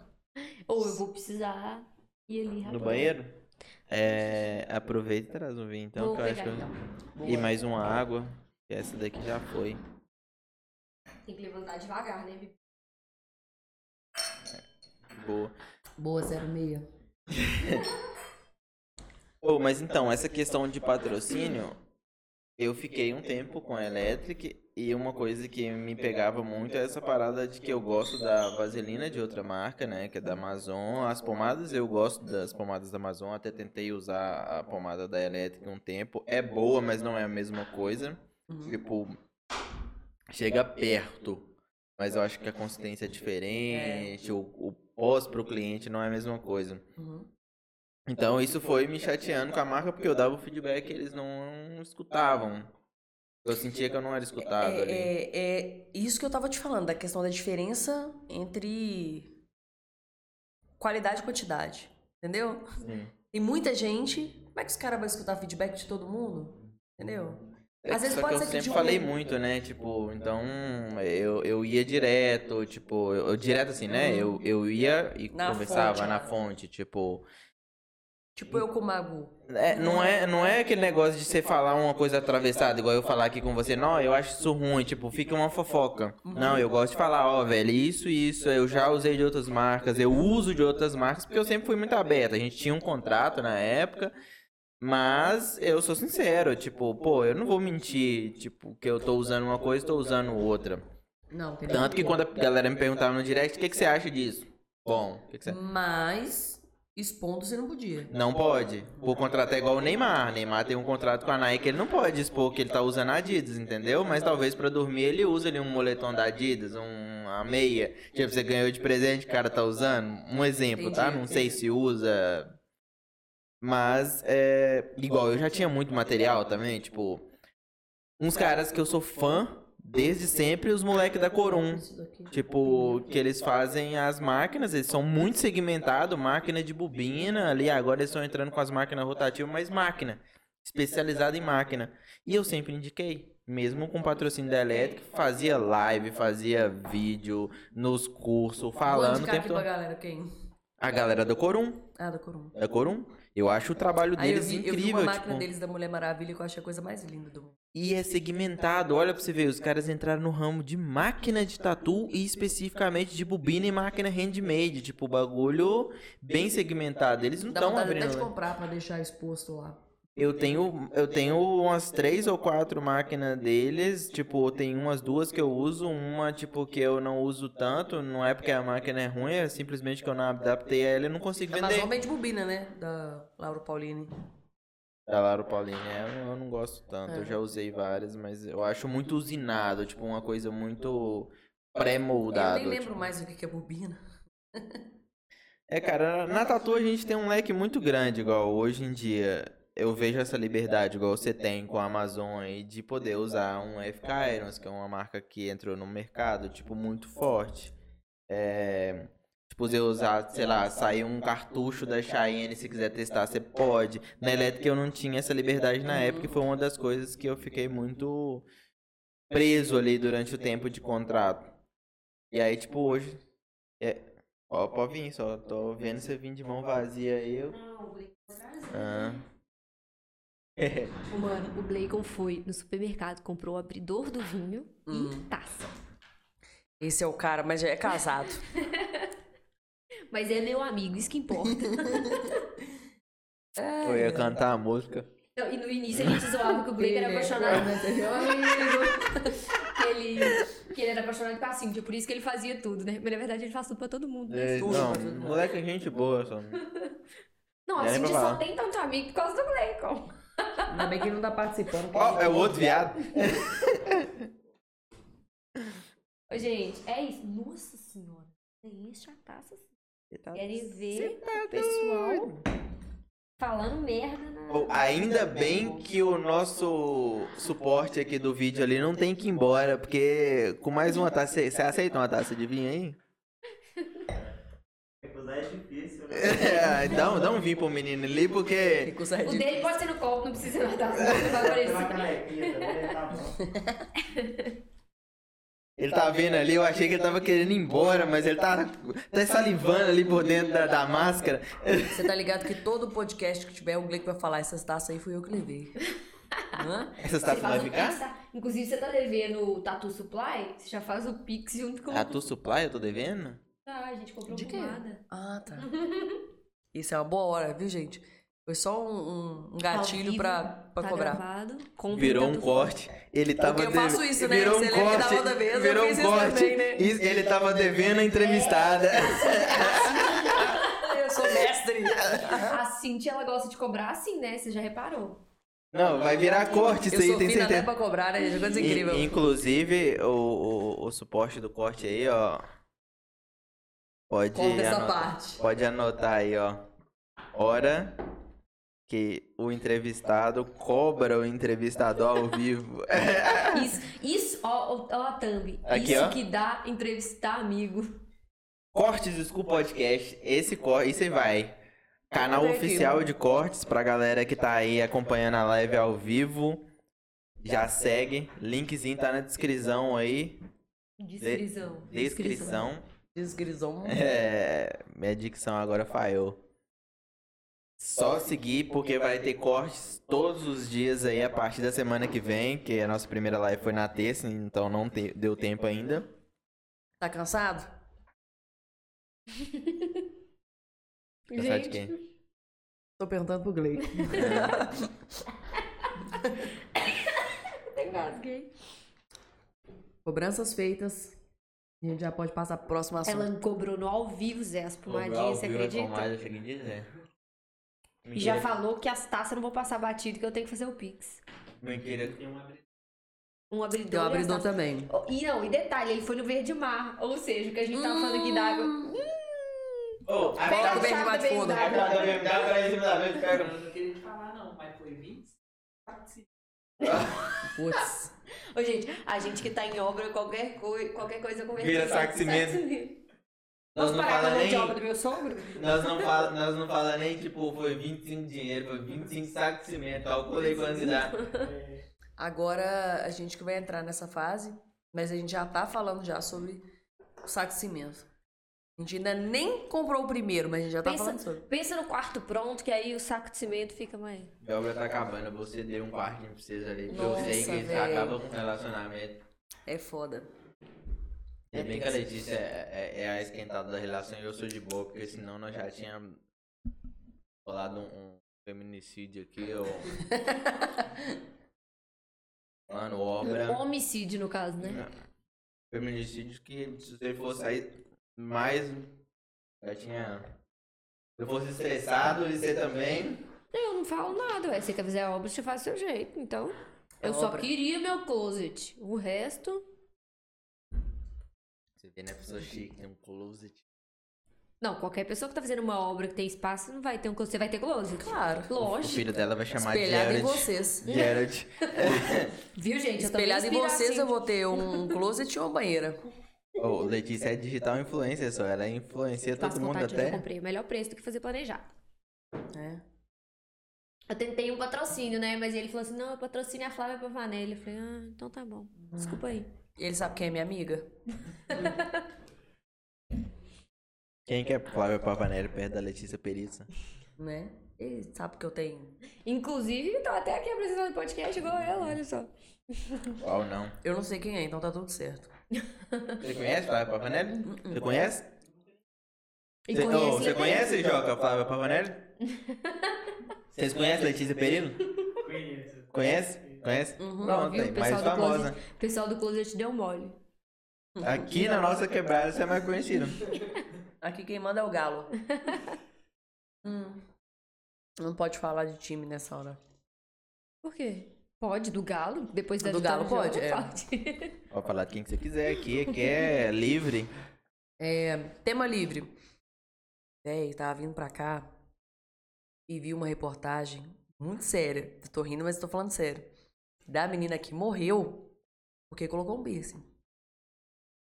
Ou eu vou precisar ir ali no rapidinho. banheiro. É, aproveita e traz um vinho, então, Vou que eu acho que eu- então. E mais uma água, que essa daqui já foi. Tem que levantar devagar, né? Bibi? Boa. Boa, 06. Ô, mas então, essa questão de patrocínio, eu fiquei um tempo com a Electric e uma coisa que me pegava muito é essa parada de que eu gosto da vaselina de outra marca, né, que é da Amazon. As pomadas, eu gosto das pomadas da Amazon, até tentei usar a pomada da Electric um tempo. É boa, mas não é a mesma coisa. Uhum. Tipo, chega perto, mas eu acho que a consistência é diferente, o, o pós pro cliente não é a mesma coisa. Uhum. Então isso foi me chateando com a marca porque eu dava o feedback e eles não escutavam. Eu sentia que eu não era escutado É, ali. é, é isso que eu tava te falando, da questão da diferença entre qualidade e quantidade. Entendeu? Sim. Tem muita gente. Como é que os caras vão escutar feedback de todo mundo? Entendeu? É, Às vezes pode que eu sempre um- falei muito, né? Tipo, então eu, eu ia direto, tipo, eu, eu direto assim, né? Eu, eu ia e Na conversava fonte. na fonte, tipo. Tipo eu com o Magu. É, não, é, não é aquele negócio de você falar uma coisa atravessada, igual eu falar aqui com você, não, eu acho isso ruim, tipo, fica uma fofoca. Não, eu gosto de falar, ó, velho, isso e isso, eu já usei de outras marcas, eu uso de outras marcas, porque eu sempre fui muito aberto. A gente tinha um contrato na época, mas eu sou sincero, tipo, pô, eu não vou mentir, tipo, que eu tô usando uma coisa e tô usando outra. Não, Tanto que quando a galera me perguntava no direct, o que, que você acha disso? Bom, o que, que você Mas Expondo você não podia. Não pode. O contrato é igual o Neymar. Neymar tem um contrato com a Nike, ele não pode expor que ele tá usando Adidas, entendeu? Mas talvez pra dormir ele usa ali um moletom da Adidas, um, uma meia. Tipo, você ganhou de presente, o cara tá usando. Um exemplo, tá? Entendi, Não sei se usa. Mas, é. Igual, eu já tinha muito material também, tipo. Uns caras que eu sou fã desde sempre, os moleques da Corum. Tipo, que eles fazem as máquinas, eles são muito segmentados, máquina de bobina, ali agora eles estão entrando com as máquinas rotativas, mas máquina, especializada em máquina. E eu sempre indiquei, mesmo com patrocínio da Elétrica, fazia live, fazia vídeo nos cursos, Vou falando o indicar aqui pra galera quem? A galera da Corum, Ah, da Corum. da Corum, eu acho o trabalho eu deles vi, eu vi incrível, uma máquina tipo, deles da Mulher Maravilha que eu achei a coisa mais linda do mundo. E é segmentado, olha pra você ver, os caras entraram no ramo de máquina de tatu e especificamente de bobina e máquina handmade, tipo, bagulho bem segmentado. Eles não Dá estão vontade abrindo. até de né? comprar pra deixar exposto lá. Eu tenho, eu tenho umas três ou quatro máquinas deles, tipo, tem umas duas que eu uso, uma, tipo, que eu não uso tanto, não é porque a máquina é ruim, é simplesmente que eu não adaptei a ela e não consigo vender. Amazon vende bobina, né? Da Laura Paulini. Da Laura Pauline, é, eu não gosto tanto, eu É. já usei várias, mas eu acho muito usinado, tipo, uma coisa muito pré-moldado. eu nem lembro tipo. mais o que é bobina. É, cara, na tatu a gente tem um leque muito grande, igual hoje em dia. Eu vejo essa liberdade, igual você tem com a Amazon aí, de poder usar um FK Irons, que é uma marca que entrou no mercado, tipo, muito forte. É, tipo, você usar, sei lá, sair um cartucho da Cheyenne, se quiser testar, você pode. Na elétrica eu não tinha essa liberdade na época, e foi uma das coisas que eu fiquei muito preso ali durante o tempo de contrato. E aí, tipo, hoje. É... Ó, pode vir, só tô vendo você vir de mão vazia aí. Eu... Ah. Mano, o Blaycon foi no supermercado, comprou o abridor do vinho Hum. e taça. Esse é o cara, mas já é casado. Mas é meu amigo, isso que importa. Eu ia cantar a música. Não, e no início a gente zoava que o Blake era é apaixonado. corno, meu amigo. que, ele, que ele era apaixonado com a Cintia, por isso que ele fazia tudo, né? Mas na verdade ele faz tudo pra todo mundo. né? É, tudo, não, moleque é gente boa, só. Não, a nem pra Cintia só tem tanto amigo por causa do Blaycon. Ainda bem que ele não tá participando. Ó, é o outro viado. Ô, gente, é isso. Nossa senhora. Enche a taça assim. Querem ver o pessoal falando merda na. Ainda bem que o nosso suporte aqui do vídeo ali não tem que ir embora, porque com mais uma taça. Você você aceita uma taça de vinho aí? Recusar é difícil, né? É, dá, um- dá um vinho pro menino ali, porque. O dele pode ser no copo, não precisa ser na taça. Não vai Tem uma canequinha também, tá bom. Ele tá vendo ali, eu achei que ele tava querendo ir embora, mas ele tá, tá salivando ali por dentro da, da máscara. Você tá ligado que todo podcast que tiver, o Gleico vai falar essas taças aí fui eu que levei. Hã? Essas Você taças vai o ficar? Tá? Inclusive, você tá devendo o Tatu Supply, você já faz o Pix junto com A tu supply eu tô devendo? Ah, a gente comprou De quê? pomada. Ah, tá. Isso é uma boa hora, viu, gente? Foi só um, um- gatilho vivo, pra, pra tá cobrar. Gravado, Virou um corte. Ele tava Porque eu faço isso, né? Virou Você um lembra da corte. vez? Eu virou um corte. também, né? Ele tava devendo a entrevistada. Eu sou mestre. A Cintia, ela gosta de cobrar assim, né? Você já reparou? Não, vai virar corte isso Eu aí, sou tem até certeza. pra cobrar, né? Coisa In- incrível. inclusive, o, o, o suporte do corte aí, ó. Pode Corta essa anotar, parte. pode anotar aí, ó. Hora que o entrevistado cobra o entrevistador ao vivo. Isso, isso ó, ó, a thumb. Aqui, isso ó. que dá entrevistar amigo. Cortes do School Podcast. Esse corte, isso aí vai. Canal oficial de cortes pra galera que tá aí acompanhando a live ao vivo. Já segue. Linkzinho tá na descrição aí. Descrição. Descrição. Desgrisão. É, minha dicção agora falhou. Só seguir, porque vai ter cortes todos os dias aí a partir da semana que vem, que a nossa primeira live foi na terça, então não te- deu tempo ainda. Tá cansado? Cansado de quem? Tô perguntando pro Gleico. até engasguei. Cobranças feitas. A gente já pode passar pro próximo assunto. Ela cobrou no ao vivo, Zé, as pomadinhas, você acredita? Pomada, em dizer. E já falou que as taças não vão passar batido, que eu tenho que fazer o Pix. Mentira. Tem um abridor. Um abridor. Tem um e abridor também. Oh, E não, e detalhe, ele foi no verde mar. Ou seja, o que a gente tava falando aqui da água. Ô, Pega Pega o verde bate da fundo. BMW. Dá pra em cima da mesa, pega. Eu não queria te falar, não, mas foi 20. Putz. Ô, gente, a gente que tá em obra, qualquer, coi qualquer coisa conversa. Vira saco de cimento. Nós Vamos não parar com a fala mão de nem. obra do meu sogro? Nós não fala, nós não fala nem, tipo, foi 25 dinheiro, foi 25 sacos de cimento. Calculei quanto dá. Agora a gente que vai entrar nessa fase, mas a gente já tá falando já sobre o saco de cimento. A gente ainda nem comprou o primeiro, mas a gente já tá Pensa- falando sobre. Pensa no quarto pronto, que aí o saco de cimento fica mais. A obra tá acabando, você deu um parquinho pra vocês ali. porque eu Nossa, sei que velho. acaba com o relacionamento. É foda. É bem que a Letícia é, é- é a esquentada da relação e eu sou de boa, porque senão nós já tínhamos rolado um, um feminicídio aqui, ou. Mano, obra. Homicídio, no caso, né? Feminicídio que se você fosse sair mais. Já tinha. Se eu fosse estressado e você também. Eu não falo nada, ué. Você quer fazer a obra, você faz do seu jeito. Então, eu A só queria meu closet. O resto. Você vê, né? Pessoa chique, tem um closet. Não, qualquer pessoa que tá fazendo uma obra que tem espaço não vai ter um closet. Você vai ter closet? Claro. O Lógico. filho dela vai chamar Espelhado em Jared. vocês. Jared. Viu, gente? Eu Espelhado em vocês, assim. eu vou ter um closet e uma banheira. Ô, Letícia é digital influencer só. Ela influencia Faço todo mundo vontade, eu até. comprei o melhor preço do que fazer planejado. É. Eu tentei um patrocínio, né? Mas ele falou assim: não, eu patrocínio a Flávia Pavanelli. Eu falei: ah, então tá bom. Desculpa aí. Ele sabe quem é minha amiga? Quem que é Flávia Pavanelli perto da Letícia Peritza? Né? Ele sabe que eu tenho. Inclusive, tô até aqui apresentando podcast igual ela, olha só. Qual não? Eu não sei quem é, então tá tudo certo. Você conhece Flávia Pavanelli? Você conhece? E Você, conhece ô, você conhece, Joca, Flávia Pavanelli? Vocês conhecem Letícia Perino? Conheço. Conhece? Conhece? Uhum. Pronto, viu? aí, mais pessoal do famosa. closet, o pessoal do closet deu mole. Aqui na nossa quebrada você é mais conhecido. Aqui quem manda é o Galo. Hum. Não pode falar de time nessa hora. Por quê? Pode, do Galo? Depois da Do vitória Galo jogo, pode, é. pode. Pode falar de quem que você quiser aqui, aqui é livre. É, tema livre. Véi, tava vindo pra cá e vi uma reportagem muito séria. Eu tô rindo, mas tô falando sério. Da menina que morreu porque colocou um piercing.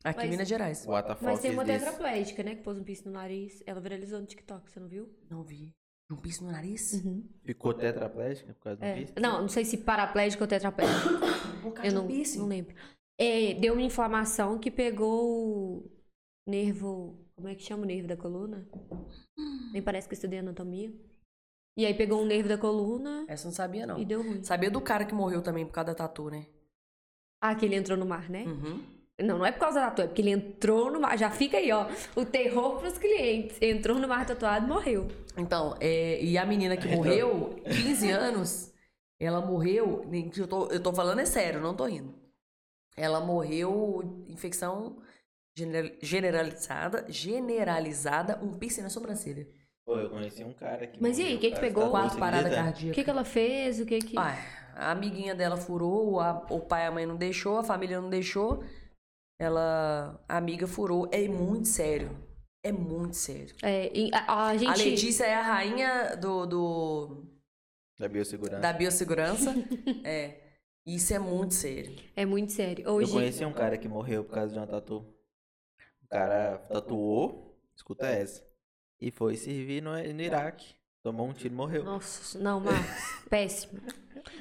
Aqui em Mas- Minas Gerais. What the fuck Mas tem is uma this? tetraplégica, né? Que pôs um piercing no nariz. Ela viralizou no TikTok, você não viu? Não vi. Um piercing no nariz? Ficou tetraplégica por causa do É. piercing? Não, não sei se paraplégico ou tetraplégico. Por causa Eu de não, um piercing. não lembro. É, deu uma inflamação que pegou o nervo. Como é que chama o nervo da coluna? Nem parece que eu estudei anatomia. E aí pegou um nervo da coluna Essa eu não sabia, não. e deu ruim. Sabia do cara que morreu também por causa da tatu, né? Ah, que ele entrou no mar, né? Uhum. Não, não é por causa da tatu, é porque ele entrou no mar. Já fica aí, ó. O terror pros clientes. Entrou no mar tatuado e morreu. Então, é, e a menina que morreu, 15 anos, ela morreu. nem que Eu tô, eu tô falando é sério, não tô rindo. Ela morreu infecção gener- generalizada, generalizada, um piercing na sobrancelha. Pô, eu conheci um cara que. Mas e aí, o que que pegou? Quatro doce, paradas acredita? O cardíacas. que, que ela fez? O que que. Ai, a amiguinha dela furou, a- o pai e a mãe não deixou, a família não deixou. Ela, a amiga furou. É muito sério. É muito sério. É, e a, a gente. A Letícia é a rainha do, do Da biossegurança. da biossegurança. é. Isso é muito sério. É muito sério. Eu Hoje. conheci um cara que morreu por causa de uma tatu. O cara tatuou, escuta essa, e foi servir no, no Iraque. Tomou um tiro e morreu. Nossa, não, Marcos. Péssimo.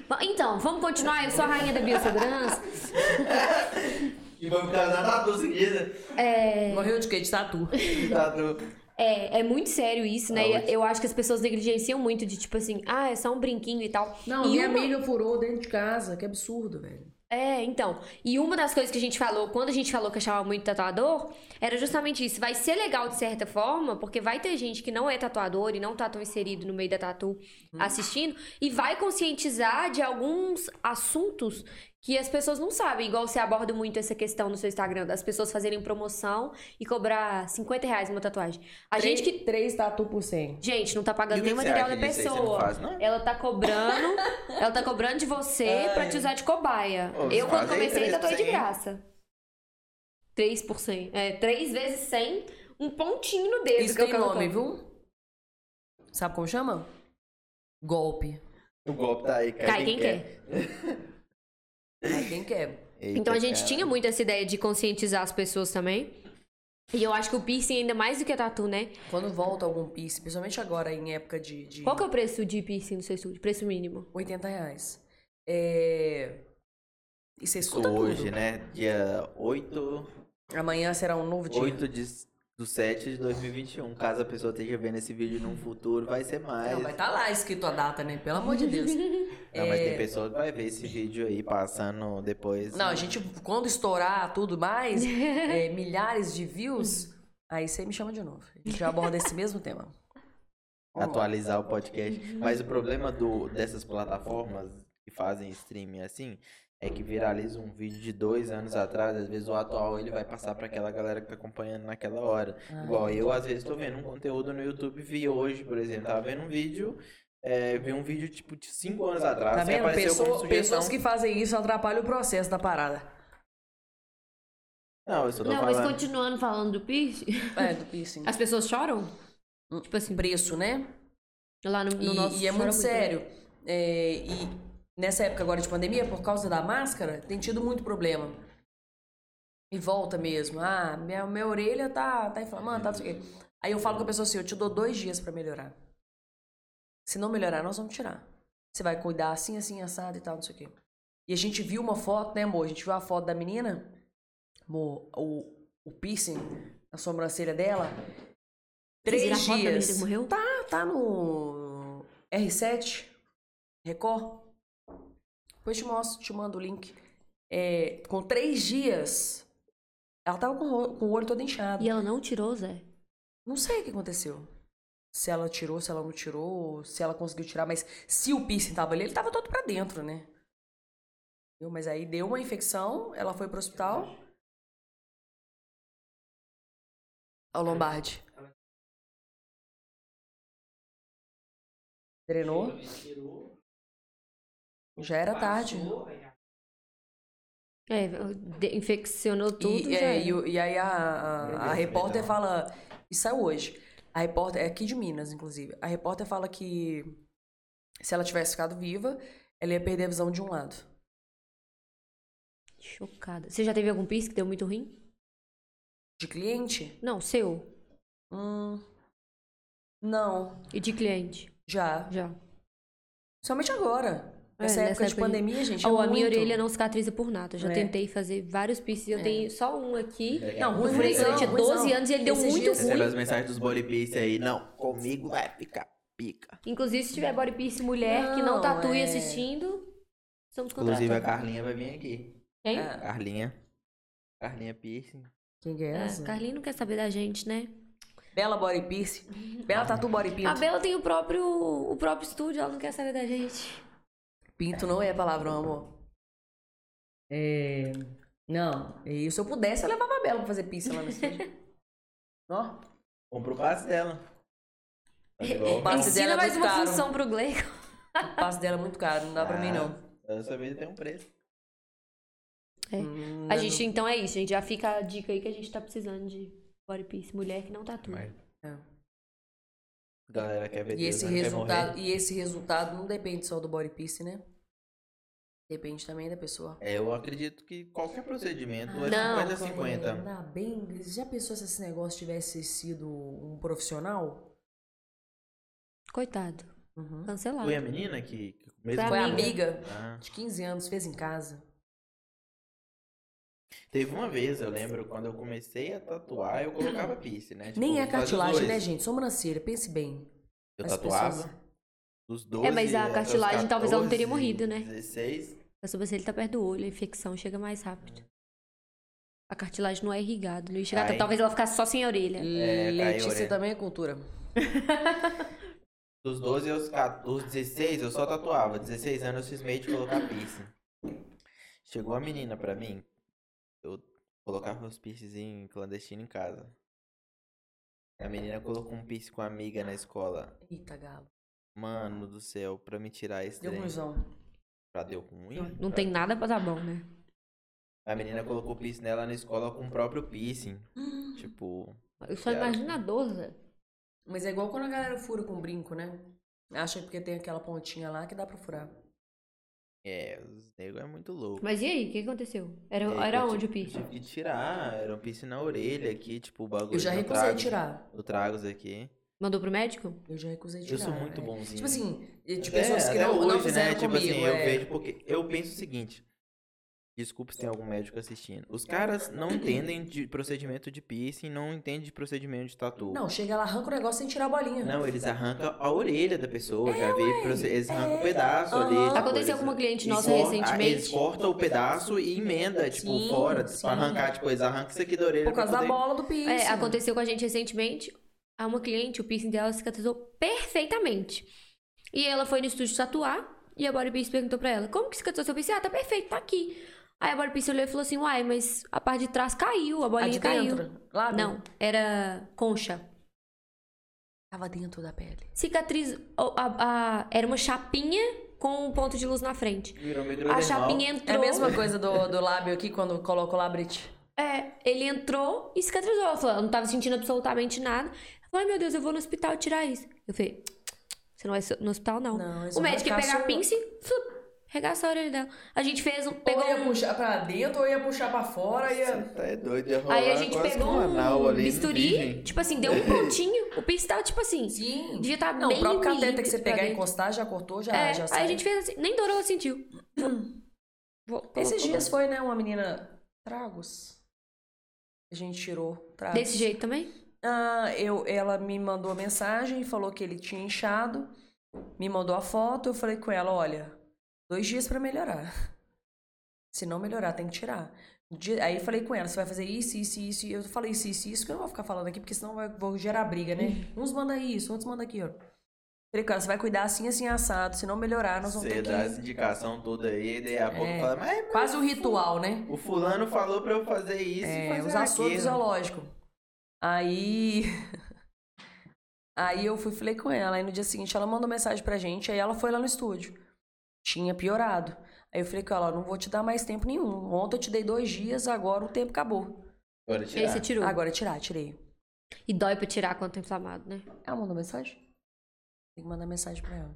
Bom, Então, vamos continuar. Eu sou a rainha da biossegurança. E causa da tatu seguida. É, Morreu de quê? De tatu. Tatu. é, é muito sério isso, né? E eu acho que as pessoas negligenciam muito de tipo assim, ah, é só um brinquinho e tal. Não, e minha uma... amiga furou dentro de casa. Que absurdo, velho. É, então. E uma das coisas que a gente falou, quando a gente falou que achava muito tatuador, era justamente isso. Vai ser legal de certa forma, porque vai ter gente que não é tatuador e não tá tão inserido no meio da tatu assistindo, e vai conscientizar de alguns assuntos que as pessoas não sabem. Igual você aborda muito essa questão no seu Instagram, das pessoas fazerem promoção e cobrar 50 reais uma tatuagem. A gente que. Três tatu por 100. Gente, não tá pagando nem material da disso aí? Você não pessoa. faz, não? Ela tá cobrando. ela tá cobrando de você pra te usar de cobaia. Ô, eu, quando comecei, 3 tatuei de por 100. graça. 3 por 100. É, 3 vezes 100, um pontinho no dedo. Isso que eu tem nome, coloco. viu? Sabe como chama? Golpe. O golpe tá aí, Cai quem quer. Aí quem quer. Eita, Então a gente cara. tinha muito essa ideia de conscientizar as pessoas também. E eu acho que o piercing ainda mais do que tatu, né? Quando volta algum piercing, principalmente agora em época de, de Qual que é o preço de piercing no seu estúdio? Preço mínimo? 80 reais. É... E você escuta Hoje, tudo. né? Dia 8, Amanhã será um novo dia. 8 de, do 7 de 2021. Caso a pessoa esteja vendo esse vídeo num futuro, vai ser mais. Não, vai estar lá escrito a data, né? Pelo amor de Deus. Não, mas É. tem pessoa que vai ver esse vídeo aí passando depois. Não, a gente, quando estourar tudo mais, é, milhares de views, aí você me chama de novo. A gente aborda esse mesmo tema. Atualizar o podcast. Mas o problema do, dessas plataformas que fazem streaming assim é que viraliza um vídeo de dois anos atrás, às vezes o atual ele vai passar pra aquela galera que tá acompanhando naquela hora. Ah, Igual eu, às vezes, tô vendo um conteúdo no YouTube, vi hoje, por exemplo, tava vendo um vídeo, é, vi um vídeo tipo de cinco anos atrás, Tá vendo? Pessoa- pessoas que fazem isso atrapalham o processo da parada. Não, eu só tô Não, mas falando. continuando falando do piercing, É, do piercing. as pessoas choram? Tipo assim, Preço, né? lá no, no E, nosso e é muito sério. É, e nessa época agora de pandemia, por causa da máscara, tem tido muito problema. E volta mesmo. Ah, minha, minha orelha tá, tá inflamando, tá não sei o quê. Aí eu falo com a pessoa assim, eu te dou dois dias pra melhorar. Se não melhorar, nós vamos tirar. Você vai cuidar assim, assim, assado e tal, não sei o quê. E a gente viu uma foto, né, amor? A gente viu a foto da menina, amor, o, o piercing na sobrancelha dela. Três a foto da dias. morreu? Tá, tá no R7, Record. Depois te mostro, te mando o link. É, com três dias, ela tava com, com o olho todo inchado. E ela não tirou, Zé? Não sei o que aconteceu. Se ela tirou, se ela não tirou, se ela conseguiu tirar, mas se o piercing tava ali, ele tava todo pra dentro, né? Mas aí deu uma infecção, ela foi pro hospital. Ao Lombardi. Drenou. Já era tarde. É, infeccionou tudo, E, já é, e, e aí a, a, a repórter fala. Isso é hoje. A repórter. É aqui de Minas, inclusive. A repórter fala que se ela tivesse ficado viva, ela ia perder a visão de um lado. Chocada. Você já teve algum piercing que deu muito ruim? De cliente? Não, seu. Hum. Não. E de cliente? Já. Já. Somente agora. É, Nessa nessa época de época de- pandemia, gente. Ou é a minha muito. orelha não cicatriza por nada. Já É. tentei fazer vários piercings. Eu tenho só um aqui. Não, Eu ruim, furei ruimzão, durante 12 ruimzão. anos e ele deu Esses muito dias- ruim. Recebe as mensagens dos body piercing aí. Não, comigo vai ficar pica. Inclusive, se tiver body piercing mulher que não Não, tatue é. assistindo, somos Inclusive a contratados. Carlinha vai vir aqui. Quem? Ah, Carlinha. Carlinha piercing. Quem que é É, essa? Carlinhos não quer saber da gente, né? Bela Body Pierce. Bela Tatu Body Pinto. A Bela tem o próprio, o próprio estúdio, ela não quer saber da gente. Pinto não é palavrão, amor. É. Não, e se eu pudesse, eu levava a Bela pra fazer pizza lá no estúdio. Ó, Compra o passe dela. Igual O passe Ensina dela é mais muito uma caro. função pro Gleico. o passe dela é muito caro, não dá pra mim, não. Ah, Dessa vez tem um preço. É. Hum, A não- gente, então é isso, gente. Já fica a dica aí que a gente tá precisando de body piercing. Mulher que não tatua. Mas É. galera quer ver E Deus, esse, quer resultado, e esse resultado não depende só do body piercing, né? Depende também da pessoa. É, eu acredito que qualquer procedimento é Não, 50-50. Ainda bem. Já pensou se esse negócio tivesse sido um profissional? Coitado. Uhum. Cancelado. Foi a menina que, que mesmo Foi a amiga. amiga Ah. de 15 anos, fez em casa. Teve uma vez, eu lembro, quando eu comecei a tatuar, eu colocava piercing, né? Tipo, Nem é cartilagem, né, gente? Sobrancelha, pense bem. Eu As tatuava pessoas- dos 12 É, mas a cartilagem talvez ela não teria 14, morrido, né? 16. A sobrancelha tá perto do olho, a infecção chega mais rápido. A cartilagem não é irrigada, não ia chegar. Ai. Talvez ela ficasse só sem a orelha. É, caiu, Letícia né? também é cultura. Dos 12 aos 14, os 16 eu só tatuava. 16 anos eu fiz meio de colocar piercing. Chegou a menina pra mim. Eu colocava os piercing clandestino em casa. A menina colocou um piercing com a amiga na escola. Eita, galo. Mano do céu, pra me tirar esse Deu trem. Pra deu ruim? Não Pra- tem nada pra dar bom, né? A menina colocou piercing nela na escola com o próprio piercing. Tipo, Eu só imagino a dor, Zé. Mas é igual quando a galera fura com brinco, né? Acha que porque tem aquela pontinha lá que dá pra furar. é, os negros é muito louco. Mas e aí, o que aconteceu? Era, aí era eu onde o piercing? Tive que tirar, era um piercing na orelha aqui, tipo o bagulho. Eu já recusei Tragos- tirar. O Tragos aqui. Mandou pro médico? Eu já recusei Eu tirar. sou muito é. bonzinho. Tipo assim, de Até- pessoas que até não, não hoje, fizeram né? Tipo comigo. assim, eu é. vejo porque eu penso o seguinte. Desculpa se tem algum médico assistindo. Os caras não entendem de procedimento de piercing, não entendem de procedimento de tatu. Não, chega lá, arranca o negócio sem tirar a bolinha. Não, eles arrancam a orelha da pessoa, já vi, eles arrancam um pedaço ali. Aham. tipo, Aconteceu com uma cliente nossa recentemente. Eles cortam o pedaço e emenda, tipo, Sim, fora, sim. pra arrancar, tipo, eles arrancam isso aqui da orelha. Por causa pra da poder- bola do piercing. É, aconteceu com a gente recentemente. A uma cliente, o piercing dela cicatrizou perfeitamente. E ela foi no estúdio tatuar. E a Body Pierce perguntou pra ela: Como que cicatrizou seu piercing? Ah, tá perfeito, tá aqui. Aí a Body Pierce olhou e falou assim: Uai, mas a parte de trás caiu, a A bolinha de caiu. dentro? Lá Não, era concha. Tava dentro da pele. Cicatriz. a- a- era uma chapinha com um ponto de luz na frente. Virou A chapinha É a entrou. mesma coisa do, do lábio aqui, quando coloca o labrite. É, ele entrou e cicatrizou. Ela falou, não tava sentindo absolutamente nada. Ai meu Deus, eu vou no hospital tirar isso. Eu falei, você não vai no hospital, não. Não, o médico ia pegar a sua- pince, flup, regaça a orelha dela. A gente fez um. Pegou ou ia um. puxar pra dentro, ou ia puxar pra fora, Você ia... tá é doido, ia rolar Aí a gente quase pegou um anal um ali bisturi, tipo assim, deu um pontinho. O piercing tava tipo assim. Sim. Devia estar Não, bem o próprio cateta que você pegar e encostar, já cortou, já, É, já aí sai. a gente fez assim, nem dourou, ela sentiu. Vou- Esses dias foi, né, uma menina... Tragos. A gente tirou tragos. Desse jeito também? Ah, eu, ela me mandou mensagem, falou que ele tinha inchado, me mandou a foto, eu falei com ela, olha, dois dias pra melhorar. Se não melhorar, tem que tirar. Aí eu falei com ela, você vai fazer isso, isso, isso, e eu falei isso, isso, isso, que eu não vou ficar falando aqui, porque senão vai, vou gerar briga, né? Uns manda isso, outros manda aquilo. Falei com ela, você vai cuidar assim, assim, assado, se não melhorar, nós vamos Você ter dá que... essa indicação toda aí, daí a pouco É. fala, mas Quase um ritual, né? o fulano falou pra eu fazer isso e É, fazer usar soro aquilo. fisiológico. Aí. Aí eu fui falei com ela. Aí no dia seguinte ela mandou mensagem pra gente. Aí ela foi lá no estúdio. Tinha piorado. Aí eu falei com ela: "Ó, não vou te dar mais tempo nenhum. Ontem eu te dei dois dias, agora o tempo acabou. Aí tirar. você tirou. Agora tirar, tirei. E dói pra tirar quando tá inflamado, né? Ela mandou mensagem? Tem que mandar mensagem pra ela.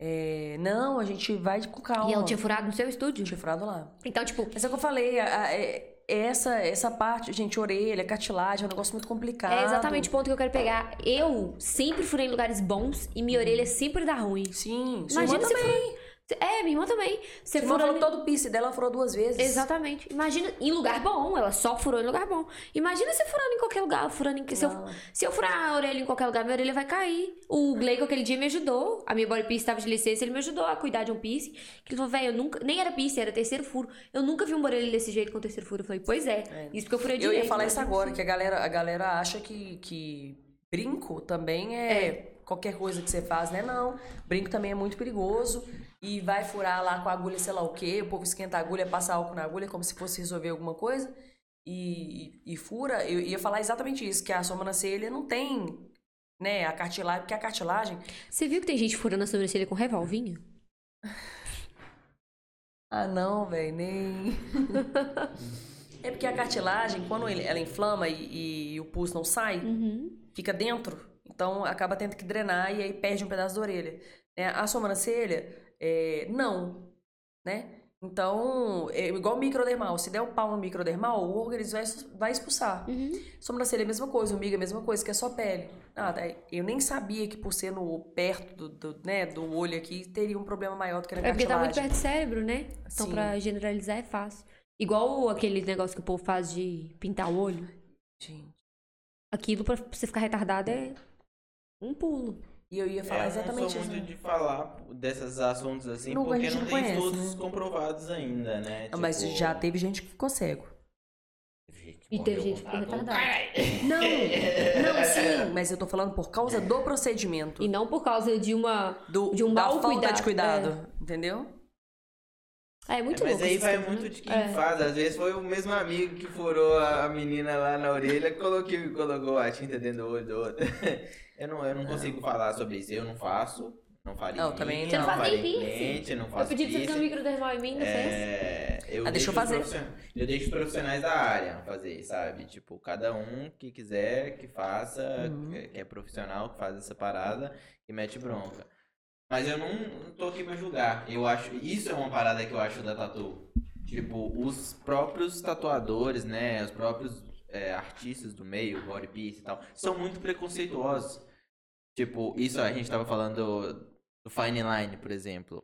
É, não, a gente vai com calma. E ela tinha furado no seu estúdio? Tinha furado lá. Então, tipo, Mas é o que eu falei, a- a- é- essa, essa parte, gente, orelha, cartilagem, é um negócio muito complicado. É exatamente o ponto que eu quero pegar. Eu sempre furei em lugares bons e minha orelha sempre dá ruim. Sim, Imagina se também. for... É, minha irmã também. Você irmã furou... todo o piercing dela, ela furou duas vezes. Exatamente. Imagina em lugar bom. Ela só furou em lugar bom. Imagina você furando em qualquer lugar. Furando em... se, eu... Se eu furar a orelha em qualquer lugar, minha orelha vai cair. O Gleico aquele dia me ajudou. A minha body piercing estava de licença. Ele me ajudou a cuidar de um piercing. Que ele falou, velho, eu nunca... Nem era piercing, era terceiro furo. Eu nunca vi uma orelha desse jeito com terceiro furo. Eu falei, pois é. É. Isso porque eu furei Eu direito. ia falar isso agora, que a galera, a galera acha que, que brinco também é, qualquer coisa que você faz, né? Não. Brinco também é muito perigoso. E vai furar lá com a agulha, sei lá o quê. O povo esquenta a agulha, passa álcool na agulha, como se fosse resolver alguma coisa. E, e, e fura. Eu ia falar exatamente isso, que a sobrancelha não tem, né, a cartilagem, porque a cartilagem. Você viu que tem gente furando a sobrancelha com revolvinho? Ah, não, velho, nem. é porque a cartilagem, quando ela inflama e, e o pulso não sai, Uhum. fica dentro, então acaba tendo que drenar e aí perde um pedaço da orelha. né? A sobrancelha, é, não, né? Então, é igual o microdermal. Se der um pau no microdermal, o organismo vai, vai expulsar. Uhum. Sobrancelha é a mesma coisa, umbigo é a mesma coisa, que é só pele. Ah. Eu nem sabia que por ser no, perto do, do, né, do olho aqui, teria um problema maior do que na É porque tá muito perto do cérebro, né? Então, Sim. pra generalizar é fácil. Igual aquele negócio que o povo faz de pintar o olho. Gente. Aquilo pra você ficar retardado é um pulo. E eu ia falar É, exatamente eu não isso. muito de falar desses assuntos assim, Não, a porque gente não não tem conhece, estudos né? comprovados ainda, né? Ah, Mas Tipo, já teve gente que ficou cego. E teve gente que ficou retardada. Não, não, sim, mas eu tô falando por causa do procedimento. E não por causa de uma. do, de um mau falta cuidado, de cuidado, entendeu? É muito É, mas louco. aí vai muito né? de quem É. faz. Às vezes foi o mesmo amigo que furou a a menina lá na orelha e colocou, colocou a tinta dentro do olho do outro. Eu não, eu não consigo falar sobre isso. Eu não faço. Não faria Não, também não faz faria cliente, não Eu faço pedi pra você fazer um microdermal em mim, não fez? É, eu Ah, deixa eu os fazer. Eu deixo os profissionais da área fazer, sabe? Tipo, cada um que quiser que faça, Uhum. que- que é profissional, que faz essa parada e mete bronca. Mas eu não, não tô aqui pra julgar. Eu acho. Isso é uma parada que eu acho da tatu. Tipo, os próprios tatuadores, né? Os próprios é, artistas do meio, body piece e tal, são muito preconceituosos. Tipo, isso a gente tava falando do, fine line, por exemplo.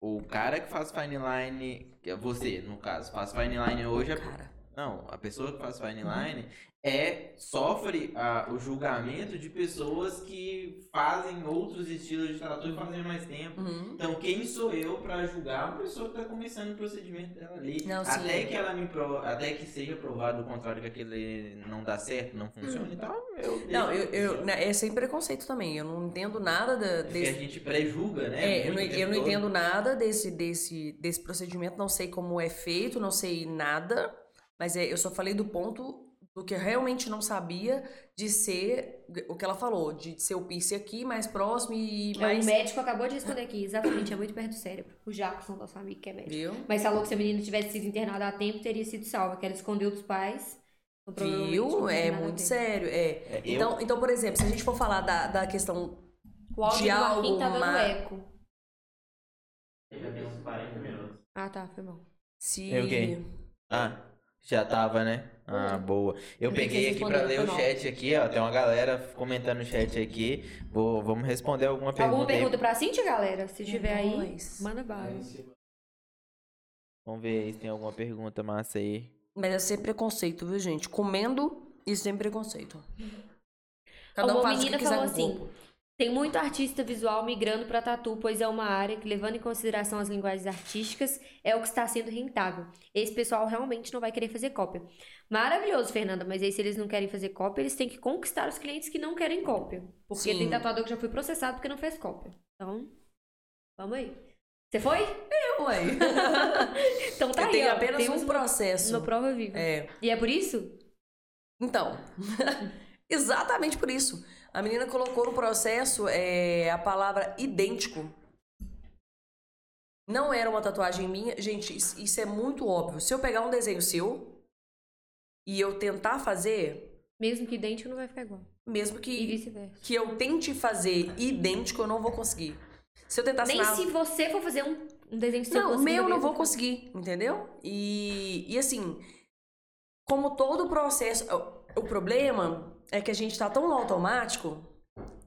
O cara que faz fine line, que é você, no caso, faz fine line hoje, é Cara, não, a pessoa que faz fine line é sofre o julgamento de pessoas que fazem outros estilos de tatu e fazem mais tempo. uhum. Então, quem sou eu pra julgar uma pessoa que tá começando o procedimento dela ali? Não, sim. até que ela me até que seja provado o contrário que aquele não dá certo, não funciona e tal, eu Não, eu, eu, né, é sem preconceito também. Eu não entendo nada da, Porque desse. a gente pré-julga, né? É, eu não, eu não entendo nada desse, desse, desse procedimento, não sei como é feito, não sei nada, mas é, eu só falei do ponto do que eu realmente não sabia de ser o que ela falou, de ser o piercing aqui mais próximo e É, mais. O médico acabou de responder aqui, exatamente, é muito perto do cérebro. O Jacobson, nosso amigo, que é médico. Viu? Mas falou que se a menina tivesse sido internada a tempo, teria sido salva, que ela escondeu dos pais. então Viu? É muito sério. É. É, eu- Então, então, por exemplo, se a gente for falar da, da questão. O áudio De algo tá dando ma- eco. Já tem uns 40 minutos. Ah, tá, foi bom. Se. É o quê? Ah, já tava, né? Ah, boa. Eu peguei aqui pra ler o chat aqui, ó. Tem uma galera comentando no chat aqui. Vou, vamos responder alguma pergunta. Alguma aí. pergunta pra Cintia, galera? Se tiver aí, manda bala. Vamos ver aí se tem alguma pergunta massa aí. Mas é sem preconceito, viu, gente? Comendo e sem preconceito. Cada um Uma faz o que menina quiser falou com o assim. Tem muito artista visual migrando para tatu, pois é uma área que, levando em consideração as linguagens artísticas, é o que está sendo rentável. Esse pessoal realmente não vai querer fazer cópia. Maravilhoso, Fernanda, mas aí se eles não querem fazer cópia, eles têm que conquistar os clientes que não querem cópia. Porque Sim. tem tatuador que já foi processado porque não fez cópia. Então, vamos aí. Você foi? Ué. Então tá eu aí, ó. apenas Temos um processo. No prova viva. É. E é por isso? Então, exatamente por isso. A menina colocou no processo é, a palavra idêntico. Não era uma tatuagem minha. Gente, isso, é muito óbvio. Se eu pegar um desenho seu e eu tentar fazer, Mesmo que idêntico não vai ficar igual. mesmo E que, vice-versa. que eu tente fazer idêntico, eu não vou conseguir. Se eu tentar Nem assinar... se você for fazer um, um desenho seu Não, meu vai não vou conseguir, entendeu? E, e assim, como todo o processo. O problema é que a gente tá tão no automático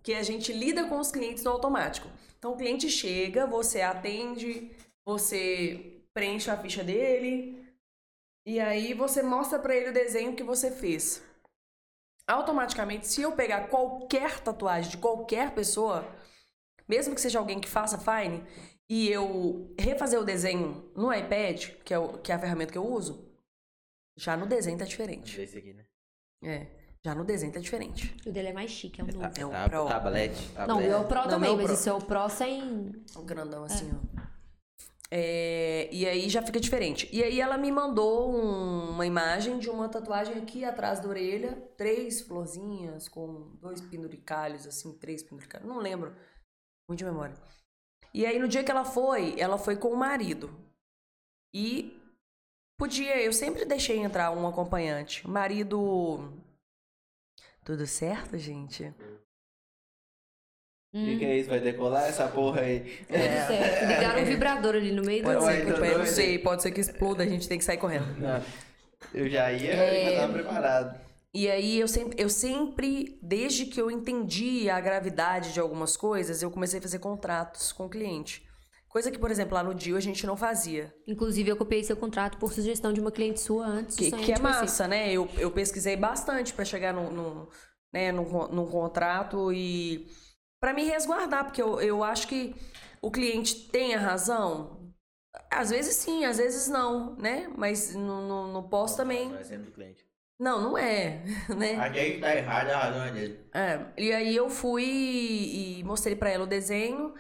que a gente lida com os clientes no automático. Então o cliente chega, você atende, você preenche a ficha dele e aí você mostra pra ele o desenho que você fez. Automaticamente, se eu pegar qualquer tatuagem de qualquer pessoa, mesmo que seja alguém que faça fine, e eu refazer o desenho no iPad, que é, o, que é a ferramenta que eu uso, já no desenho tá diferente. esse aqui, né? É, já no desenho tá diferente. O dele é mais chique, é um novo. É o Tá- Pro. Tablet. Não, o tablet. meu é o Pro Não, também, meu mas Pro. esse é o Pro sem. O grandão assim, ó. É, e aí já fica diferente. E aí ela me mandou um- uma imagem de uma tatuagem aqui atrás da orelha, três florzinhas com dois penduricalhos, assim, três penduricalhos, não lembro, muito de memória. E aí no dia que ela foi, ela foi com o marido. E podia, eu sempre deixei entrar um acompanhante. O marido. Tudo certo, gente? O que, que é isso? Vai decolar essa porra aí? Tudo certo. Ligaram um vibrador ali no meio do. Pode ser, que, não sei, pode ser que exploda, a gente tem que sair correndo. Não. Eu já ia, É. já tava preparado. E aí eu sempre, eu sempre, desde que eu entendi a gravidade de algumas coisas, eu comecei a fazer contratos com o cliente. Coisa que, por exemplo, lá no Dio a gente não fazia. Inclusive, eu copiei seu contrato por sugestão de uma cliente sua antes Que, que é de você. massa, né? Eu, eu pesquisei bastante pra chegar no, no, né, num, con- num contrato e pra me resguardar, porque eu, eu acho que o cliente tem a razão. Às vezes sim, às vezes não, né? Mas no, no, no pós também. Não é sempre do cliente. Não, não é, né? Aquele que tá errado, a razão é dele. É, e aí eu fui e mostrei pra ela o desenho.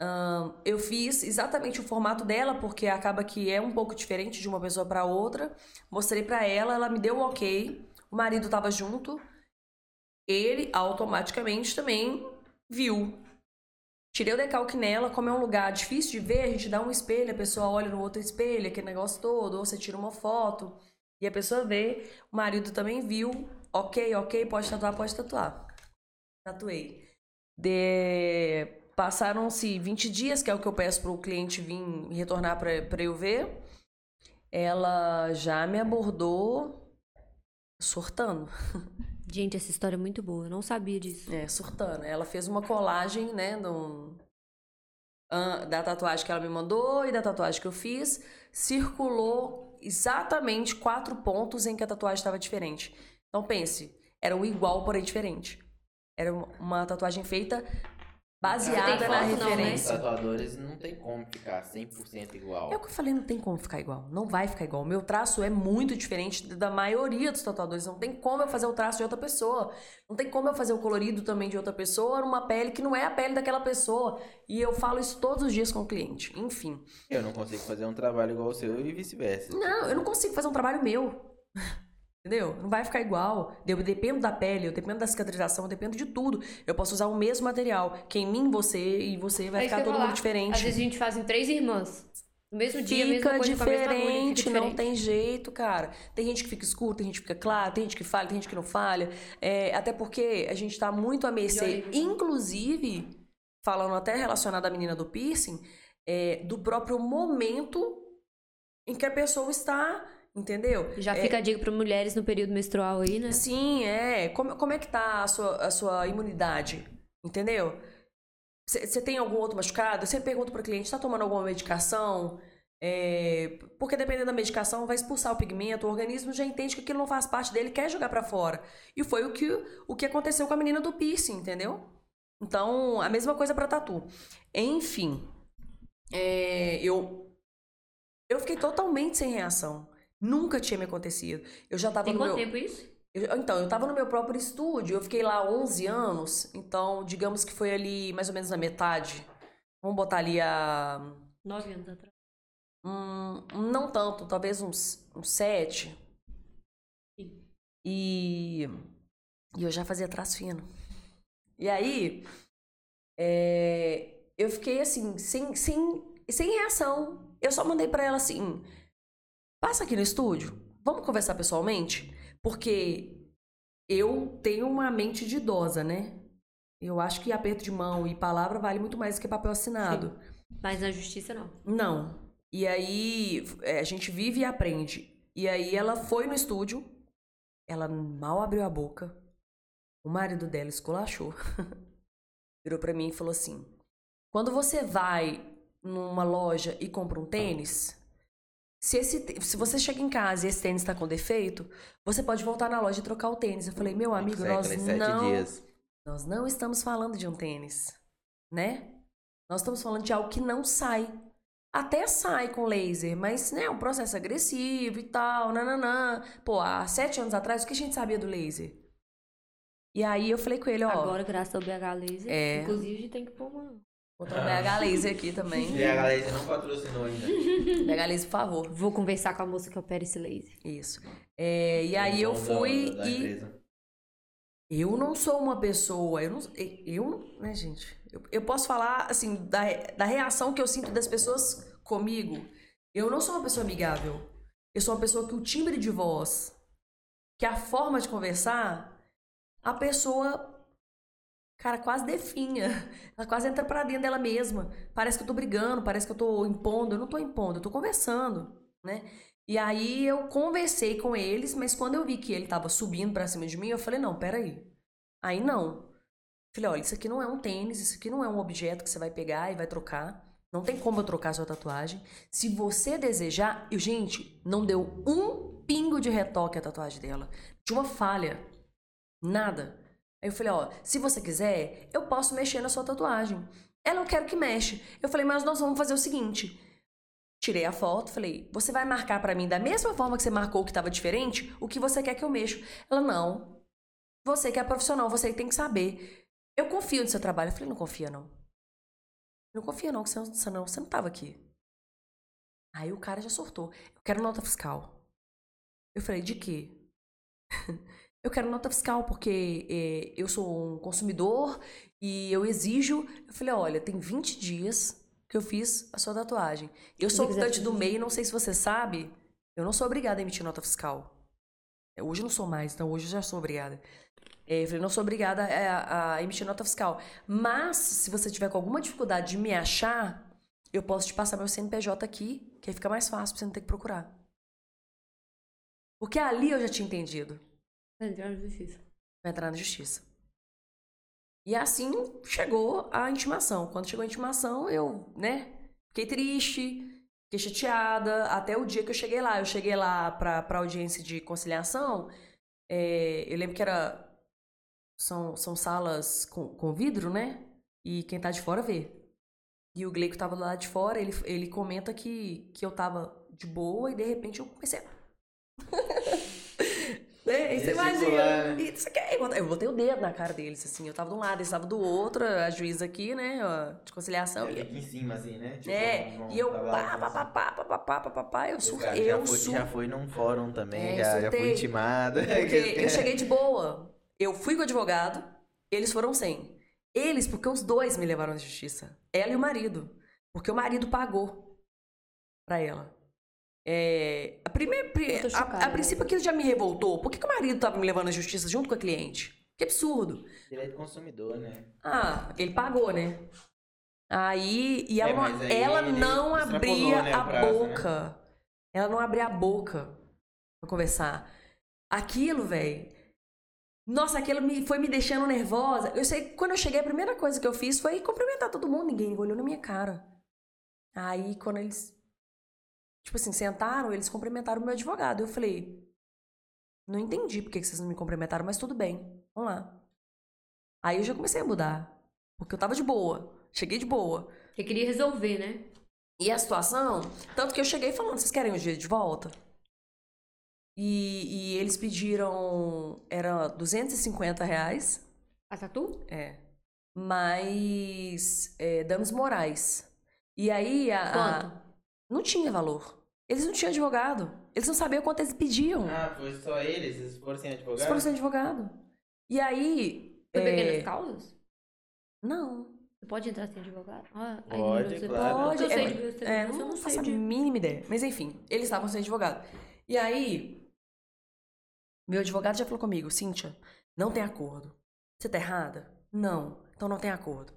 Ahn, eu fiz exatamente o formato dela, porque acaba que é um pouco diferente de uma pessoa para outra. Mostrei pra ela, ela me deu o ok. O marido tava junto. Ele automaticamente também viu. Tirei o decalque nela, como é um lugar difícil de ver, a gente dá um espelho, a pessoa olha no outro espelho, aquele negócio todo, ou você tira uma foto e a pessoa vê. O marido também viu. Ok, ok, pode tatuar, pode tatuar. Tatuei. De... Passaram-se 20 dias, que é o que eu peço para o cliente vir retornar para eu ver. Ela já me abordou surtando. Gente, essa história é muito boa. Eu não sabia disso. É, surtando. Ela fez uma colagem, né, do, da tatuagem que ela me mandou e da tatuagem que eu fiz. Circulou exatamente quatro pontos em que a tatuagem estava diferente. Então pense, era um igual, porém diferente. Era uma tatuagem feita baseada na foto não, né? Referência. tatuadores não tem como ficar 100% igual. É o que eu falei, não tem como ficar igual. Não vai ficar igual. O meu traço é muito diferente da maioria dos tatuadores. Não tem como eu fazer o traço de outra pessoa. Não tem como eu fazer o colorido também de outra pessoa numa pele que não é a pele daquela pessoa. E eu falo isso todos os dias com o cliente. Enfim. Eu não consigo fazer um trabalho igual o seu e vice-versa. Não, eu não consigo fazer um trabalho meu. Entendeu? Não vai ficar igual. Eu dependo da pele, eu dependo da cicatrização, eu dependo de tudo. Eu posso usar o mesmo material, que em mim, você e você vai É ficar todo mundo falar. Às diferente. vezes a gente faz em três irmãs. No mesmo dia, mesma Fica coisa, com a mesma diferente, fica não diferente. tem jeito, cara. Tem gente que fica escuro, tem gente que fica claro, tem gente que falha, tem gente que não falha. É, até porque a gente tá muito a mercê, inclusive, falando até relacionado à menina do piercing, é, do próprio momento em que a pessoa está, entendeu? Já fica a dica para mulheres no período menstrual aí, né? Sim, é. Como, como é que tá a sua, a sua imunidade? Entendeu? Você tem algum outro machucado? Sempre pergunto para o cliente, está tomando alguma medicação? É, porque dependendo da medicação, vai expulsar o pigmento, o organismo já entende que aquilo não faz parte dele, quer jogar para fora. E foi o que, o que aconteceu com a menina do piercing, entendeu? Então, a mesma coisa para tatu. Enfim, é, eu, eu fiquei totalmente sem reação. Nunca tinha me acontecido. Eu já tava Tem no quanto meu... tempo isso? Eu- então, eu tava no meu próprio estúdio, eu fiquei lá 11 anos, então, digamos que foi ali mais ou menos na metade. Vamos botar ali a. Nove anos atrás. Hum, não tanto, talvez uns, uns 7. Sim. E, e eu já fazia traço fino. E aí, é, eu fiquei assim, sem, sem, sem reação. Eu só mandei pra ela assim: passa aqui no estúdio, vamos conversar pessoalmente? Porque eu tenho uma mente de idosa, né? Eu acho que aperto de mão e palavra vale muito mais do que papel assinado. Mas na justiça, não. Não. E aí, é, a gente vive e aprende. E aí, ela foi no estúdio, ela mal abriu a boca, o marido dela esculachou. Virou pra mim e falou assim: quando você vai numa loja e compra um tênis, se, esse, se você chega em casa e esse tênis tá com defeito, você pode voltar na loja e trocar o tênis. Eu falei, meu amigo, nós não. dias. Nós não estamos falando de um tênis, né? Nós estamos falando de algo que não sai. Até sai com laser, mas né, é um processo agressivo e tal, nananã. Pô, há sete anos atrás, o que a gente sabia do laser? E aí eu falei com ele, ó, Agora, graças ao BH Laser, É. inclusive, a gente tem que pôr uma... botar um BH laser aqui também. E a galera não patrocinou ainda. BH laser, por favor. Vou conversar com a moça que opera esse laser. Isso. É, e aí eu Dono da- fui da e empresa. Eu não sou uma pessoa, eu não, eu, né, gente? Eu, eu posso falar, assim, da, da reação que eu sinto das pessoas comigo. Eu não sou uma pessoa amigável. Eu sou uma pessoa que o timbre de voz, que a forma de conversar, a pessoa, cara, quase definha. Ela quase entra pra dentro dela mesma. Parece que eu tô brigando, parece que eu tô impondo. Eu não tô impondo, eu tô conversando, né? E aí eu conversei com eles, mas quando eu vi que ele tava subindo pra cima de mim, eu falei, não, peraí. Aí não. Falei, olha, isso aqui não é um tênis, isso aqui não é um objeto que você vai pegar e vai trocar. Não tem como eu trocar sua tatuagem. Se você desejar, eu, gente, não deu um pingo de retoque a tatuagem dela. De uma falha. Nada. Aí eu falei, ó, se você quiser, eu posso mexer na sua tatuagem. Ela, eu quero que mexe. Eu falei, mas nós vamos fazer o seguinte. Tirei a foto, falei, você vai marcar pra mim da mesma forma que você marcou que tava diferente, o que você quer que eu mexa. Ela, não. Você que é profissional, você que tem que saber. Eu confio no seu trabalho. Eu falei, não confia, não. Não confia não, que você não, você não, você não tava aqui. Aí o cara já sortou. Eu quero nota fiscal. Eu falei, de quê? eu quero nota fiscal porque eh, eu sou um consumidor e eu exijo. Eu falei, olha, tem 20 dias que eu fiz a sua tatuagem. Eu sou optante do. MEI, não sei se você sabe, eu não sou obrigada a emitir nota fiscal. É, Hoje eu não sou mais, então hoje eu já sou obrigada. É, Eu falei, não sou obrigada a, a emitir nota fiscal. Mas, se você tiver com alguma dificuldade de me achar, eu posso te passar meu CNPJ aqui, que aí fica mais fácil pra você não ter que procurar. Porque ali eu já tinha entendido. Vai entrar na justiça. Vai entrar na justiça. E assim chegou a intimação. Quando chegou a intimação, eu, né, fiquei triste, fiquei chateada. Até o dia que eu cheguei lá. Eu cheguei lá pra, pra audiência de conciliação. é, eu lembro que era. São, são salas com, com vidro, né? E quem tá de fora vê. E o Gleico tava lá de fora, ele, ele comenta que, que eu tava de boa e de repente eu comecei. né? E você imagina. né? E isso aqui, eu botei- o dedo na cara deles, assim. Eu tava de um lado, eles estavam do outro, a juíza aqui, né? De conciliação. E, aqui em cima, assim, né? Tipo, é, vão- e eu tava pá, pá, assim. pá, pá, pá, pá, pá, pá, pá, eu sur, Cara, eu já, foi, sur, já foi num fórum também, É, já, já surtei. fui intimada. Porque eu cheguei de boa. Eu fui com o advogado, eles foram sem. Eles, porque os dois me levaram à justiça. Ela e o marido. Porque o marido pagou pra ela. É, a, primeira, a, a princípio aquilo já me revoltou. Por que, que o marido tava me levando à justiça junto com a cliente? Que absurdo. Direito do consumidor, né? Ah, ele pagou, né? Aí, e ela, É, aí ela não abria né, a prazo, né? boca. Ela não abria a boca pra conversar. Aquilo, velho. Nossa, aquilo me, foi me deixando nervosa. Eu sei, quando eu cheguei, a primeira coisa que eu fiz foi cumprimentar todo mundo. Ninguém olhou na minha cara. Aí, quando eles, tipo assim, sentaram, eles cumprimentaram o meu advogado. Eu falei, não entendi por que vocês não me cumprimentaram, mas tudo bem, vamos lá. Aí eu já comecei a mudar. Porque eu tava de boa. Cheguei de boa. Você queria resolver, né? E a situação, tanto que eu cheguei falando, vocês querem o dia de volta? E, e eles pediram, era 250 reais, A tatu? é, mais é, danos morais. E aí, a, a-? Não tinha valor. Eles não tinham advogado. Eles não sabiam quanto eles pediam. Ah, foi só eles? Eles foram sem advogado? Eles foram sem advogado. E aí... Foi é, pequenas causas? Não. Você pode entrar sem advogado? Ah, aí Pode, você claro. Pode, Eu sei é, você, É, eu não, não sei faço a de... mínima ideia. Mas enfim, eles estavam sem advogado. E aí, meu advogado já falou comigo, Cíntia, não tem acordo. Você tá errada? Não. Então não tem acordo.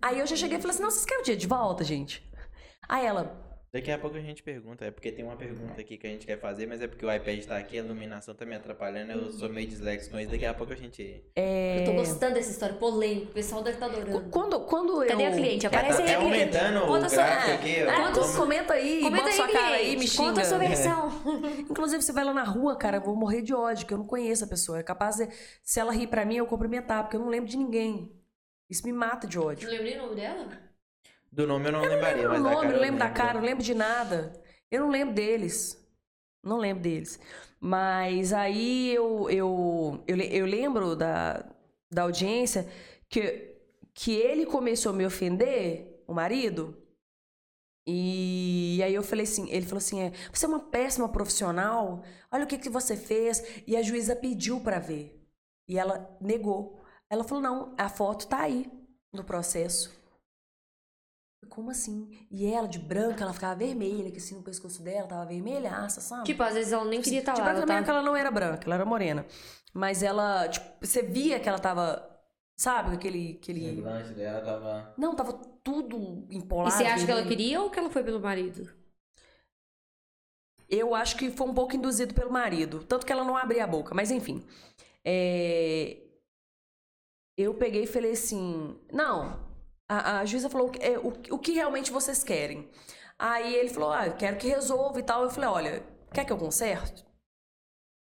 Aí eu já cheguei e falei assim, não, vocês querem o dia de volta, gente? Aí ela, Daqui a pouco a gente pergunta, é porque tem uma pergunta aqui que a gente quer fazer, mas é porque o iPad tá aqui, a iluminação tá me atrapalhando, eu sou meio disléxico com isso, daqui a pouco a gente... é... Eu tô gostando dessa história polêmica, o pessoal deve estar adorando. Quando, quando eu... Cadê a cliente? É, tá Aparece até aí a cliente. aumentando o Conta sua- gráfico aqui, ó. Ah, Conta comenta aí, Comenta bota aí, sua cara aí, me xinga. Conta a sua versão. Inclusive, você vai lá na rua, cara, eu vou morrer de ódio, que eu não conheço a pessoa. É capaz de, se ela rir pra mim, eu cumprimentar, porque eu não lembro de ninguém. Isso me mata de ódio. Não lembrei o nome dela? Do nome eu não Eu não lembraria, lembro o mas da nome, cara não eu lembro da lembro. cara, não lembro de nada. Eu não lembro deles. Não lembro deles. Mas aí eu, eu, eu, eu lembro da, da audiência que, que ele começou a me ofender, o marido. E aí eu falei assim, ele falou assim, é, você é uma péssima profissional, olha o que, que você fez. E a juíza pediu pra ver. E ela negou. Ela falou, não, a foto tá aí no processo. Como assim? E ela, de branca, ela ficava vermelha, que assim no pescoço dela tava vermelhaça, sabe? Tipo, às vezes ela nem queria estar de lá. branca Ela também tá... que ela não era branca, ela era morena. Mas ela, tipo, você via que ela tava, sabe, aquele... O aquele... semblante dela tava... Não, tava tudo empolado. E você acha que ela queria ou que ela foi pelo marido? Eu acho que foi um pouco induzido pelo marido. Tanto que ela não abria a boca. Mas enfim. É, Eu peguei e falei assim: não. A, a juíza falou é, o, o que realmente vocês querem. Aí ele falou: ah, eu quero que resolva e tal. Eu falei: olha, quer que eu conserte?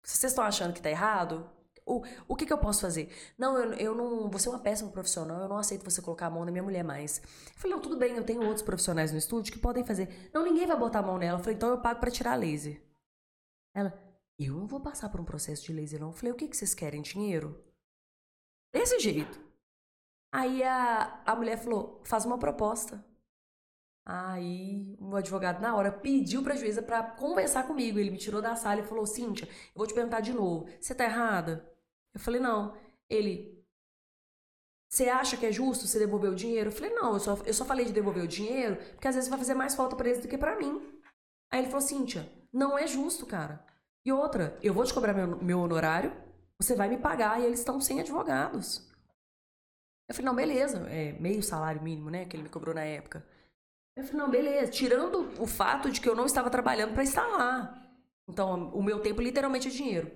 Se vocês estão achando que tá errado, o, o que, que eu posso fazer? Não, eu, eu não. Você é uma péssima profissional, eu não aceito você colocar a mão na minha mulher mais. Eu falei, não, tudo bem, eu tenho outros profissionais no estúdio que podem fazer. Não, ninguém vai botar a mão nela. Eu falei, então eu pago pra tirar laser. Ela, eu não vou passar por um processo de laser, não. Eu falei, o que, que vocês querem? Dinheiro? Desse jeito. Aí a, a mulher falou, faz uma proposta. Aí o advogado, na hora, pediu pra juíza pra conversar comigo. Ele me tirou da sala e falou: Cíntia, eu vou te perguntar de novo. Você tá errada? Eu falei: não. Ele. Você acha que é justo você devolver o dinheiro? Eu falei: não, eu só, eu só falei de devolver o dinheiro porque às vezes vai fazer mais falta pra eles do que pra mim. Aí ele falou: Cíntia, não é justo, cara. E outra, eu vou te cobrar meu, meu honorário, você vai me pagar e eles estão sem advogados. Eu falei: não, beleza. É meio salário mínimo, né? Que ele me cobrou na época. Eu falei, não, beleza. Tirando o fato de que eu não estava trabalhando para estar lá. Então, o meu tempo literalmente é dinheiro.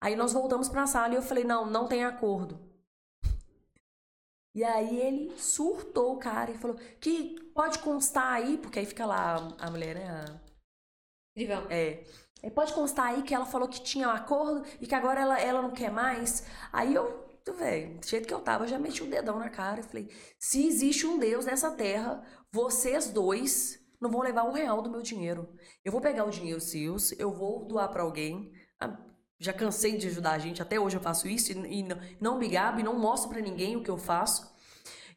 Aí nós voltamos para a sala e eu falei, não, não tem acordo. E aí ele surtou o cara e falou, que pode constar aí, porque aí fica lá a mulher, né? Incrível. é. É, Pode constar aí que ela falou que tinha um acordo e que agora ela, ela não quer mais. Aí eu, do jeito que eu tava, já meti o dedão na cara e falei: se existe um Deus nessa terra, vocês dois não vão levar um real do meu dinheiro. Eu vou pegar o dinheiro seus, eu vou doar pra alguém. Ah, Já cansei de ajudar a gente, até hoje eu faço isso e, não, não me gabo e não mostro pra ninguém o que eu faço.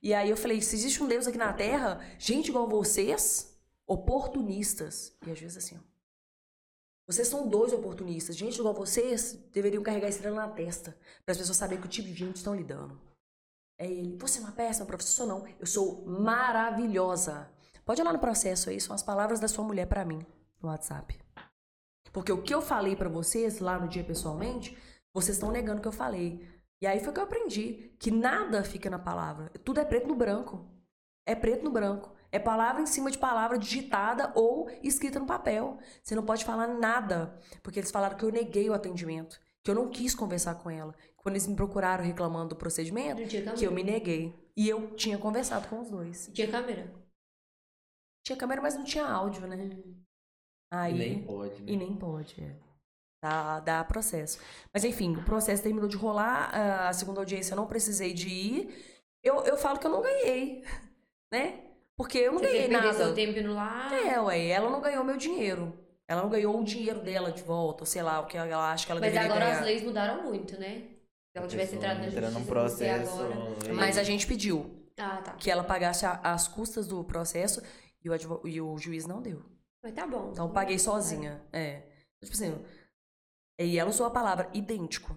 E aí eu falei: se existe um Deus aqui na terra, gente igual vocês, oportunistas. E às vezes assim, ó. Vocês são dois oportunistas. Gente igual vocês deveriam carregar estrela na testa. Para as pessoas saberem que tipo de gente estão lidando. É ele. Você é uma péssima professora? Não. Eu sou maravilhosa. Pode lá no processo aí. São as palavras da sua mulher para mim no WhatsApp. Porque o que eu falei para vocês lá no dia pessoalmente, vocês estão negando o que eu falei. E aí foi que eu aprendi. Que nada fica na palavra. Tudo é preto no branco. É preto no branco. É palavra em cima de palavra digitada ou escrita no papel. Você não pode falar nada. Porque eles falaram que eu neguei o atendimento. Que eu não quis conversar com ela. Quando eles me procuraram reclamando do procedimento, que eu me neguei. E eu tinha conversado com os dois. Tinha câmera. Tinha câmera, mas não tinha áudio, né? Aí, E nem pode, né? e nem pode, é. Dá, dá processo. Mas enfim, o processo terminou de rolar, a segunda audiência eu não precisei de ir. Eu, eu falo que eu não ganhei, né? Porque eu não Você ganhei nada. seu tempo indo lá. É, ué, ela não ganhou meu dinheiro. Ela não ganhou o dinheiro dela de volta, ou sei lá, o que ela acha que ela Mas deveria agora ganhar. as leis mudaram muito, né? Se ela tivesse entrado na justiça num processo. agora... Mas a gente pediu Ah, tá. que ela pagasse a- as custas do processo e o, advo- e o juiz não deu. Mas tá bom. Então eu paguei sozinha. É. Tipo assim, e ela usou a palavra idêntico.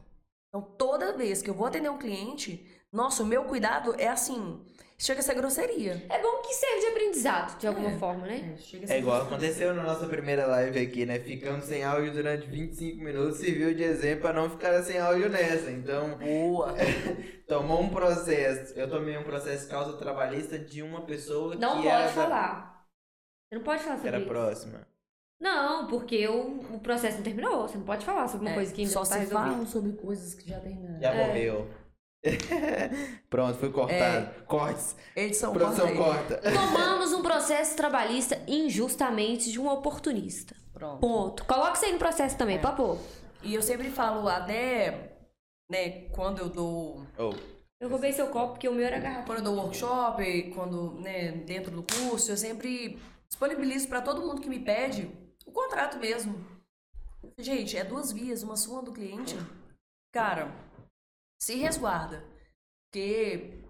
Então toda vez que eu vou atender um cliente, nossa, o meu cuidado é assim, chega a ser grosseria. É bom que serve de aprendizado, de alguma É. forma, né? chega a ser É igual aconteceu na nossa primeira live aqui, né? Ficamos sem áudio durante 25 minutos, serviu de exemplo pra não ficar sem áudio nessa. Então, Boa. tomou um processo. Eu tomei um processo de causa trabalhista de uma pessoa Não que era, pode falar. Você não pode falar sobre era isso. próxima. Não, porque o, o processo não terminou. Você não pode falar sobre uma É, coisa que ainda só não tá se resolvida. falam sobre coisas que já terminaram. Já É. morreu. Pronto, foi cortado. Cortes. Edição Produção corta corta. Tomamos um processo trabalhista injustamente de um oportunista. Pronto. Ponto. Coloca isso aí no processo também, É. papo. E eu sempre falo, até, né, quando eu dou Oh, Eu roubei seu copo porque o meu era garrafa. Quando eu dou workshop, quando, né, dentro do curso, eu sempre disponibilizo para todo mundo que me pede o contrato mesmo. Gente, é duas vias, uma sua uma do cliente. Cara, se resguarda. Porque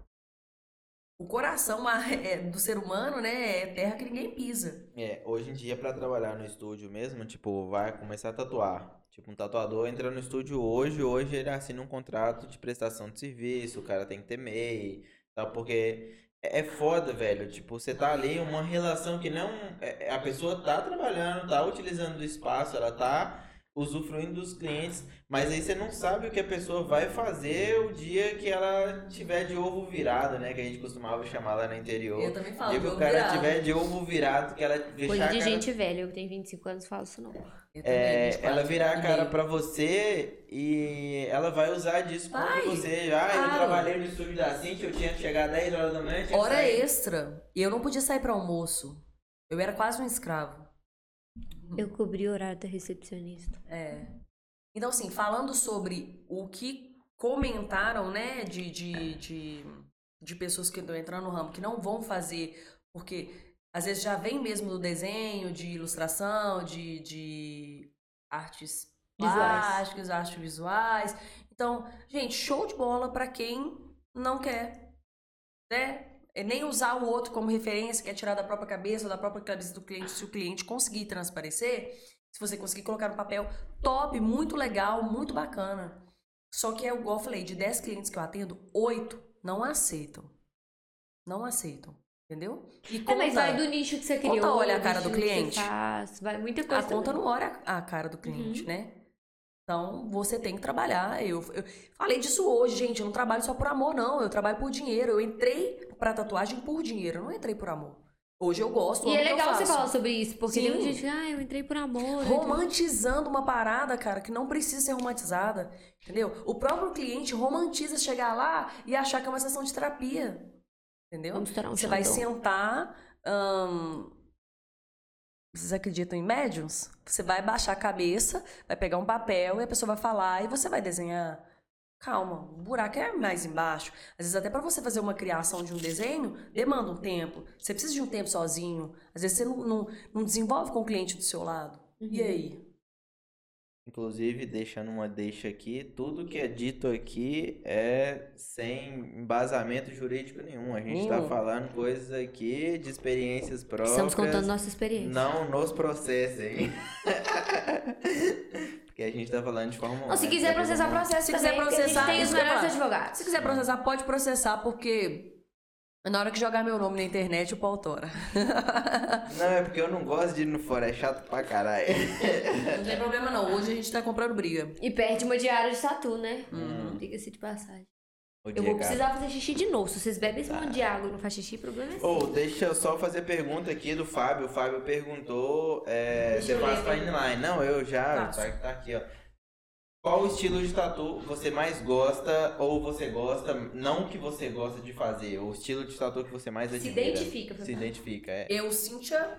o coração é, do ser humano, né, é terra que ninguém pisa. É, hoje em dia, pra trabalhar no estúdio mesmo, tipo, vai começar a tatuar. Tipo, um tatuador entra no estúdio hoje, hoje ele assina um contrato de prestação de serviço, o cara tem que ter MEI, tal, porque é é foda, velho. Tipo, você tá ali, uma relação que não. é- A pessoa tá trabalhando, tá utilizando o espaço, ela tá usufruindo dos clientes, mas aí você não sabe o que a pessoa vai fazer o dia que ela tiver de ovo virado, né? Que a gente costumava chamar lá no interior. Eu também falo. dia que o cara virado. tiver de ovo virado, que ela deixar Coisa a de cara gente velha. Eu tenho 25 anos e falo isso não. Eu também, é, 24 ela virar a cara pra você e ela vai usar disso contra você. Ah, eu trabalhei no estúdio da Cintia, eu tinha que chegar às 10 horas da manhã. Hora sair. extra. E eu não podia sair para almoço. Eu era quase um escravo. Eu cobri o horário da recepcionista. É. Então, assim, falando sobre o que comentaram, né, de, de, de, de pessoas que estão entrando no ramo, que não vão fazer, porque às vezes já vem mesmo do desenho, de ilustração, de, de artes Visuais. plásticas, artes visuais. Então, gente, show de bola pra quem não quer, né? É nem usar o outro como referência, que é tirar da própria cabeça ou da própria cabeça do cliente, se o cliente conseguir transparecer, se você conseguir colocar no papel, top, muito legal, muito bacana. Só que é igual eu falei, de 10 clientes que eu atendo, 8 não aceitam. Não aceitam. Entendeu? E É, mas vai do nicho que você criou. conta olha a cara do cliente. faz, vai muita A coisa. conta também. não olha a cara do cliente, Uhum. né? Então, você tem que trabalhar. Eu, eu falei disso hoje, gente. Eu não trabalho só por amor, não. Eu trabalho por dinheiro. Eu entrei pra tatuagem por dinheiro. Eu não entrei por amor. Hoje eu gosto. E é legal você falar sobre isso, porque tem Sim. muita gente ah, eu entrei por amor. né? Romantizando uma parada, cara, que não precisa ser romantizada. Entendeu? O próprio cliente romantiza chegar lá e achar que é uma sessão de terapia. Entendeu? Um Você vai sentar. Vocês acreditam em médiums? Você vai baixar a cabeça, vai pegar um papel e a pessoa vai falar e você vai desenhar. Calma, o buraco é mais embaixo. Às vezes, até para você fazer uma criação de um desenho, demanda um tempo. Você precisa de um tempo sozinho. Às vezes, você não, não, não desenvolve com o cliente do seu lado. E Uhum. aí? Inclusive, deixando uma deixa aqui, tudo que é dito aqui é sem embasamento jurídico nenhum. A gente está falando coisas aqui de experiências próprias. Estamos contando nossa experiência. Não nos processem. Porque a gente tá falando de forma Não, se quiser tá processar, processa Se quiser processar, tem os que melhores advogados. Se quiser processar, pode processar, porque na hora que jogar meu nome na internet, o pau tora. Não, é porque eu não gosto de ir no fora, é chato pra caralho. Não tem problema não. Hoje a gente tá comprando briga. E perde uma diária de tatu, né? Uhum. Diga-se de passagem. Eu vou precisar fazer xixi de novo. Se vocês bebem esse monte de água e não faz xixi, o problema é seu. Ou deixa eu só fazer pergunta aqui do Fábio. O Fábio perguntou é, você eu faz ler fine line. Não, eu já. Tá, tá aqui, ó. Qual o estilo de tatu você mais gosta ou você gosta, não que você gosta de fazer, o estilo de tatu que você mais Se admira? identifica, Se identifica, é. Eu, Cíntia,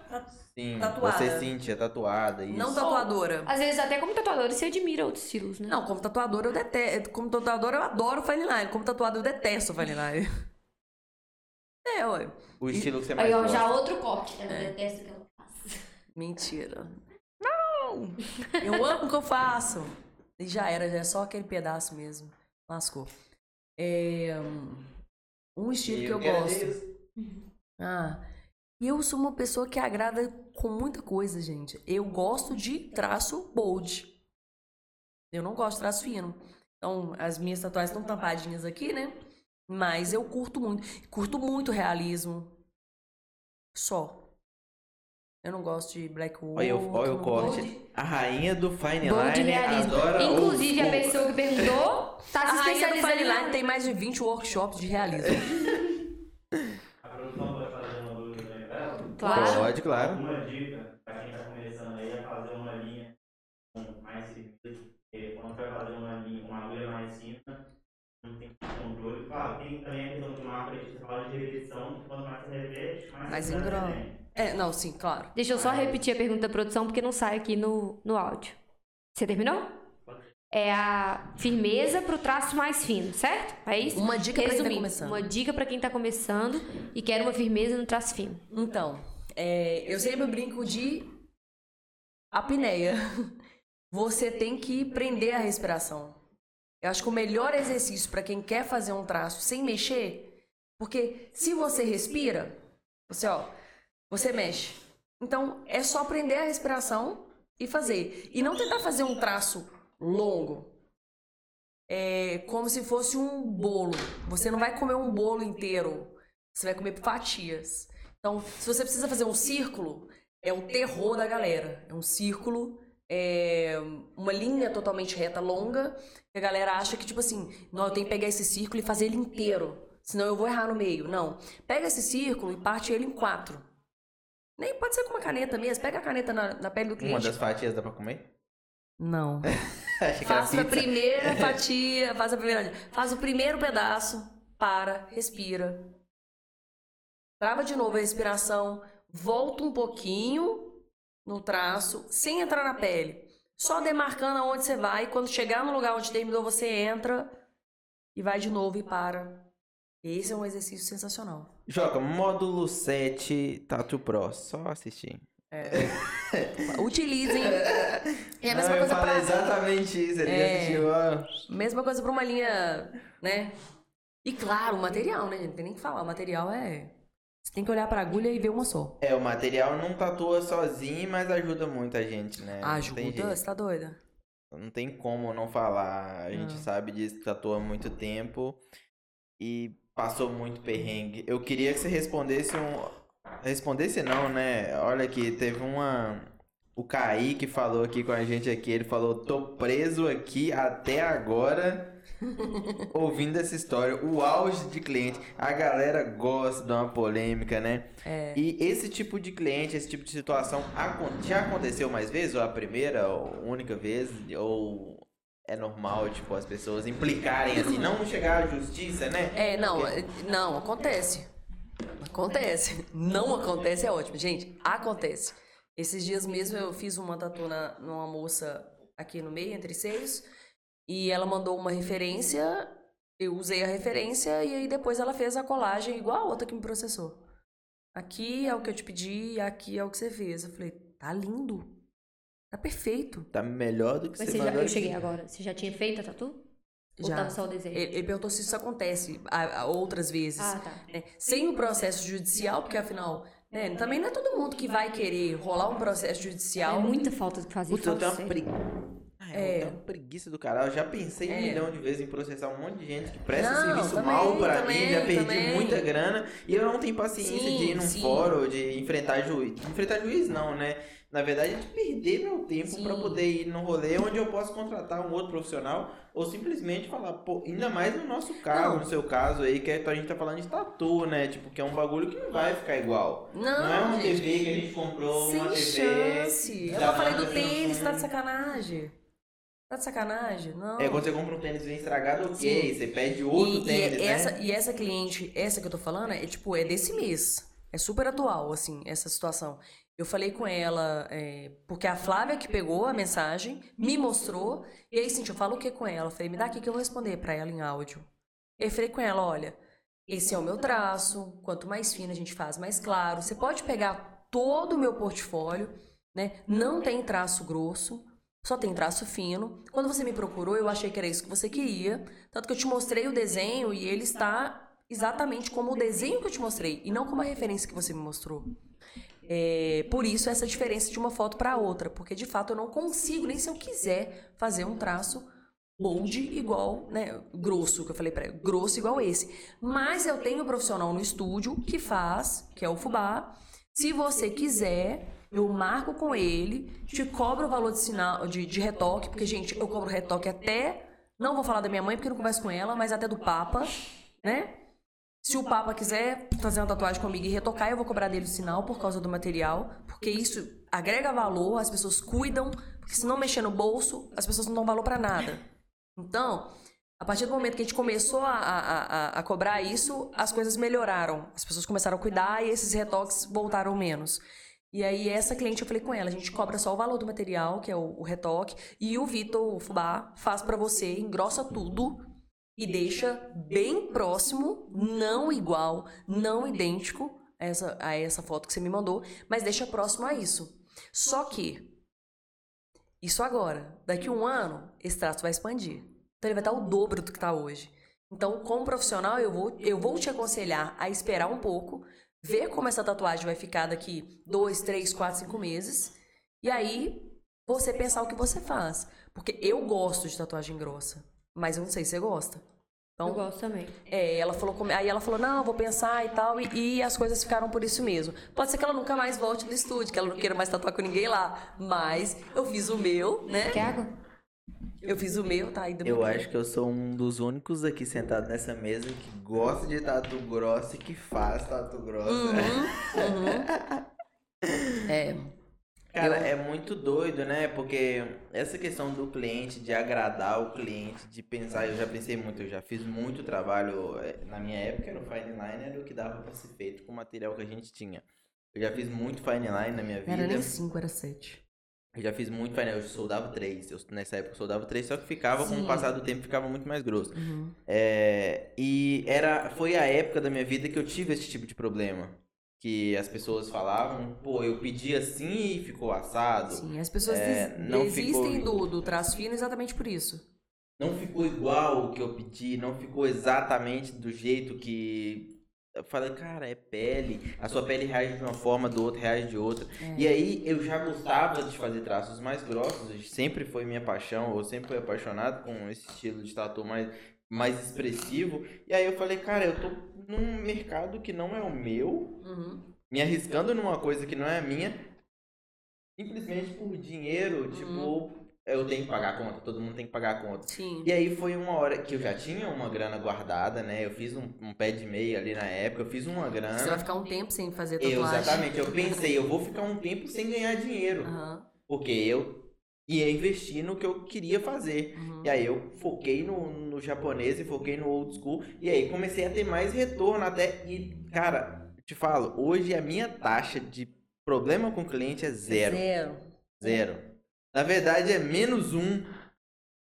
Sim, Tatuada. você Cíntia, tatuada, isso. não tatuadora. Às vezes, até como tatuador, você admira outros estilos, né? Não, como tatuadora eu detesto. Como tatuadora eu adoro fine line. Como tatuador eu detesto fine line. É, ué. O estilo que você mais Aí, ó, gosta. já outro corte. né? Eu detesto o que ela faz. Mentira. Não! Eu amo o que eu faço. E já era, já é só aquele pedaço mesmo. Lascou. É, um estilo que eu gosto. Ah, eu sou uma pessoa que agrada com muita coisa, gente. Eu gosto de traço bold. Eu não gosto de traço fino. Então, as minhas tatuagens estão tampadinhas aqui, né? Mas eu curto muito. Curto muito realismo. Só. Eu não gosto de black wool. Olha, o- olha o corte. de- A rainha do fine line adora o- Inclusive, a pessoa que perguntou tá A se rainha do especializando fine em line tem mais de 20 workshops de realismo. A produção pode fazer uma dúvida? Claro. Pode, claro. Uma dica pra quem tá começando aí é fazer uma linha com mais porque quando vai fazer uma linha com uma agulha mais fina, não tem controle. Claro, tem também a questão de uma arte, você fala de repetição, quanto mais você repete, mais Mais engrossa. É, não, sim, claro. Deixa eu só repetir a pergunta da produção, porque não sai aqui no, no áudio. Você terminou? É a firmeza pro traço mais fino, certo? É isso? Uma dica pra quem tá Resumindo, começando. Uma dica pra quem tá começando e quer uma firmeza no traço fino. Então, é, eu sempre brinco de apneia. Você tem que prender a respiração. Eu acho que o melhor exercício para quem quer fazer um traço sem mexer, porque se você respira, você ó, você mexe. Então é só prender a respiração e fazer. E não tentar fazer um traço longo. É como se fosse um bolo. Você não vai comer um bolo inteiro. Você vai comer fatias. Então, se você precisa fazer um círculo, é o terror da galera. É um círculo, é uma linha totalmente reta, longa, que a galera acha que, tipo assim, não, eu tenho que pegar esse círculo e fazer ele inteiro. Senão eu vou errar no meio. Não. Pega esse círculo e parte ele em quatro. Nem pode ser com uma caneta mesmo. Pega a caneta na, na pele do Uma cliente. das fatias dá pra comer? Não. Faça a primeira fatia, faça a primeira. Faz o primeiro pedaço, para, respira. Trava de novo a respiração, volta um pouquinho no traço, sem entrar na pele. Só demarcando aonde você vai. Quando chegar no lugar onde terminou, você entra e vai de novo e para. Esse é um exercício sensacional. Joga módulo 7 Tatu Pro. Só assistir. Utilizem. É a Não, mesma eu coisa falei para exatamente isso. Ele É. assistiu, ó. Mesma coisa para uma linha, né? E claro, o material, né? Não tem nem que falar. O material é. Você tem que olhar pra agulha e ver uma só. É, o material não tatua sozinho, mas ajuda muito a gente, né? Não Ajuda, você tá doida? Não tem como não falar. A gente Ah. sabe disso, tatua há muito tempo e passou muito perrengue. Eu queria que você respondesse um. Respondesse não, né? Olha aqui, teve uma. O Kaique falou aqui com a gente aqui, ele falou, tô preso aqui até agora. ouvindo essa história, o auge de cliente, a galera gosta de uma polêmica, né? É. E esse tipo de cliente, esse tipo de situação, já aconteceu mais vezes? Ou a primeira, ou única vez? Ou é normal, tipo, as pessoas implicarem assim, não chegar à justiça, né? É, não, não, acontece. Acontece. Não acontece é ótimo. Gente, acontece. Esses dias mesmo eu fiz uma tatu na, numa moça aqui no meio, entre seios, e ela mandou uma referência, eu usei a referência, e aí depois ela fez a colagem igual a outra que me processou. Aqui é o que eu te pedi, aqui é o que você fez. Eu falei, tá lindo. Tá perfeito. Tá melhor do que Mas você você já, eu cheguei agora. Você já tinha feito a tatu? Ou Já. tava só o desenho? Ele, ele perguntou se isso acontece a- a outras vezes. Ah, tá. né? Sem o processo judicial, porque afinal, né, também não é todo mundo que vai querer rolar um processo judicial. É muita falta de fazer Putz, eu tenho uma sério. preguiça. É. Uma preguiça do caralho. Eu já pensei um É. milhão de vezes em processar um monte de gente que presta Não, serviço também, mal pra também, mim, já perdi também. muita grana e eu não tenho paciência Sim, de ir num sim. fórum, de enfrentar juiz. Enfrentar juiz não, né? Na verdade, é de perder meu tempo pra poder ir num rolê onde eu posso contratar um outro profissional ou simplesmente falar, pô, ainda mais no nosso caso, Não. no seu caso aí, que a gente tá falando de tatu, né? Tipo, que é um bagulho que não vai ficar igual. Não, Não é uma gente. TV que a gente comprou, Sem uma TV. chance. Eu da falei do marca tênis, tá de sacanagem. Tá de sacanagem? Não. É, quando você compra um tênis bem estragado, ok. Sim. Você pede outro e, tênis, e né? essa, e essa cliente, essa que eu tô falando, é tipo, é desse mês. É super atual, assim, essa situação. Eu falei com ela, é, porque a Flávia que pegou a mensagem, me mostrou, e aí, Cintia, eu falo o que com ela? Eu falei, me dá aqui que eu vou responder pra ela em áudio. Eu falei com ela, olha, esse é o meu traço, quanto mais fino a gente faz, mais claro. Você pode pegar todo o meu portfólio, né? Não tem traço grosso, só tem traço fino. Quando você me procurou, eu achei que era isso que você queria. Tanto que eu te mostrei o desenho e ele está exatamente como o desenho que eu te mostrei, e não como a referência que você me mostrou. É, por isso essa diferença de uma foto para outra, porque de fato eu não consigo, nem se eu quiser, fazer um traço bold igual, né, grosso, que eu falei para grosso igual esse. Mas eu tenho um profissional no estúdio que faz, que é o Fubá. Se você quiser, eu marco com ele, te cobro o valor de sinal de, de retoque, porque gente, eu cobro retoque até, não vou falar da minha mãe porque eu não converso com ela, mas até do Papa, né? Se o Papa quiser fazer uma tatuagem comigo e retocar, eu vou cobrar dele o sinal por causa do material, porque isso agrega valor, as pessoas cuidam, porque se não mexer no bolso, as pessoas não dão valor pra nada. Então, a partir do momento que a gente começou a, a, a, a cobrar isso, as coisas melhoraram. As pessoas começaram a cuidar e esses retoques voltaram menos. E aí, essa cliente, eu falei com ela, a gente cobra só o valor do material, que é o, o retoque, e o Vitor, o Fubá, faz pra você, engrossa tudo, e deixa bem próximo, não igual, não idêntico a essa, a essa foto que você me mandou, mas deixa próximo a isso. Só que, isso agora, daqui a um ano, esse traço vai expandir. Então ele vai estar o dobro do que está hoje. Então, como profissional, eu vou, eu vou te aconselhar a esperar um pouco, ver como essa tatuagem vai ficar daqui dois, três, quatro, cinco meses, e aí você pensar o que você faz. Porque eu gosto de tatuagem grossa. Mas eu não sei se você gosta. Eu Então, gosto também. é, ela falou, aí ela falou, não, vou pensar e tal, e, e as coisas ficaram por isso mesmo. Pode ser que ela nunca mais volte no estúdio, que ela não queira mais tatuar com ninguém lá. Mas eu fiz o meu, né? Quer água? Eu fiz o meu, tá aí do Eu meu acho que eu sou um dos únicos aqui sentado nessa mesa que gosta de tatu grosso e que faz tatu grosso. Uhum, É. Cara, é muito doido, né? Porque essa questão do cliente, de agradar o cliente, de pensar, eu já pensei muito, eu já fiz muito trabalho. eh, Na minha época era o fine line, era o que dava pra ser feito com o material que a gente tinha. Eu já fiz muito fine line na minha vida. era nem cinco, era sete. Eu já fiz muito fine line, eu soldava três. Eu, nessa época eu soldava três, só que ficava, com Sim. o passar do tempo, ficava muito mais grosso. Uhum. É, e era, foi a época da minha vida que eu tive esse tipo de problema. Que as pessoas falavam, pô, eu pedi assim e ficou assado. Sim, as pessoas É, des- não desistem ficou- do, do traço fino exatamente por isso. não ficou igual o que eu pedi, não ficou exatamente do jeito que. Eu falei, cara, é pele. A sua pele reage de uma forma, do outro reage de outra. E aí eu já gostava de fazer traços mais grossos, sempre foi minha paixão, eu sempre fui apaixonado com esse estilo de tatu mais, mais expressivo. E aí eu falei, cara, eu tô num mercado que não é o meu, Uhum. me arriscando numa coisa que não é minha, simplesmente por dinheiro, tipo, eu tenho que pagar a conta, todo mundo tem que pagar a conta. Sim. E aí foi uma hora que eu já tinha uma grana guardada, né? Eu fiz um, um pé de meia ali na época, eu fiz uma grana. Você vai ficar um tempo sem fazer Eu, tatuagem. exatamente, eu pensei, eu vou ficar um tempo sem ganhar dinheiro, Aham. porque eu ia investir no que eu queria fazer. Uhum. E aí eu foquei no, no japonês e foquei no old school. E aí comecei a ter mais retorno até. E, cara, te falo, hoje a minha taxa de problema com o cliente é zero. Zero. Zero. Na verdade é menos um.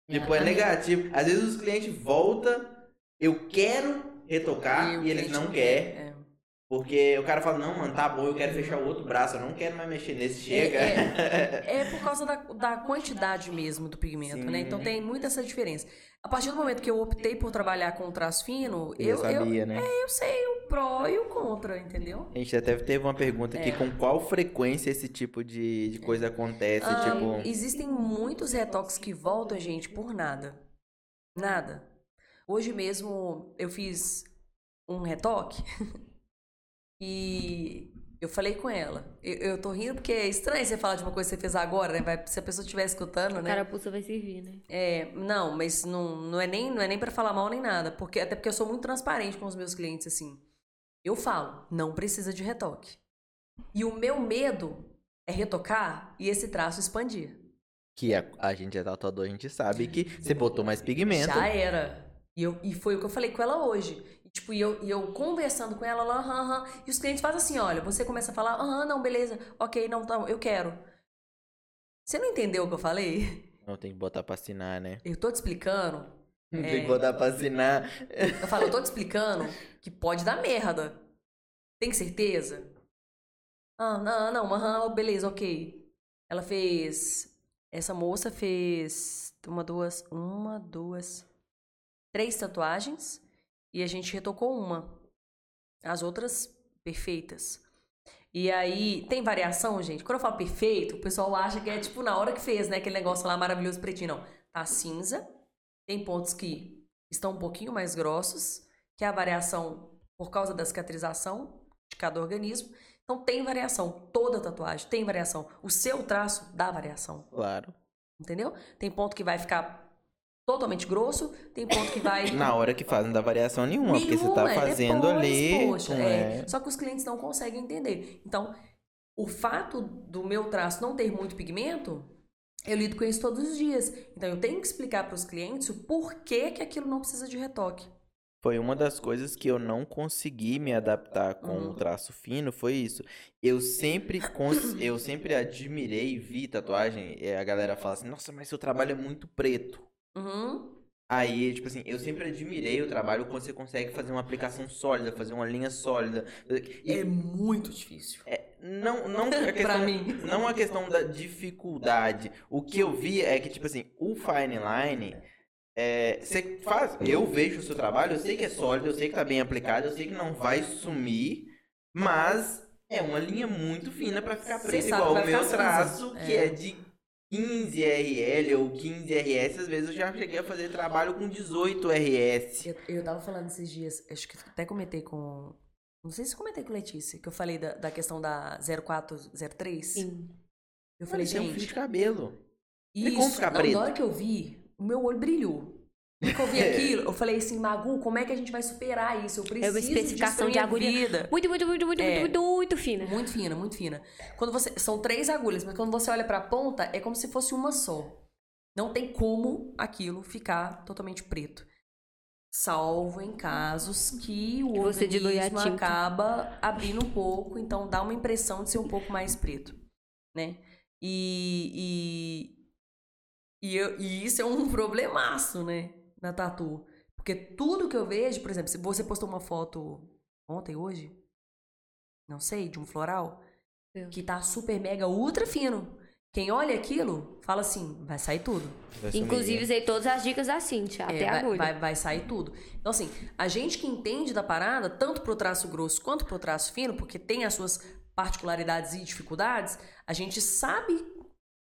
Tipo, é negativo. Às vezes os clientes voltam, eu quero retocar o e, eles não querem. É. Porque o cara fala, não, mano, tá bom, eu quero fechar o outro braço, eu não quero mais mexer nesse, chega. É, é por causa da, da quantidade mesmo do pigmento, né? Sim. Então tem muita essa diferença. A partir do momento que eu optei por trabalhar com traço fino, Eu, eu, eu, sabia, né? eu sei o pró e o contra, entendeu? A gente até teve uma pergunta aqui, É. com qual frequência esse tipo de, de coisa acontece, Ah, tipo... Existem muitos retoques que voltam, gente, por nada. Nada. Hoje mesmo eu fiz um retoque e eu falei com ela. Eu, eu tô rindo porque é estranho você falar de uma coisa que você fez agora, né? Vai- se a pessoa estiver escutando, A né? carapuça vai servir, né? É, não, mas não, não é nem não é nem para falar mal nem nada, porque até porque eu sou muito transparente com os meus clientes assim. Eu falo, não precisa de retoque. E o meu medo é retocar e esse traço expandir. Que a, a gente é tatuador, a gente sabe que você botou mais pigmento. Já era. E, eu, e foi o que eu falei com ela hoje. Tipo, e eu, e eu conversando com ela, ela, aham, aham. E os clientes fazem assim, olha, você começa a falar, aham, não, beleza, ok, não, tá, eu quero. Você não entendeu o que eu falei? Não tem que botar pra assinar, né? Eu tô te explicando. Não É. tem que botar pra assinar. Eu falo, eu tô te explicando que pode dar merda. Tem certeza? Ah, não, não, aham, beleza, ok. Ela fez. Essa moça fez uma, duas, uma, duas, três tatuagens e a gente retocou uma. As outras perfeitas. E aí, tem variação, gente? Quando eu falo perfeito, o pessoal acha que é tipo na hora que fez, né? Aquele negócio lá maravilhoso pretinho. Não. Tá cinza. Tem pontos que estão um pouquinho mais grossos, que é a variação por causa da cicatrização de cada organismo. Então tem variação. Toda tatuagem tem variação. O seu traço dá variação. Claro. Entendeu? Tem ponto que vai ficar totalmente grosso, tem ponto que vai. Na hora que faz, não dá variação nenhuma, porque você Nenhuma, tá é fazendo depois, ali. poxa, é. é. Só que os clientes não conseguem entender. Então, o fato do meu traço não ter muito pigmento, eu lido com isso todos os dias. Então, eu tenho que explicar para os clientes o porquê que aquilo não precisa de retoque. Foi uma das coisas que eu não consegui me adaptar com Uhum. o traço fino, foi isso. Eu sempre, cons- eu sempre admirei e vi tatuagem, e a galera fala assim, nossa, mas seu trabalho é muito preto. Uhum. Aí, tipo assim, eu sempre admirei o trabalho quando você consegue fazer uma aplicação sólida, fazer uma linha sólida. E É muito difícil. não, não a questão, Pra mim. não a questão da dificuldade. O que eu vi é que, tipo assim, o fine line, é, você faz, eu vejo o seu trabalho, eu sei que é sólido, eu sei que tá bem aplicado, eu sei que não vai sumir, mas é uma linha muito fina pra ficar sabe igual o meu traço, que É. é de 15 RL ou 15 RS, às vezes eu já cheguei a fazer trabalho com 18 RS. Eu, eu tava falando esses dias, acho que até comentei com. Não sei se comentei com Letícia, que eu falei da, da questão da 0403. Sim. Eu falei, Isso é um fio de gente. cabelo. tem como Isso, ficar preto. na hora que eu vi, o meu olho brilhou. Que eu vi aquilo, eu falei assim, Magu, como é que a gente vai superar isso? Eu preciso É uma especificação de minha agulha. vida. Muito, muito, muito, muito, É. muito, muito fina. Muito fina, muito fina. Quando você são três agulhas, mas quando você olha pra ponta é como se fosse uma só. Não tem como aquilo ficar totalmente preto. Salvo em casos que o você organismo acaba abrindo um pouco, então dá uma impressão de ser um pouco mais preto, né? E, e, e, eu- e isso é um problemaço, né? Na tatu. Porque tudo que eu vejo, por exemplo, se você postou uma foto ontem, hoje, não sei, de um floral, que tá super mega ultra fino. Quem olha aquilo, fala assim, vai sair tudo. Vai. Inclusive, usei todas as dicas da Cintia, até É, a vai, agulha. vai, vai sair tudo. Então, assim, a gente que entende da parada, tanto pro traço grosso quanto pro traço fino, porque tem as suas particularidades e dificuldades, a gente sabe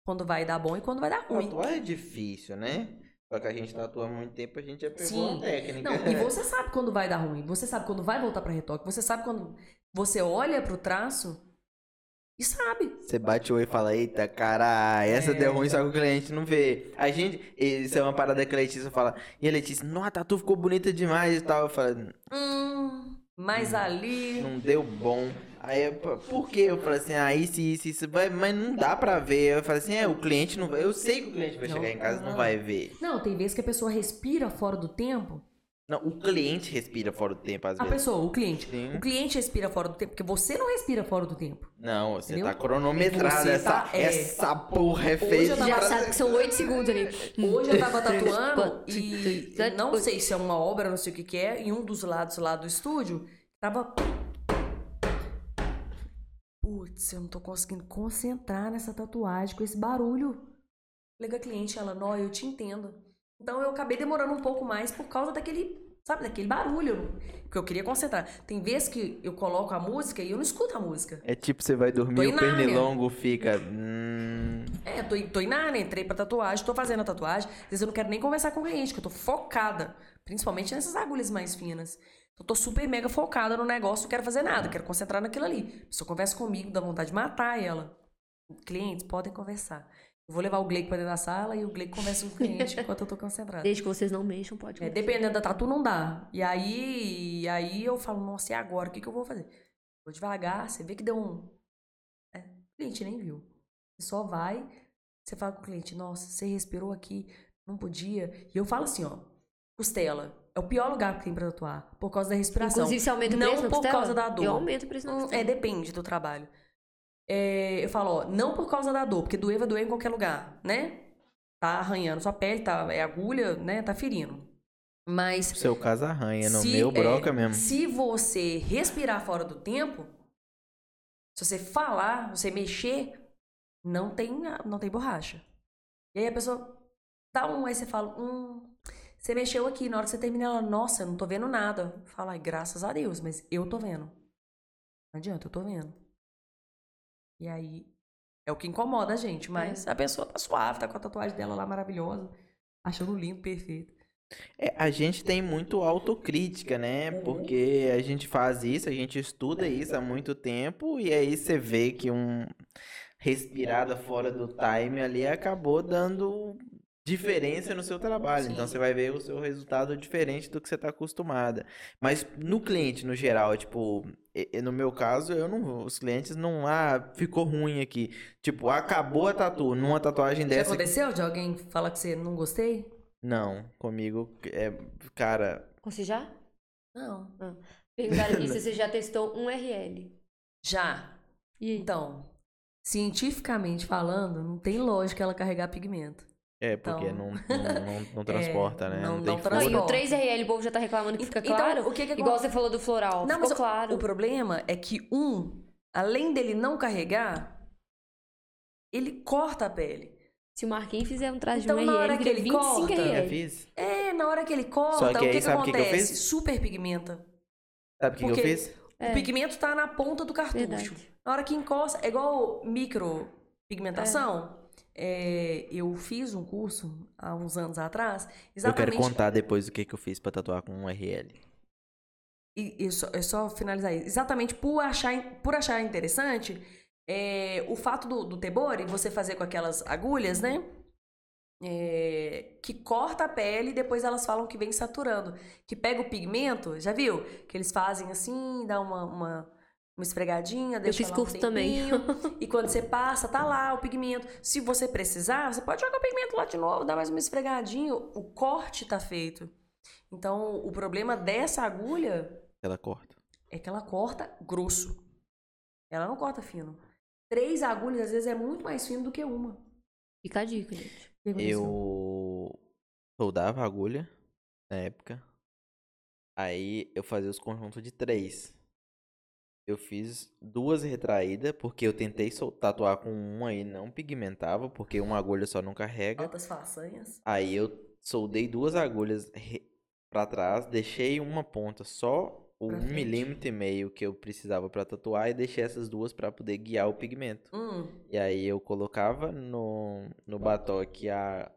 quando vai dar bom e quando vai dar ruim. Tatuar é difícil, né? Só que a gente tatua há muito tempo, a gente já pegou Sim. a técnica. Não, e você sabe quando vai dar ruim, você sabe quando vai voltar pra retoque, você sabe quando você olha pro traço e sabe. Você bate o olho e fala, eita, cara, essa É. deu ruim, só que o cliente não vê. A gente, isso é uma parada que a Letícia fala, e a Letícia, nossa, a tatu ficou bonita demais e tal. Eu falo, Hum, mas ali. não deu bom. Aí, eu, "Pô, por quê? Eu falei assim, ah, isso, isso, isso, vai, mas não dá pra ver. Eu falei assim, é, o cliente não vai, eu sei que o cliente vai Não. chegar em casa e Não. vai ver. Não, tem vezes que a pessoa respira fora do tempo. Não, o cliente respira fora do tempo, às A vezes. pessoa, o cliente. Sim. O cliente respira fora do tempo, porque você não respira fora do tempo. Não, você Entendeu? tá cronometrado, Você essa, tá- é. essa porra é Hoje feita. eu tava- Já sabe que são oito segundos ali. Hoje eu tava tatuando e não sei se é uma obra, não sei o que que é, em um dos lados lá do estúdio, tava... Putz, eu não tô conseguindo concentrar nessa tatuagem com esse barulho. Liga a cliente, ela, nó, eu te entendo. Então eu acabei demorando um pouco mais por causa daquele, sabe, daquele barulho. Que eu queria concentrar. Tem vezes que eu coloco a música e eu não escuto a música. É tipo, você vai dormir, o pernilongo fica. Hum, É, tô, tô em Nárnia, entrei pra tatuagem, tô fazendo a tatuagem. Às vezes eu não quero nem conversar com o cliente, que eu tô focada. Principalmente nessas agulhas mais finas. Eu tô super mega focada no negócio, não quero fazer nada, quero concentrar naquilo ali. A pessoa conversa comigo, dá vontade de matar ela. Clientes, podem conversar. Vou levar o Gleico pra dentro da sala e o Gleico conversa com o cliente enquanto eu tô concentrada. Desde que vocês não mexam, pode. É, dependendo da tatu, não dá. E aí, e aí eu falo, nossa, e agora? O que, que eu vou fazer? Vou devagar, você vê que deu um. É, o cliente nem viu. Você só vai, você fala com o cliente, nossa, você respirou aqui, não podia. E eu falo assim, ó, costela. É o pior lugar que tem pra tatuar, por causa da respiração. Inclusive, você aumenta o não preço na por causa da dor. Eu aumento o preço na Hum, costela. É, depende do trabalho. É, eu falo, ó, não por causa da dor, porque doer vai doer em qualquer lugar, né? Tá arranhando sua pele, tá, é agulha, né? Tá ferindo. Mas no seu caso arranha, no se, meu broca é, mesmo. Se você respirar fora do tempo, se você falar, você mexer, não tem, não tem borracha. E aí a pessoa dá um, aí você fala, hum, você mexeu aqui, na hora que você termina, ela, nossa, eu não tô vendo nada. Fala, graças a Deus, mas eu tô vendo. Não adianta, eu tô vendo. E aí, é o que incomoda a gente, mas a pessoa tá suave, tá com a tatuagem dela lá maravilhosa, achando lindo, perfeito. É, a gente tem muito autocrítica, né? Porque a gente faz isso, a gente estuda isso há muito tempo e aí você vê que um respirada fora do time ali acabou dando diferença no seu trabalho. Então Sim. você vai ver o seu resultado diferente do que você está acostumada. Mas no cliente, no geral, tipo, e- e no meu caso, eu não, os clientes não, ah, ficou ruim aqui. Tipo, acabou a tatu, numa tatuagem Já dessa. aconteceu de alguém falar que você não gostei? Não, comigo é, cara, Você já? Não. Perguntaram aqui se você já testou um RL. Já. E? Então, cientificamente falando, não tem lógica ela carregar pigmento. É, porque Então- não, não, não, não transporta, né? não- tem não. Não, e o transporta. 3RL, o povo já tá reclamando que fica Então, claro. o que que Igual acontece? você falou do floral. Não, ficou mas o- claro. o problema é que um, além dele não carregar, ele corta a pele. Se o Marquinhos fizer um traje Então, de um na RL, hora que vira ele 25 corta, Já RL. fiz? É, na hora que ele corta, Só que o aí, que, que sabe o que que eu acontece? fiz? Super pigmenta. Sabe o que, que eu Porque- fiz? É. O pigmento tá na ponta do cartucho. Verdade. Na hora que encosta, é igual micropigmentação. É, eu fiz um curso há uns anos atrás, Eu exatamente. quero contar depois o que, que eu fiz pra tatuar com um RL. E, e só, é só finalizar isso. Exatamente por achar, por achar interessante é, o fato do, do tebore, você fazer com aquelas agulhas, né? É, que corta a pele e depois elas falam que vem saturando. Que pega o pigmento, já viu? Que eles fazem assim, dá uma, uma, uma esfregadinha, deixa fiz lá um curso também. E quando você passa, tá lá o pigmento. Se você precisar, você pode jogar o pigmento lá de novo, dar mais uma esfregadinha. O corte tá feito. Então, o problema dessa agulha Ela corta. é que ela corta grosso. Ela não corta fino. Três agulhas, às vezes, é muito mais fino do que uma. Fica a dica, gente. Eu soldava a agulha na época. Aí eu fazia os conjuntos de três. Eu fiz duas retraídas, porque eu tentei sol- tatuar com uma e não pigmentava, porque uma agulha só não carrega. Altas façanhas. Aí eu soldei duas agulhas re- pra trás, deixei uma ponta só o Pra um frente. milímetro e meio que eu precisava pra tatuar e deixei essas duas pra poder guiar o pigmento. Hum, E aí eu colocava no, no batoque a,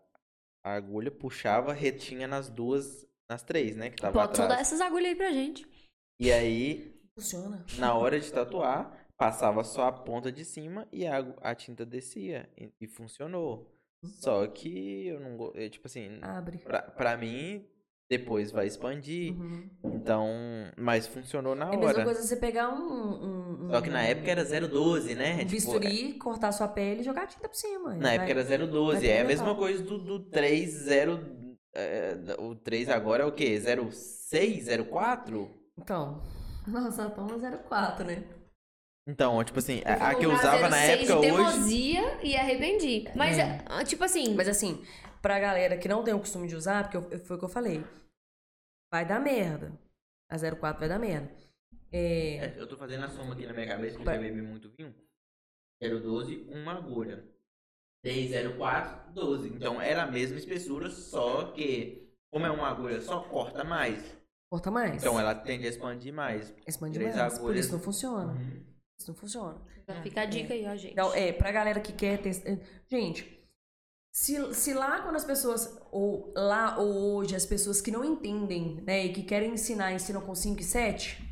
a agulha, puxava, retinha nas duas, nas três, né, que tava Pode soldar atrás. essas agulhas aí pra gente. E aí, funciona. na hora de tatuar, passava só a ponta de cima e a, a tinta descia. E, e funcionou. Só que eu não... eu, Tipo assim, Abre. pra, pra mim, depois vai expandir. Uhum. Então, mas funcionou na É a mesma hora. coisa você pegar um. um, Só que na época era 012, né? um Tipo, bisturi, cortar sua pele e jogar tinta por cima. Na época era 012. vai É a mesma coisa do, do 3, 0. é, o 3 agora é o quê? 06, 04? Então. Nossa, toma 04, né? Então, tipo assim, a, a que eu usava na 06 época de hoje. teimosia e arrependi. Mas, ah, tipo assim, Mas assim, pra galera que não tem o costume de usar, porque eu- foi o que eu falei. Vai dar merda. A 04 vai dar merda. É, É, eu tô fazendo a soma aqui na minha cabeça, porque Vai. eu já bebi muito vinho. 012, uma agulha. 304, 12. Então era a mesma espessura, só que, como é uma agulha, só corta mais. Corta mais. Então ela tende a expandir mais. Expande três mais. Por agulhas. isso não funciona. Isso não funciona. já fica a dica aí, ó, gente. Então, é, pra galera que quer ter. Gente, se, se lá quando as pessoas. Ou lá ou hoje, as pessoas que não entendem, né, e que querem ensinar, ensinam com 5 e 7,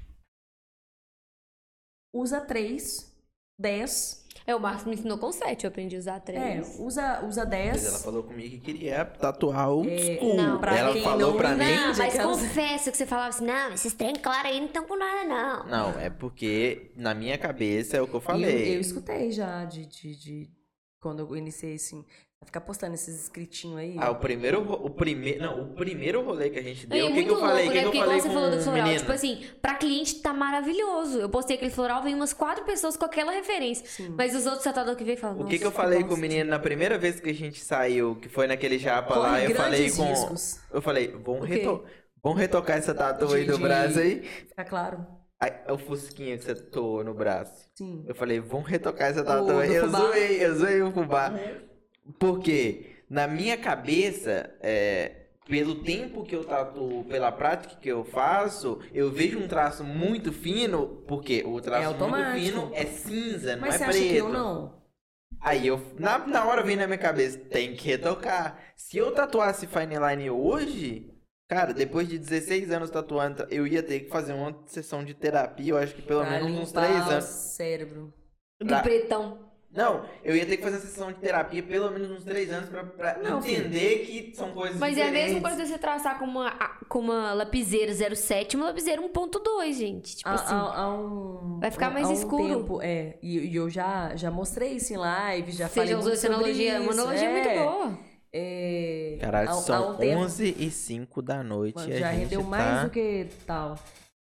usa 3, 10. É, o Marcos me ensinou com 7, eu aprendi a usar É, 3. usa, usa Mas ela 10. falou comigo que queria tatuar o É, school. não, pra ela quem falou não pra mim. entende, Não, mas aquelas- confesso que você falava assim, não, esses trem claros aí não estão com nada, não. Não, é porque na minha cabeça é o que eu E Eu, falei. eu escutei já de, de, de- Quando eu iniciei, assim. Ficar postando esses escritinhos aí. Ah, o primeiro, ro- o primeiro, não, o primeiro rolê que a gente deu, o é que, muito que eu falei? Louco, que, né? que eu Porque falei você com falou do floral, menino? tipo assim, pra cliente tá maravilhoso. Eu postei aquele floral, vem umas quatro pessoas com aquela referência. Sim. Mas os outros tatuadores que veio falam, O que, que eu falei que com o menino na primeira vez que a gente saiu, que foi naquele japa Corre lá, eu falei com. riscos. Eu falei, vamos, O quê? reto... vamos retocar essa tatu aí do braço aí. Fica claro? Aí, o fusquinha que você tatuou no braço. Sim. Eu falei, vamos retocar essa tatu aí. Eu zoei, eu zoei o fubá. Por quê? Na minha cabeça, é, pelo tempo que eu tatuo, pela prática que eu faço, eu vejo um traço muito fino, porque o traço muito automático. fino é cinza, não Mas é você preto. acha que eu não? Aí eu, na, na hora vem na minha cabeça, tem que retocar. Se eu tatuasse Fine Line hoje, cara, depois de 16 anos tatuando, eu ia ter que fazer uma sessão de terapia, eu acho que pelo Pra menos uns limpar 3 o anos. cérebro. do Pra- pretão. Não, eu ia ter que fazer uma sessão de terapia pelo menos uns 3 anos pra, pra Não, entender que são coisas Mas é a diferentes. mesma coisa de você traçar com uma, com uma lapiseira 07 e uma lapiseira 1.2, gente. Tipo Há, assim. há- há um, Vai ficar mais há um escuro. tempo, é, e, e eu já, já mostrei isso em live, já Você falei já usou muito essa sobre analogia? Uma isso, analogia é. muito boa. É, Caralho, são um tempo- 11 e 5 da noite Mano, e a já gente rendeu tá... mais do que tal.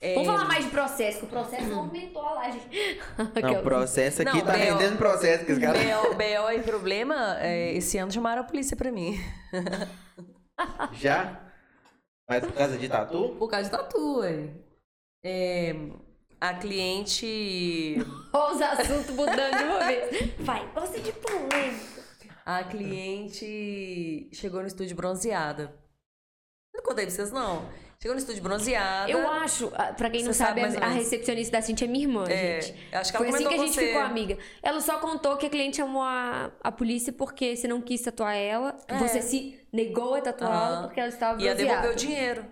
É, Vamos falar mais de processo, que o processo aumentou a laje. Não, o processo aqui Não, tá Bel- rendendo processo, que os caras... BO, BO e problema, é, esse ano chamaram a polícia pra mim. Já? Mas por causa de tatu? Por causa de tatu, ué. É, a cliente. Olha os assuntos mudando de uma vez. Vai, gosta de polêmica. A cliente chegou no estúdio bronzeada. Não contei pra vocês, não. Chegou no estúdio bronzeada. Eu acho, ah, pra quem não sabe sabe, a, a recepcionista da Cintia é minha irmã, É, gente. acho que ela Foi assim que a gente você. ficou amiga. Ela só contou que a cliente chamou a, a polícia porque você não quis tatuar ela. É. Você se negou a tatuá-la Aham. porque ela estava Ia devolver o bronzeada. dinheiro.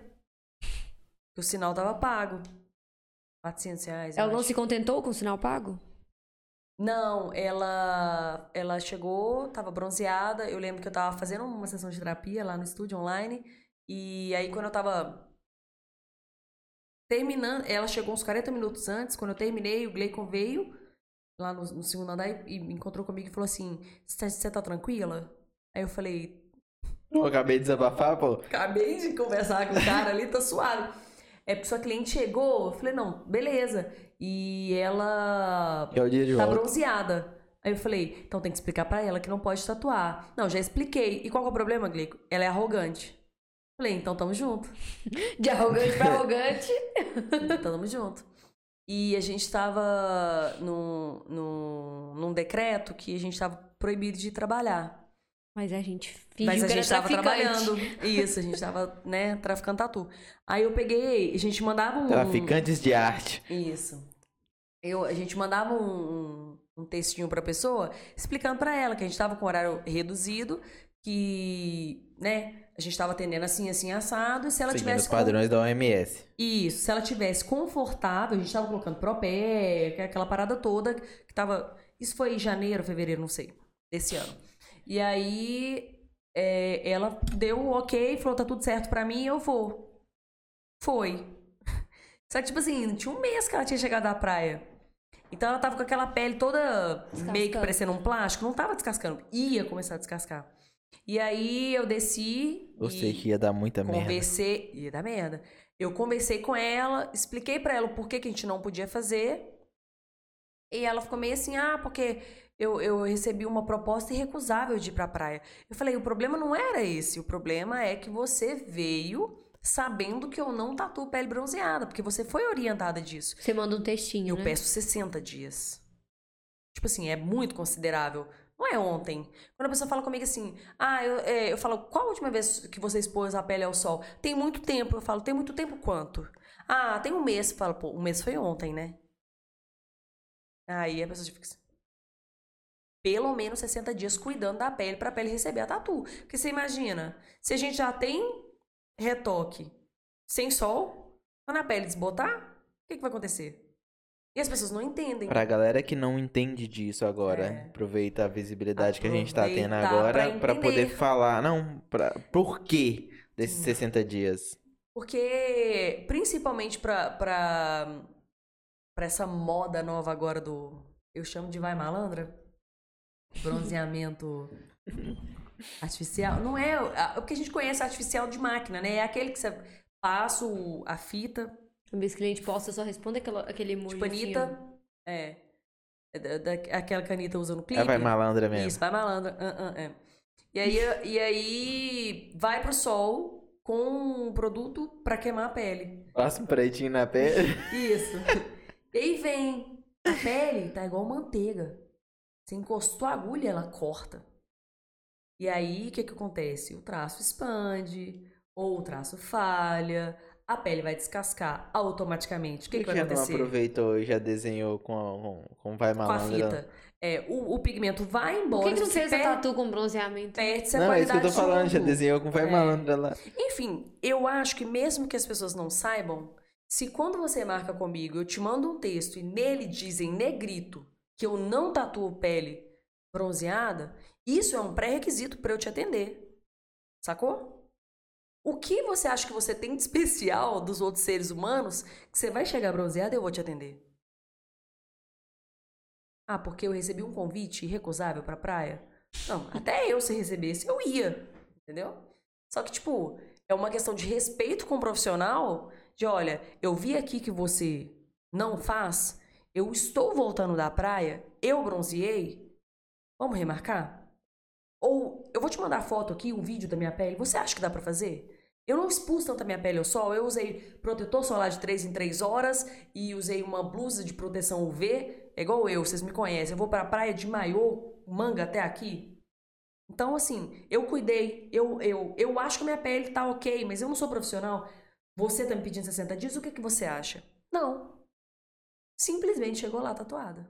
O sinal tava pago. 400 reais. Ela não acho. se contentou com o sinal pago? Não, ela ela chegou, tava bronzeada. Eu lembro que eu tava fazendo uma sessão de terapia lá no estúdio online. E aí, quando eu tava terminando, ela chegou uns 40 minutos antes. Quando eu terminei, o Gleicon veio lá no, no segundo andar e, e me encontrou comigo e falou assim: Você tá, tranquila? Aí eu falei: Eu acabei de desabafar, pô. Acabei de conversar com o cara ali, tá suave. É porque sua cliente chegou, eu falei, não, beleza. E ela é o dia de tá volta. bronzeada. Aí eu falei, então tem que explicar pra ela que não pode tatuar. Não, já expliquei. E qual é o problema, Glico? Ela é arrogante. Falei, então tamo junto. De arrogante pra arrogante. Então tamo junto. E a gente estava num, num, num decreto que a gente estava proibido de trabalhar. Mas a gente fingiu Mas a gente tava traficante. trabalhando. Isso, a gente tava, né, traficando tatu. Aí eu peguei, a gente mandava um. Traficantes de arte. Isso. Eu, a gente mandava um, um textinho pra pessoa explicando pra ela que a gente tava com horário reduzido, que, né, a gente tava atendendo assim, assim, assado, e se ela Seguindo tivesse. os padrões da OMS. Isso, se ela tivesse confortável, a gente tava colocando propé, que aquela parada toda que tava. Isso foi em janeiro, fevereiro, não sei, desse ano. E aí é, ela deu o ok, falou: tá tudo certo pra mim, eu vou. Foi. Só que, tipo assim, tinha um mês que ela tinha chegado da praia. Então ela tava com aquela pele toda meio que parecendo um plástico, não tava descascando, ia começar a descascar. E aí eu desci. Eu e... sei que ia dar muita merda. Conversei. Ia dar merda. Eu conversei com ela, expliquei pra ela o porquê que a gente não podia fazer. E ela ficou meio assim, ah, porque eu, eu recebi uma proposta irrecusável de ir pra praia. Eu falei, o problema não era esse. O problema é que você veio sabendo que eu não tatuo pele bronzeada, porque você foi orientada disso. Você manda um textinho, Eu né? peço 60 dias. Tipo assim, é muito considerável. Não é ontem. Quando a pessoa fala comigo assim, ah, eu, é, eu falo, qual a última vez que você expôs a pele ao sol? Tem muito tempo. Eu falo, tem muito tempo quanto? Ah, tem um mês. Eu falo, pô, um mês foi ontem, né? Aí a pessoa fica assim. Pelo menos 60 dias cuidando da pele pra pele receber a tatu. Porque você imagina, se a gente já tem retoque sem sol, quando a pele desbotar, o que, que vai acontecer? E as pessoas não entendem. Pra galera que não entende disso agora, É. aproveita a visibilidade que a gente tá tendo agora pra pra poder falar. Não, pra, por quê desses Hum. 60 dias? Porque, principalmente pra, pra, pra essa moda nova agora do. Eu chamo de vai malandra? Bronzeamento artificial. Não é. a- O que a gente conhece artificial de máquina, né? É aquele que você passa a fita, Que o cliente posta, só responde aquela, aquele emoji tipo Anitta. É. É da- da- aquela que a Anitta usa no clipe. Ela vai malandra mesmo. Isso, vai malandra. ah, ah, é. E aí, e aí vai pro sol com um produto pra queimar a pele. Passa um pretinho na pele. Isso. E aí vem. A pele tá igual manteiga. Você encostou a agulha, ela corta. E aí, o que que acontece? O traço expande, ou o traço falha, a pele vai descascar automaticamente. O que, que, vai já não acontecer? aproveitou e já desenhou com, com, com vai Com a fita. É, o, o pigmento vai Por embora. que, que não você fez a perde, tatu com bronzeamento? perde-se a Não, é isso que eu tô qualidade falando, já desenhou com vai É. malandra lá. Enfim, eu acho que mesmo que as pessoas não saibam, se quando você marca comigo, eu te mando um texto e nele dizem negrito que eu não tatuo pele bronzeada, isso é um pré-requisito para eu te atender. Sacou? O que você acha que você tem de especial dos outros seres humanos que você vai chegar bronzeado e eu vou te atender? Ah, porque eu recebi um convite irrecusável pra praia? Não, até eu se recebesse, eu ia. Entendeu? Só que, tipo, é uma questão de respeito com o profissional, de olha, eu vi aqui que você não faz, eu estou voltando da praia, eu bronzeei, vamos remarcar? Ou eu vou te mandar foto aqui, um vídeo da minha pele, você acha que dá pra fazer? Eu não expus tanto a minha pele ao sol, eu usei protetor solar de 3 em 3 horas e usei uma blusa de proteção UV, é igual eu, vocês me conhecem, eu vou pra praia de maiô, manga até aqui, então, assim, eu cuidei, eu, eu, eu acho que minha pele tá ok, mas eu não sou profissional. Você tá me pedindo 60 dias, o que, que você acha? Não. Simplesmente chegou lá tatuada.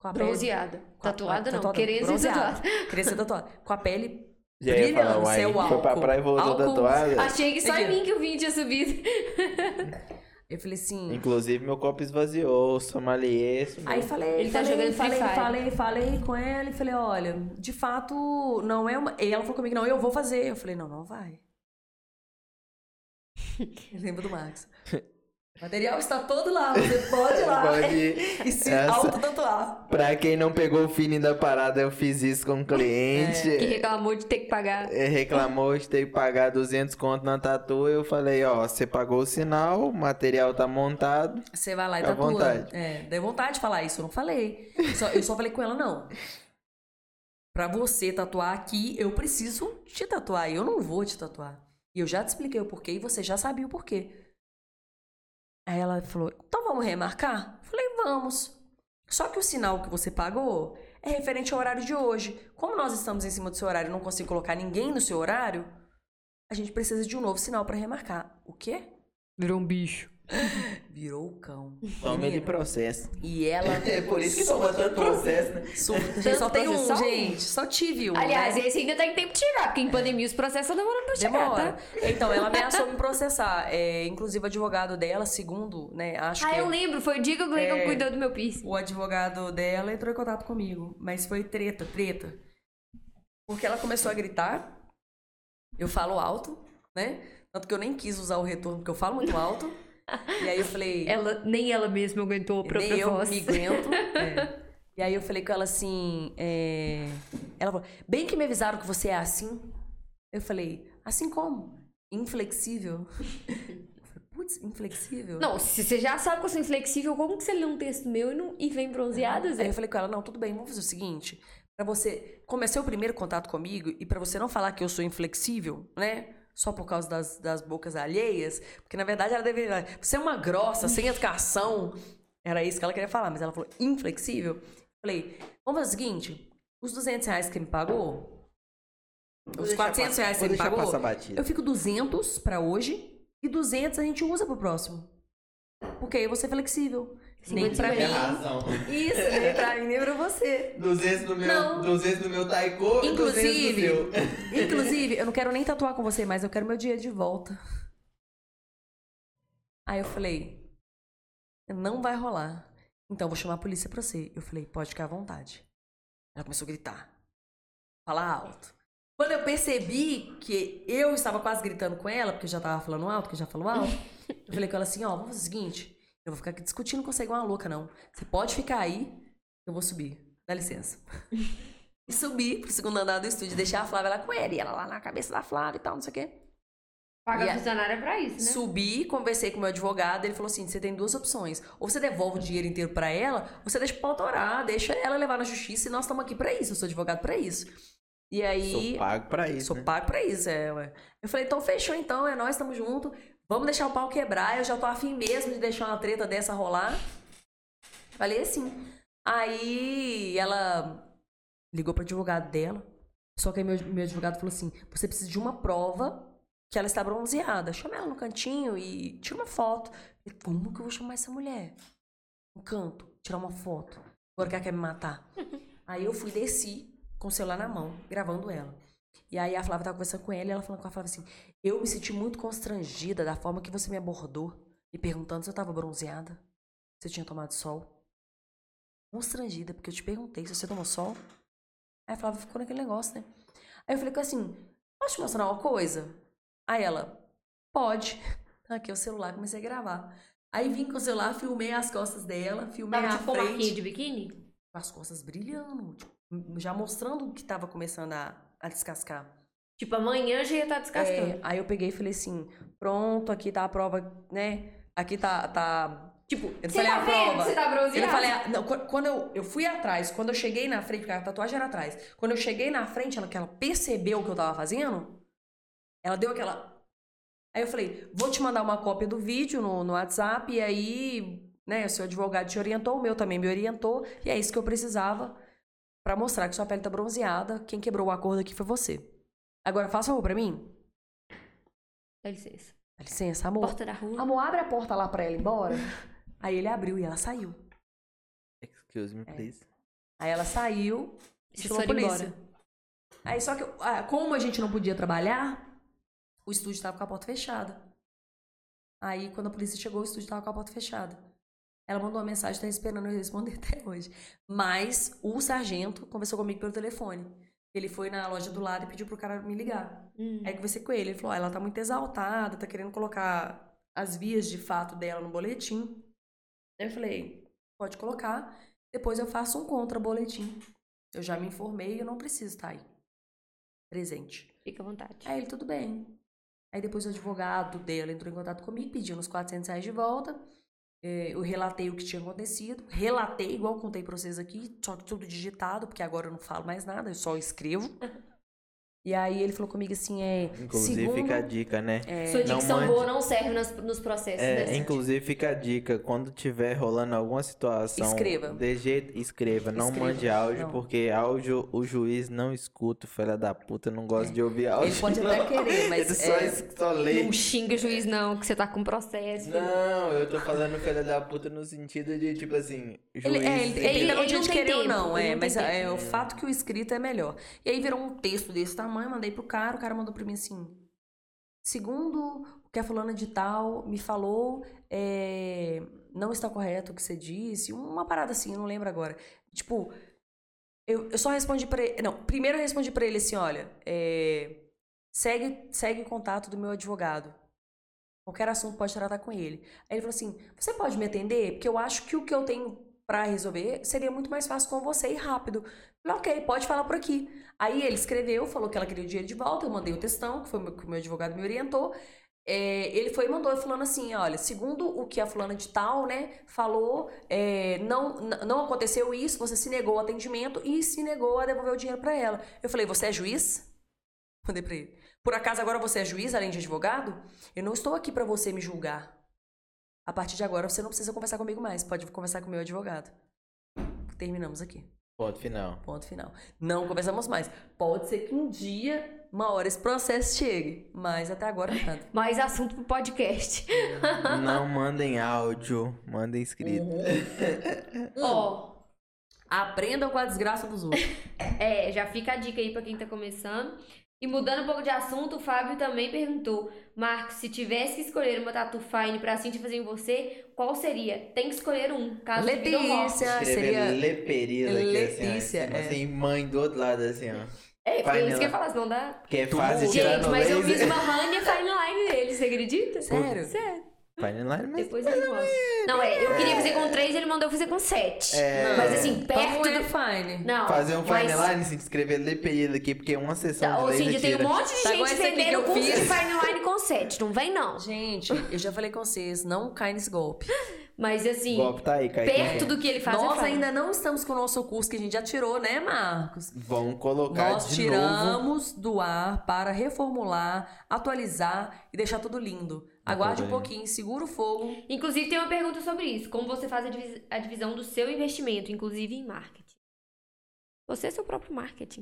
Com a pele- Bronzeada. a- Tatuada não, tatuada, querendo ser tatuada. Queria ser tatuada. Com a pele Já ia falar, uai, seu foi álcool. pra praia e voltou Álcool. tatuada. Achei que só em mim que o vídeo tinha subido. Eu falei assim... Inclusive, meu copo esvaziou, sommelier. Aí falei, Ele tá falei, jogando Free falei, falei, falei com ela e falei, olha, de fato, não é uma. E ela falou comigo, não, eu vou fazer. Eu falei, não, não vai. Eu lembro do Max. O material está todo lá, você pode ir lá Pode e se Essa- auto-tatuar. Pra quem não pegou o feeling da parada, eu fiz isso com um cliente. Que reclamou de ter que pagar. Ele reclamou de ter que pagar 200 conto na tatu. Eu falei, ó, você pagou o sinal, o material tá montado. Você vai lá e tatua. vontade. É, deu vontade de falar isso, eu não falei. Só- eu só falei com ela, não. Pra você tatuar aqui, eu preciso te tatuar. Eu não vou te tatuar. E eu já te expliquei o porquê e você já sabia o porquê. Aí ela falou: então vamos remarcar? Falei: vamos. Só que o sinal que você pagou é referente ao horário de hoje. Como nós estamos em cima do seu horário e não consigo colocar ninguém no seu horário, a gente precisa de um novo sinal para remarcar. O quê? Virou um bicho. Virou o cão. Toma Menina, processo. E ela. É por isso que toma tanto processo, né? Só tem um, um. gente. Só tive um. Aliás, né? esse ainda tem tempo de chegar, porque em pandemia os processos estão demorando pra chegar, Demora. tá? Então, ela ameaçou me processar. É, inclusive, o advogado dela, segundo, né? Acho Ah, que. eu lembro, foi o dia que o É. cuidou do meu piercing. O advogado dela entrou em contato comigo. Mas foi treta, treta. Porque ela começou a gritar. Eu falo alto, né? Tanto que eu nem quis usar o retorno, porque eu falo muito alto. E aí eu falei. Ela, nem ela mesma aguentou a própria Nem eu voz. me aguento. É. E aí eu falei com ela assim. é, Ela falou: bem que me avisaram que você é assim. Eu falei: assim como? Inflexível. Eu Putz, inflexível? Não, se você já sabe que eu sou inflexível, como que você lê um texto meu e, não, e vem bronzeada, Aí Zé? eu falei com ela: não, tudo bem, vamos fazer o seguinte. Pra você. Como é seu primeiro contato comigo, e pra você não falar que eu sou inflexível, né? Só por causa das, das bocas alheias, porque na verdade ela deveria. Você é uma grossa, sem educação. Era isso que ela queria falar, mas ela falou inflexível. Falei, vamos fazer o seguinte: os 200 reais que me pagou, os 400 reais que Vou me pagou, passar eu fico 200 pra hoje e 200 a gente usa pro próximo. Porque aí você é flexível. Nem pra mim. razão. Isso, nem pra mim, nem pra você. 200 do meu, Não. 200 do meu taiko, Inclusive- 200 do seu. Inclusive, eu não quero nem tatuar com você, mas eu quero meu dinheiro de volta. Aí eu falei, não vai rolar. Então eu vou chamar a polícia pra você. Eu falei, pode ficar à vontade. Ela começou a gritar. Falar alto. Quando eu percebi que eu estava quase gritando com ela, porque eu já tava falando alto, que eu já falo alto, eu falei com ela assim, ó, vamos fazer o seguinte, eu vou ficar aqui discutindo com você igual uma louca, não. Você pode ficar aí, eu vou subir. Dá licença. E subi pro segundo andar do estúdio, deixar a Flávia lá com ela, e ela lá na cabeça da Flávia e tal, não sei o quê. Paga E a- funcionária pra isso, né? Subi, conversei com o meu advogado, ele falou assim: você tem duas opções. Ou você devolve o dinheiro inteiro pra ela, ou você deixa pra autorar, deixa ela levar na justiça e nós estamos aqui pra isso. Eu sou advogado pra isso. E aí. Sou pago pra isso, Sou né? pago pra isso, é, ué. Eu falei, então fechou então, é nós, estamos junto. Vamos deixar o pau quebrar. Eu já tô afim mesmo de deixar uma treta dessa rolar. Falei assim. Aí ela ligou pro advogado dela. Só que aí meu, meu advogado falou assim: você precisa de uma prova que ela está bronzeada. Chama ela no cantinho e tira uma foto. Falei, como que eu vou chamar essa mulher? No canto, tirar uma foto. Agora que ela quer me matar. aí eu fui, desci com o celular na mão, gravando ela. E aí a Flávia tava conversando com ela e ela falando com a Flávia assim: Eu me senti muito constrangida da forma que você me abordou, me perguntando se eu tava bronzeada, se eu tinha tomado sol. Constrangida, porque eu te perguntei se você tomou sol. Aí a Flávia ficou naquele negócio, né? Aí eu falei assim: Posso te mostrar uma coisa? Aí ela: Pode. Aqui é o celular, comecei a gravar. Aí vim com o celular, filmei as costas dela, filmei Tava a tipo frente de biquíni? com as costas brilhando, tipo, já mostrando que tava começando a, a descascar. Tipo, amanhã já ia estar descascando. É, aí eu peguei e falei assim: pronto, aqui tá a prova, né? Aqui tá. tá... Tipo, eu falei tá a vendo prova. você tá Eu bronzeado? não falei, a- não, qu- quando eu, eu fui atrás, quando eu cheguei na frente, porque a tatuagem era atrás. Quando eu cheguei na frente, ela, que ela percebeu o que eu tava fazendo, ela deu aquela. Aí eu falei, vou te mandar uma cópia do vídeo no, no WhatsApp, e aí, né, o seu advogado te orientou, o meu também me orientou, e é isso que eu precisava pra mostrar que sua pele tá bronzeada. Quem quebrou o acordo aqui foi você. Agora, faça um favor pra mim. Dá licença. Dá licença, amor. Porta da rua. Amor, abre a porta lá pra ela ir embora. Aí ele abriu e ela saiu. Excuse me, please. Aí ela saiu e chamou a polícia. embora. Aí só que, ah, como a gente não podia trabalhar, o estúdio tava com a porta fechada. Aí quando a polícia chegou, o estúdio tava com a porta fechada. Ela mandou uma mensagem, tá esperando eu responder até hoje. Mas o sargento conversou comigo pelo telefone. Ele foi na loja do lado e pediu pro cara me ligar. Hum. Aí conversei com ele. Ele falou: "Ah, ela tá muito exaltada, tá querendo colocar as vias de fato dela no boletim. Eu falei: pode colocar. Depois eu faço um contra-boletim. Eu já me informei e eu não preciso estar aí. Presente. Fica à vontade. Aí ele, tudo bem. Aí depois o advogado dela entrou em contato comigo, pediu uns 400 reais de volta. É, eu relatei o que tinha acontecido. Relatei, igual contei pra vocês aqui, só que tudo digitado, porque agora eu não falo mais nada, eu só escrevo. E aí ele falou comigo assim, é. Inclusive segundo, fica a dica, né? Sua Não dicção mande- boa não serve nos, nos processos. É, inclusive fica a dica, quando tiver rolando alguma situação, Escreva. de jeito, escreva, não Escreva. mande áudio, Não. porque áudio o juiz não escuta, filha da puta, não gosta de ouvir áudio. Ele pode até não. querer, mas Ele só, é- só lê. Não xinga o juiz, não, que você tá com processo. Não, eu tô falando filha da puta no sentido de, tipo assim, juiz... Ele, é, ele, Ele- ele, ele não não tem querer ou tempo, não, ele é, não mas é, o fato que o escrito é melhor. E aí virou um texto desse tamanho, mandei pro cara, o cara mandou pra mim assim: segundo o que a fulana de tal me falou, é, não está correto o que você disse, uma parada assim, não lembro agora. Tipo, eu, eu só respondi pra ele. Não, primeiro eu respondi pra ele assim: olha, é, segue, segue o contato do meu advogado. Qualquer assunto pode tratar com ele. Aí ele falou assim: você pode me atender? Porque eu acho que o que eu tenho pra resolver seria muito mais fácil com você e rápido. Ok, pode falar por aqui. Aí ele escreveu, falou que ela queria o dinheiro de volta, eu mandei o textão, que foi o que o meu advogado me orientou. É, ele foi e mandou falando assim, olha, segundo o que a fulana de tal, né, falou, é, não, não aconteceu isso, você se negou ao atendimento e se negou a devolver o dinheiro pra ela. Eu falei, você é juiz? Mandei pra ele. Por acaso agora você é juiz, além de advogado? Eu não estou aqui pra você me julgar. A partir de agora você não precisa conversar comigo mais, pode conversar com o meu advogado. Terminamos aqui. Ponto final. Ponto final. Não conversamos mais. Pode ser que um dia, uma hora, esse processo chegue. Mas até agora nada. Mais assunto pro podcast. Não mandem áudio, mandem escrito. Ó, Aprendam com a desgraça dos outros. é, já fica a dica aí pra quem tá começando. E mudando um pouco de assunto, o Fábio também perguntou: Marcos, se tivesse que escolher uma tatu fine pra Cintia fazer em você, qual seria? Tem que escolher um, caso. Letícia seria. Leperila aqui, assim, ó, Letícia, cima, é. assim, mãe do outro lado, assim, ó. É, foi isso que eu ia falar, senão dá. Que é fase Gente, mas eu fiz uma Rania Fine Line dele, você acredita? Sério? Sério. Fine line, mas... Depois ele mostra. Não, é, eu queria fazer com três, ele mandou eu fazer com sete. É. Mas assim, Então perto é do. fine. Não. Fazer um mas- fine line, assim, escrever Leperila aqui, porque uma sessão Tá, de Ou laser seja, tem um tira. monte de Tá gente vendendo curso de fiz. Fine Line com sete. Não vem, não. Gente, eu já falei com vocês, não cai nesse golpe. Mas assim, Golpe tá aí, Kaique. perto do que ele faz, é Nós ainda não estamos com o nosso curso que a gente já tirou, né, Marcos? Vão colocar Nós de novo. tiramos do ar para reformular, atualizar e deixar tudo lindo. Aguarde um pouquinho, segura o fogo. Inclusive, tem uma pergunta sobre isso. Como você faz a, divis- a divisão do seu investimento, inclusive em marketing? Você é seu próprio marketing.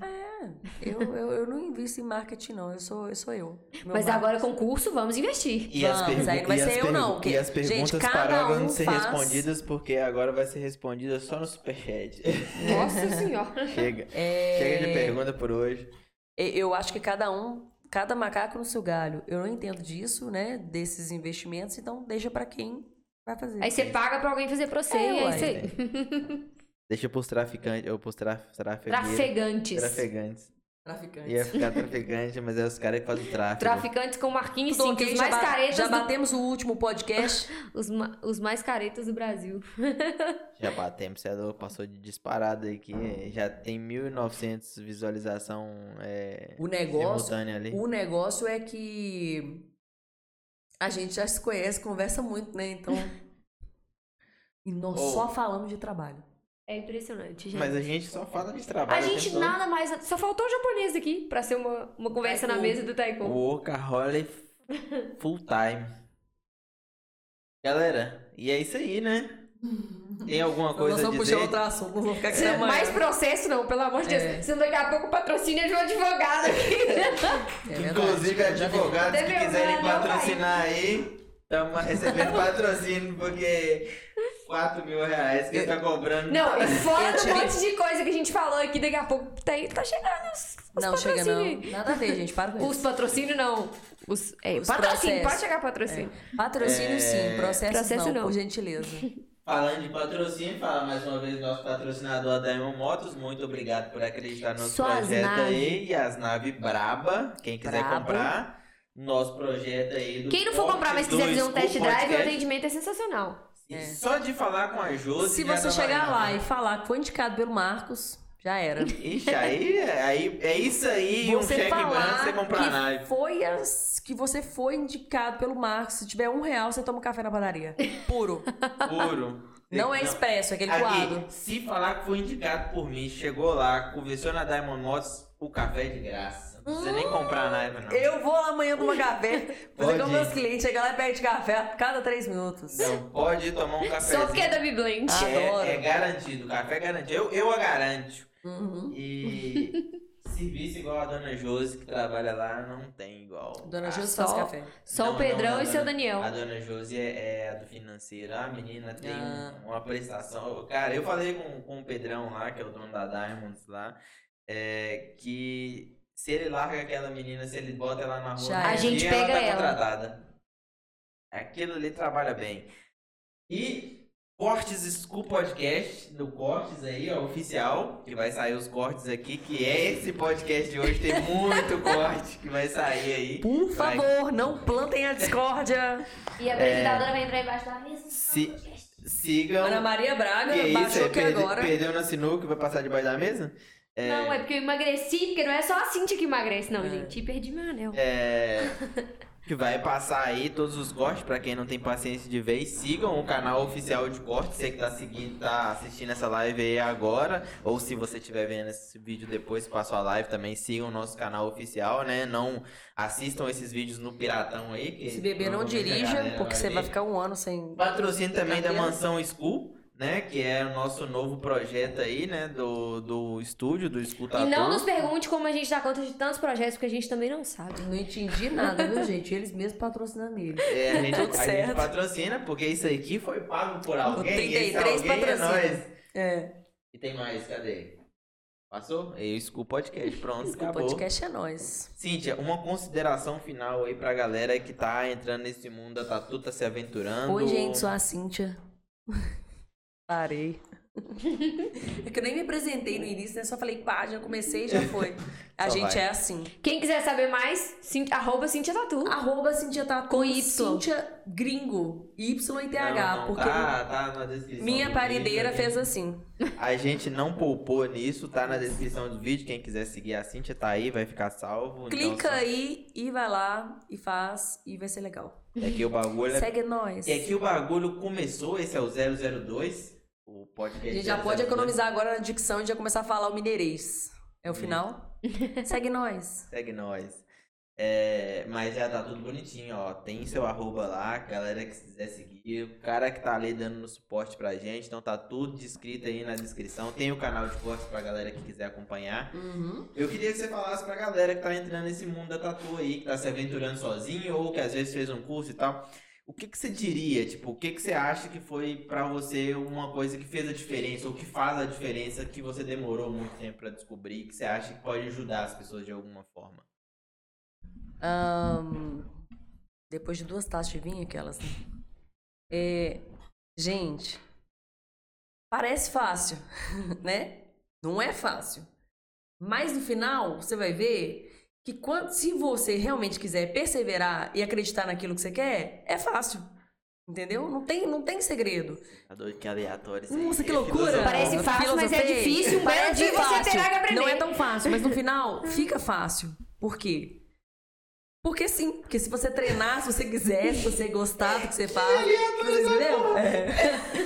Eu, eu, eu não invisto em marketing, não. Eu sou eu. Sou eu. Meu Mas marketing. agora com o curso, vamos investir. E as, Vamos, pergu- aí não vai e ser as eu, não, porque, E as perguntas gente, pararam um de ser faz- respondidas porque agora vai ser respondida só no superchat. Nossa senhora. Chega. É, Chega de pergunta por hoje. Eu acho que cada um, cada macaco no seu galho. Eu não entendo disso, né? Desses investimentos, então deixa pra quem vai fazer. Aí você paga pra alguém fazer pra você. É, e aí você... Deixa pros traficantes, ou pros tra trafegueiros. Traficantes. Traficantes. Traficante. Ia ficar traficante, mas é os caras que fazem o tráfico. Traficantes com Marquinhos Tudo Cinco, ok, os mais ba- caretas já do... batemos o último podcast. Os, ma- os mais caretas do Brasil. Já batemos, você é passou de disparada aqui. Já tem 1.900 visualização é, O negócio, simultânea ali. o negócio é que a gente já se conhece, conversa muito, né? Então. E nós Oh. só falamos de trabalho. É impressionante, gente. Mas a gente só fala de trabalho. A o gente todo. nada mais. Só faltou o japonês aqui pra ser uma, uma conversa na Taekwondo. mesa do Taekwondo. Workaholic full time. Galera, e é isso aí, né? Tem alguma coisa nós a dizer? puxar outro assunto, não vamos ficar aqui amanhã. Mais processo não, pelo amor de Deus. É. Senão daqui a pouco o patrocínio é de um advogado aqui. É. Inclusive, advogados que quiserem mandar, patrocinar aí, estamos recebendo patrocínio, porque 4 mil reais que está cobrando. Não, e fora do tive- monte de coisa que a gente falou aqui, daqui a pouco tá, tá chegando os, os Não, chega patrocínios. não. Nada a ver, gente. Para com Os isso. patrocínios não. Os, é, Os patrocínio, processos. pode chegar patrocínio. Patrocínio É, sim, processo, processo não, não. por gentileza. Falando de patrocínio, fala mais uma vez nosso patrocinador Diamond Motos. Muito obrigado por acreditar no nosso Só projeto nave. aí. E as naves Braba, quem quiser Brabo. comprar. Nosso projeto aí do Quem não for comprar, mas quiser fazer um test drive, o atendimento é sensacional. E Só de falar com a Josi. Se já você chegar lá e falar que foi indicado pelo Marcos, já era. Ixi, aí, aí é isso aí, um Você cheque branco você comprar a que nave. foi as- que você foi indicado pelo Marcos. Se tiver um real, você toma um café na padaria. Puro. Puro. Não é expresso, é aquele Aqui, coado. se falar que foi indicado por mim, chegou lá, conversou na Diamond Motos, o café é de graça. Não precisa nem comprar naipe, não. Eu vou lá amanhã tomar café, fazer Pode com meus clientes, chegar lá e pede café a cada três minutos. Não, pode ir tomar um cafezinho. Só porque é da Biblente. Ah. É, é garantido, o café é garantido. Eu, eu a garanto. Uhum. E serviço igual a dona Josi, que trabalha lá, não tem igual. Dona Ah, só- faz café. Só Não, o não, Pedrão a e seu dona- Daniel. A dona Josi é, é a do financeiro. A menina tem um- Ah. uma prestação. Cara, eu falei com, com o Pedrão lá, que é o dono da Diamonds lá, é, que se ele larga aquela menina, se ele bota ela na rua, é. A dia, gente ela pega tá ela. contratada. Aquilo ali trabalha bem. E Cortes School Podcast, do Cortes aí, ó, oficial, que vai sair os cortes aqui, que é esse podcast de hoje, tem muito corte que vai sair aí. Por Vai. favor, não plantem a discórdia. E a apresentadora vai entrar embaixo da mesa. Se- Sigam. Ana Maria Braga Que isso, baixou é, aqui perde- agora. perdeu na sinuca e vai passar debaixo da mesa? É, Não, é porque eu emagreci, porque não é só a Cintia que emagrece, não, É. gente. E perdi meu anel. é, que vai passar aí todos os cortes, pra quem não tem paciência de ver. E sigam o canal oficial de cortes, você que tá seguindo, tá assistindo essa live aí agora, ou se você estiver vendo esse vídeo depois que passou a live, também sigam o nosso canal oficial, né? Não assistam esses vídeos no Piratão aí. que Se beber, não dirija, porque você vai ficar um ano sem. Patrocínio também da. Mansão School, né? Que é o nosso novo projeto aí, né? Do, do estúdio, do E escutador. não nos pergunte como a gente dá conta de tantos projetos, porque a gente também não sabe. Não entendi nada, viu, gente? Eles mesmos patrocinando ele. É, a gente, Tudo a gente patrocina, porque isso aqui foi pago por alguém. e esse 33 alguém é nós. É. E tem mais, cadê? Passou? E o School Podcast, pronto, O acabou. podcast é nós. Cíntia, uma consideração final aí pra galera que tá entrando nesse mundo da tatu, tá se aventurando. Oi, gente, sou a Cíntia. Parei. É que eu nem me apresentei no início, né? Só falei página, comecei e já foi. A Só gente vai. é assim. Quem quiser saber mais, cin- arroba Cintia Tatu. Arroba Cintia Tatu. Com Y. Cintia Gringo. Y e TH. Não, não, porque tá, tá na descrição. minha parideira vídeo, fez assim. A gente não poupou nisso, tá na descrição do vídeo. Quem quiser seguir a Cintia tá aí, vai ficar salvo. Então, Clica só- aí e vai lá e faz e vai ser legal. É que o bagulho é... Segue nós. é que o bagulho começou, esse é o 002, o podcast. A gente já pode 002. economizar agora na dicção e já começar a falar o mineirês. É o final? Segue nós. Segue nós. É, mas já tá tudo bonitinho, ó. Tem seu arroba lá, galera que quiser seguir. O cara que tá ali dando suporte pra gente. Então tá tudo descrito aí na descrição. Tem o canal de cortes pra galera que quiser acompanhar. Uhum. Eu queria que você falasse pra galera que tá entrando nesse mundo da tatu aí, que tá se aventurando sozinho ou que às vezes fez um curso e tal. O que que você diria? Tipo, o que que você acha que foi pra você uma coisa que fez a diferença ou que faz a diferença que você demorou muito tempo pra descobrir, que você acha que pode ajudar as pessoas de alguma forma? Ahn, depois de duas taças de vinho, aquelas. né? É, gente, parece fácil, né? Não é fácil. Mas no final, você vai ver que quando, se você realmente quiser perseverar e acreditar naquilo que você quer, é fácil. Entendeu? Não tem, não tem segredo. Adoro que aleatório. Nossa, que É loucura! filosofia. Parece fácil, mas é difícil. Um Parece dia você fácil. terá que aprender. Não é tão fácil, mas no final fica fácil. Por quê? Porque sim. Porque se você treinar, se você quiser, se você gostar do que você faz. Você entendeu? É.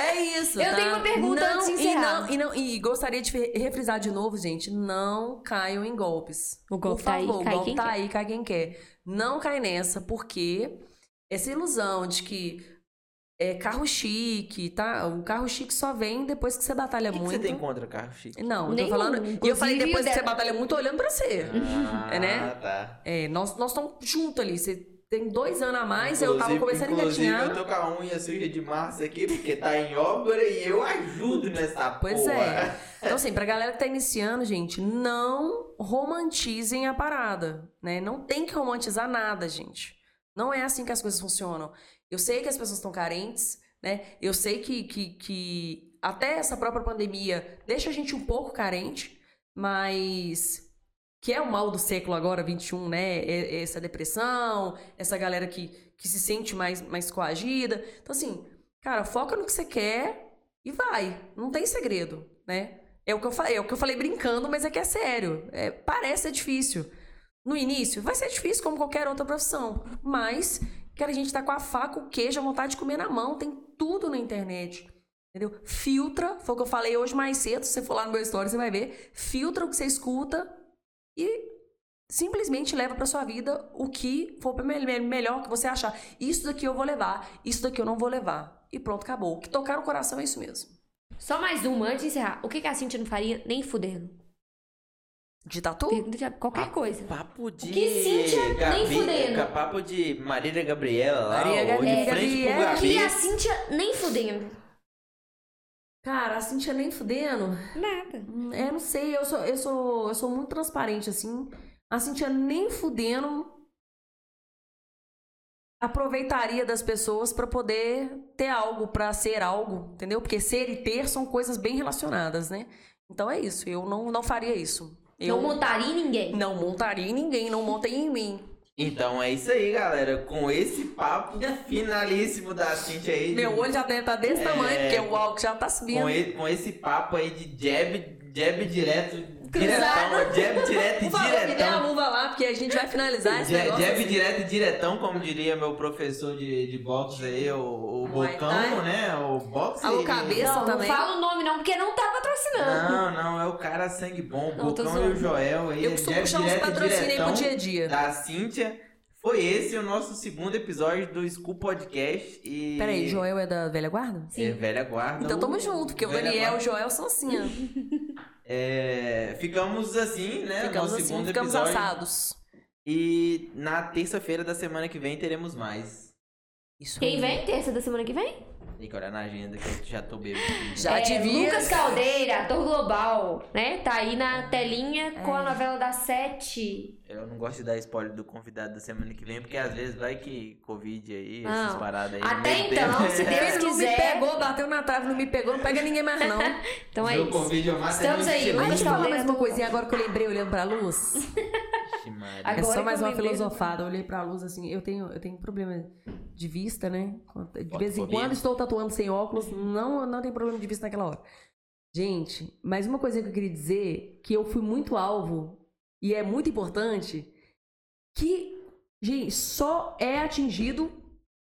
É isso. Eu tá? tenho uma pergunta não, antes de e encerrar. não, e, não, e gostaria de refrisar de novo, gente. Não caiam em golpes. O golpe Por tá aí, favor, cai o golpe quem tá quer. aí, cai quem quer. Não cai nessa, porque essa ilusão de que é carro chique, tá? O carro chique só vem depois que você batalha que, que muito. você tem contra carro chique? Não, eu tô Nenhum. falando. E eu falei depois que você batalha muito olhando pra você. Ah, né? tá. É, nós nós estamos juntos ali. Você tem dois anos a mais, eu tava Inclusive- começando a inclusive, engatinhar. eu tô com a unha suja de massa aqui, porque tá em obra e eu ajudo nessa Pois porra. é. Então, assim, pra galera que tá iniciando, gente, não romantizem a parada, né? Não tem que romantizar nada, gente. Não é assim que as coisas funcionam. Eu sei que as pessoas estão carentes, né? Eu sei que, que, que até essa própria pandemia deixa a gente um pouco carente, mas que é o mal do século agora, 21, né? É- é Essa depressão, essa galera que, que se sente mais, mais coagida. Então, assim, cara, foca no que você quer e vai. Não tem segredo, né? É o que eu falei, é o que eu falei brincando, mas é que é sério. É, parece ser difícil. No início, vai ser difícil como qualquer outra profissão. Mas, cara, a gente tá com a faca, o queijo, a vontade de comer na mão. Tem tudo na internet. Entendeu? Filtra, foi o que eu falei hoje mais cedo. Se você for lá no meu story, você vai ver. Filtra o que você escuta e simplesmente leva pra sua vida o que for me- me- melhor que você achar. Isso daqui eu vou levar, isso daqui eu não vou levar. E pronto, acabou. O que tocar no coração é isso mesmo. Só mais uma antes de encerrar. O que, que a Cintia não faria nem fudendo? De tatu? Pergunta de qualquer coisa. Papo de. que Cíntia nem fudendo. Papo de Marília Gabriela lá, Maria ó, Gabriela. de frente pro Gabriela. Que Gabi. a Cintia nem fudendo. Cara, a Cintia nem fudendo. Nada. Hum, É, não sei, eu sou, eu sou, eu sou muito transparente, assim. A Cintia nem fudendo aproveitaria das pessoas pra poder ter algo, pra ser algo, entendeu? Porque ser e ter são coisas bem relacionadas, né? Então é isso, eu não, não faria isso. Eu Não montaria em ninguém. não montaria em ninguém, não montem em mim. Então é isso aí, galera. Com esse papo finalíssimo da Cintia aí. de- Meu olho já deve estar desse É. tamanho, porque o álcool já tá subindo. com, e- com esse papo aí de jab, jab direto, Cruzado. diretão, jab direto e Por favor, me dê a diretão. luva lá, porque a gente vai finalizar esse Ja- negócio. Jab assim. direto e diretão, como diria meu professor de, de boxe aí, o, o Bocão, né? O boxe. Alô, cabeça. Não, não também. fala o nome não, porque não tá patrocinando. Não, não, é o cara sangue bom, o Não, Bocão e o. Joel aí. Eu costumo jab puxar uns e patrocínios aí pro diretão dia a dia. Da Cíntia. Foi esse o nosso segundo episódio do School Podcast. E... Peraí, Joel é da velha guarda? É, velha guarda. Então tamo junto, porque o Daniel e o. Joel são assim, ó. É, ficamos assim, né? Ficamos no assim, segundo ficamos episódio. assados. E na terça-feira da semana que vem teremos mais. Isso Quem aí. vem? Terça da semana que vem? Tem que olhar na agenda que eu já tô bêbado. Já É, devia. Lucas Caldeira, ator global, né? Tá aí na telinha com a É. novela das sete. Eu não gosto de dar spoiler do convidado da semana que vem, porque às vezes vai que Covid aí, Não. essas paradas aí. Até então, tempo. se Deus Ele não me quiser. pegou, bateu na trave, não me pegou, não pega ninguém mais, não. Então é Viu, isso. Covid, eu Estamos aí, Lucas deixa eu falar mais uma coisinha agora que eu lembrei olhando pra luz. Maria. É Agora só mais uma filosofada. Eu olhei pra luz assim. Eu tenho, eu tenho problema de vista, né? De vez em quando estou tatuando sem óculos. Não, não tem problema de vista naquela hora. Gente, mais uma coisa que eu queria dizer: que eu fui muito alvo, e é muito importante, que, gente, só é atingido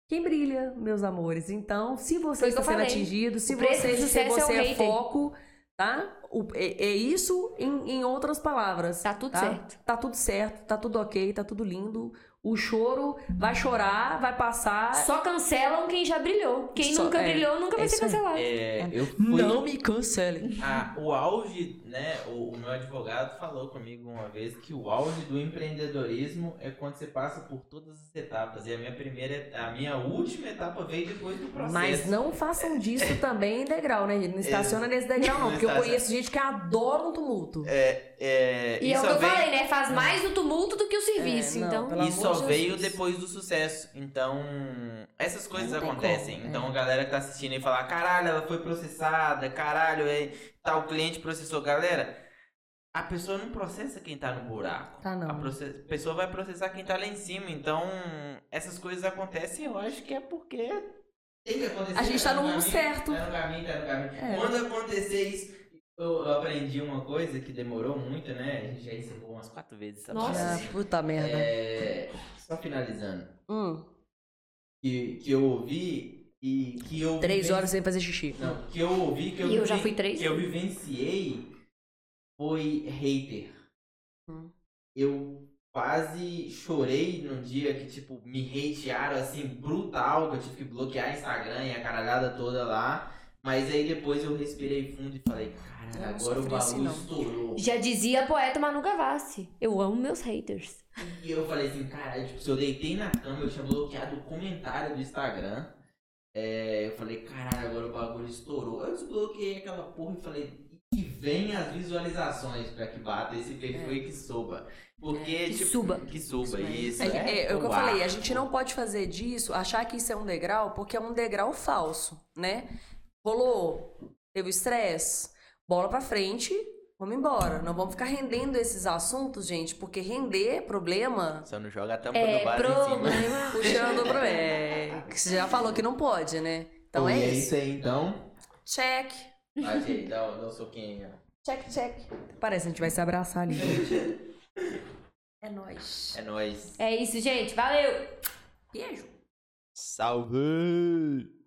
quem brilha, meus amores. Então, se você está sendo falei. atingido, se você, se é você é, hater. foco, tá? O- é, é isso em, em outras palavras. Tá tudo tá? certo. Tá tudo certo, tá tudo ok, tá tudo lindo. O choro vai chorar, vai passar. Só cancelam quem já brilhou. Quem Só- nunca é, brilhou nunca vai é ser cancelado. É, eu fui. Não me cancelem. Ah, o auge, né? O, o meu advogado falou comigo uma vez que o auge do empreendedorismo é quando você passa por todas as etapas. E a minha primeira, a minha última etapa veio depois do processo. Mas não façam disso também em degrau, né? Não estaciona nesse degrau, não. Porque eu conheço gente que adora um tumulto. É, é, E é o que eu vem- falei, né? Faz mais no tumulto do que o serviço. É, não, então. E só de veio Jesus. depois do sucesso. Então, essas coisas acontecem. como, então, é. a galera que tá assistindo aí falar: caralho, ela foi processada, caralho, é, tal cliente processou. Galera, a pessoa não processa quem tá no buraco. Tá, não. A proce- pessoa vai processar quem tá lá em cima. Então, essas coisas acontecem, eu acho que é porque. Tem que acontecer. A gente tá no mundo certo. Tá no caminho, tá no caminho. É. Quando acontecer isso. Eu, aprendi uma coisa que demorou muito, né? A gente já encerrou umas quatro vezes essa Nossa. Ah, puta merda. É, só finalizando. Hum, Que, que eu ouvi e que eu. três horas sem fazer xixi. Não, que eu ouvi que eu, E eu já fui três Que eu vivenciei foi hater. Hum. Eu quase chorei num dia que, tipo, me hatearam assim, brutal, que eu tive que bloquear Instagram e a caralhada toda lá. Mas aí depois eu respirei fundo e falei, cara, agora o assim, bagulho estourou. Já dizia a poeta Manu Gavassi. Eu amo meus haters. E eu falei assim, cara, tipo, se eu deitei na cama, eu tinha bloqueado o comentário do Instagram. É, eu falei, caralho, agora o bagulho estourou. Eu desbloqueei aquela porra e falei, e vem as visualizações pra que bata esse perfil e que suba. Porque, É, que tipo, suba. Que suba, isso. É, é, é, é o que eu falei, a gente não pode fazer disso, achar que isso é um degrau, porque é um degrau falso, né? Rolou, teve estresse, bola pra frente, vamos embora. Não vamos ficar rendendo esses assuntos, gente, porque render problema, Só não joga a tampa É, do bar em cima. problema. puxando pro. É, você já falou que não pode, né? Então Bom, é e isso. aí, então. Check. Aí, dá, dá um soquinho. Check, check. Parece que a gente vai se abraçar ali. É nóis. É nóis. É isso, gente. Valeu! Beijo. Salve!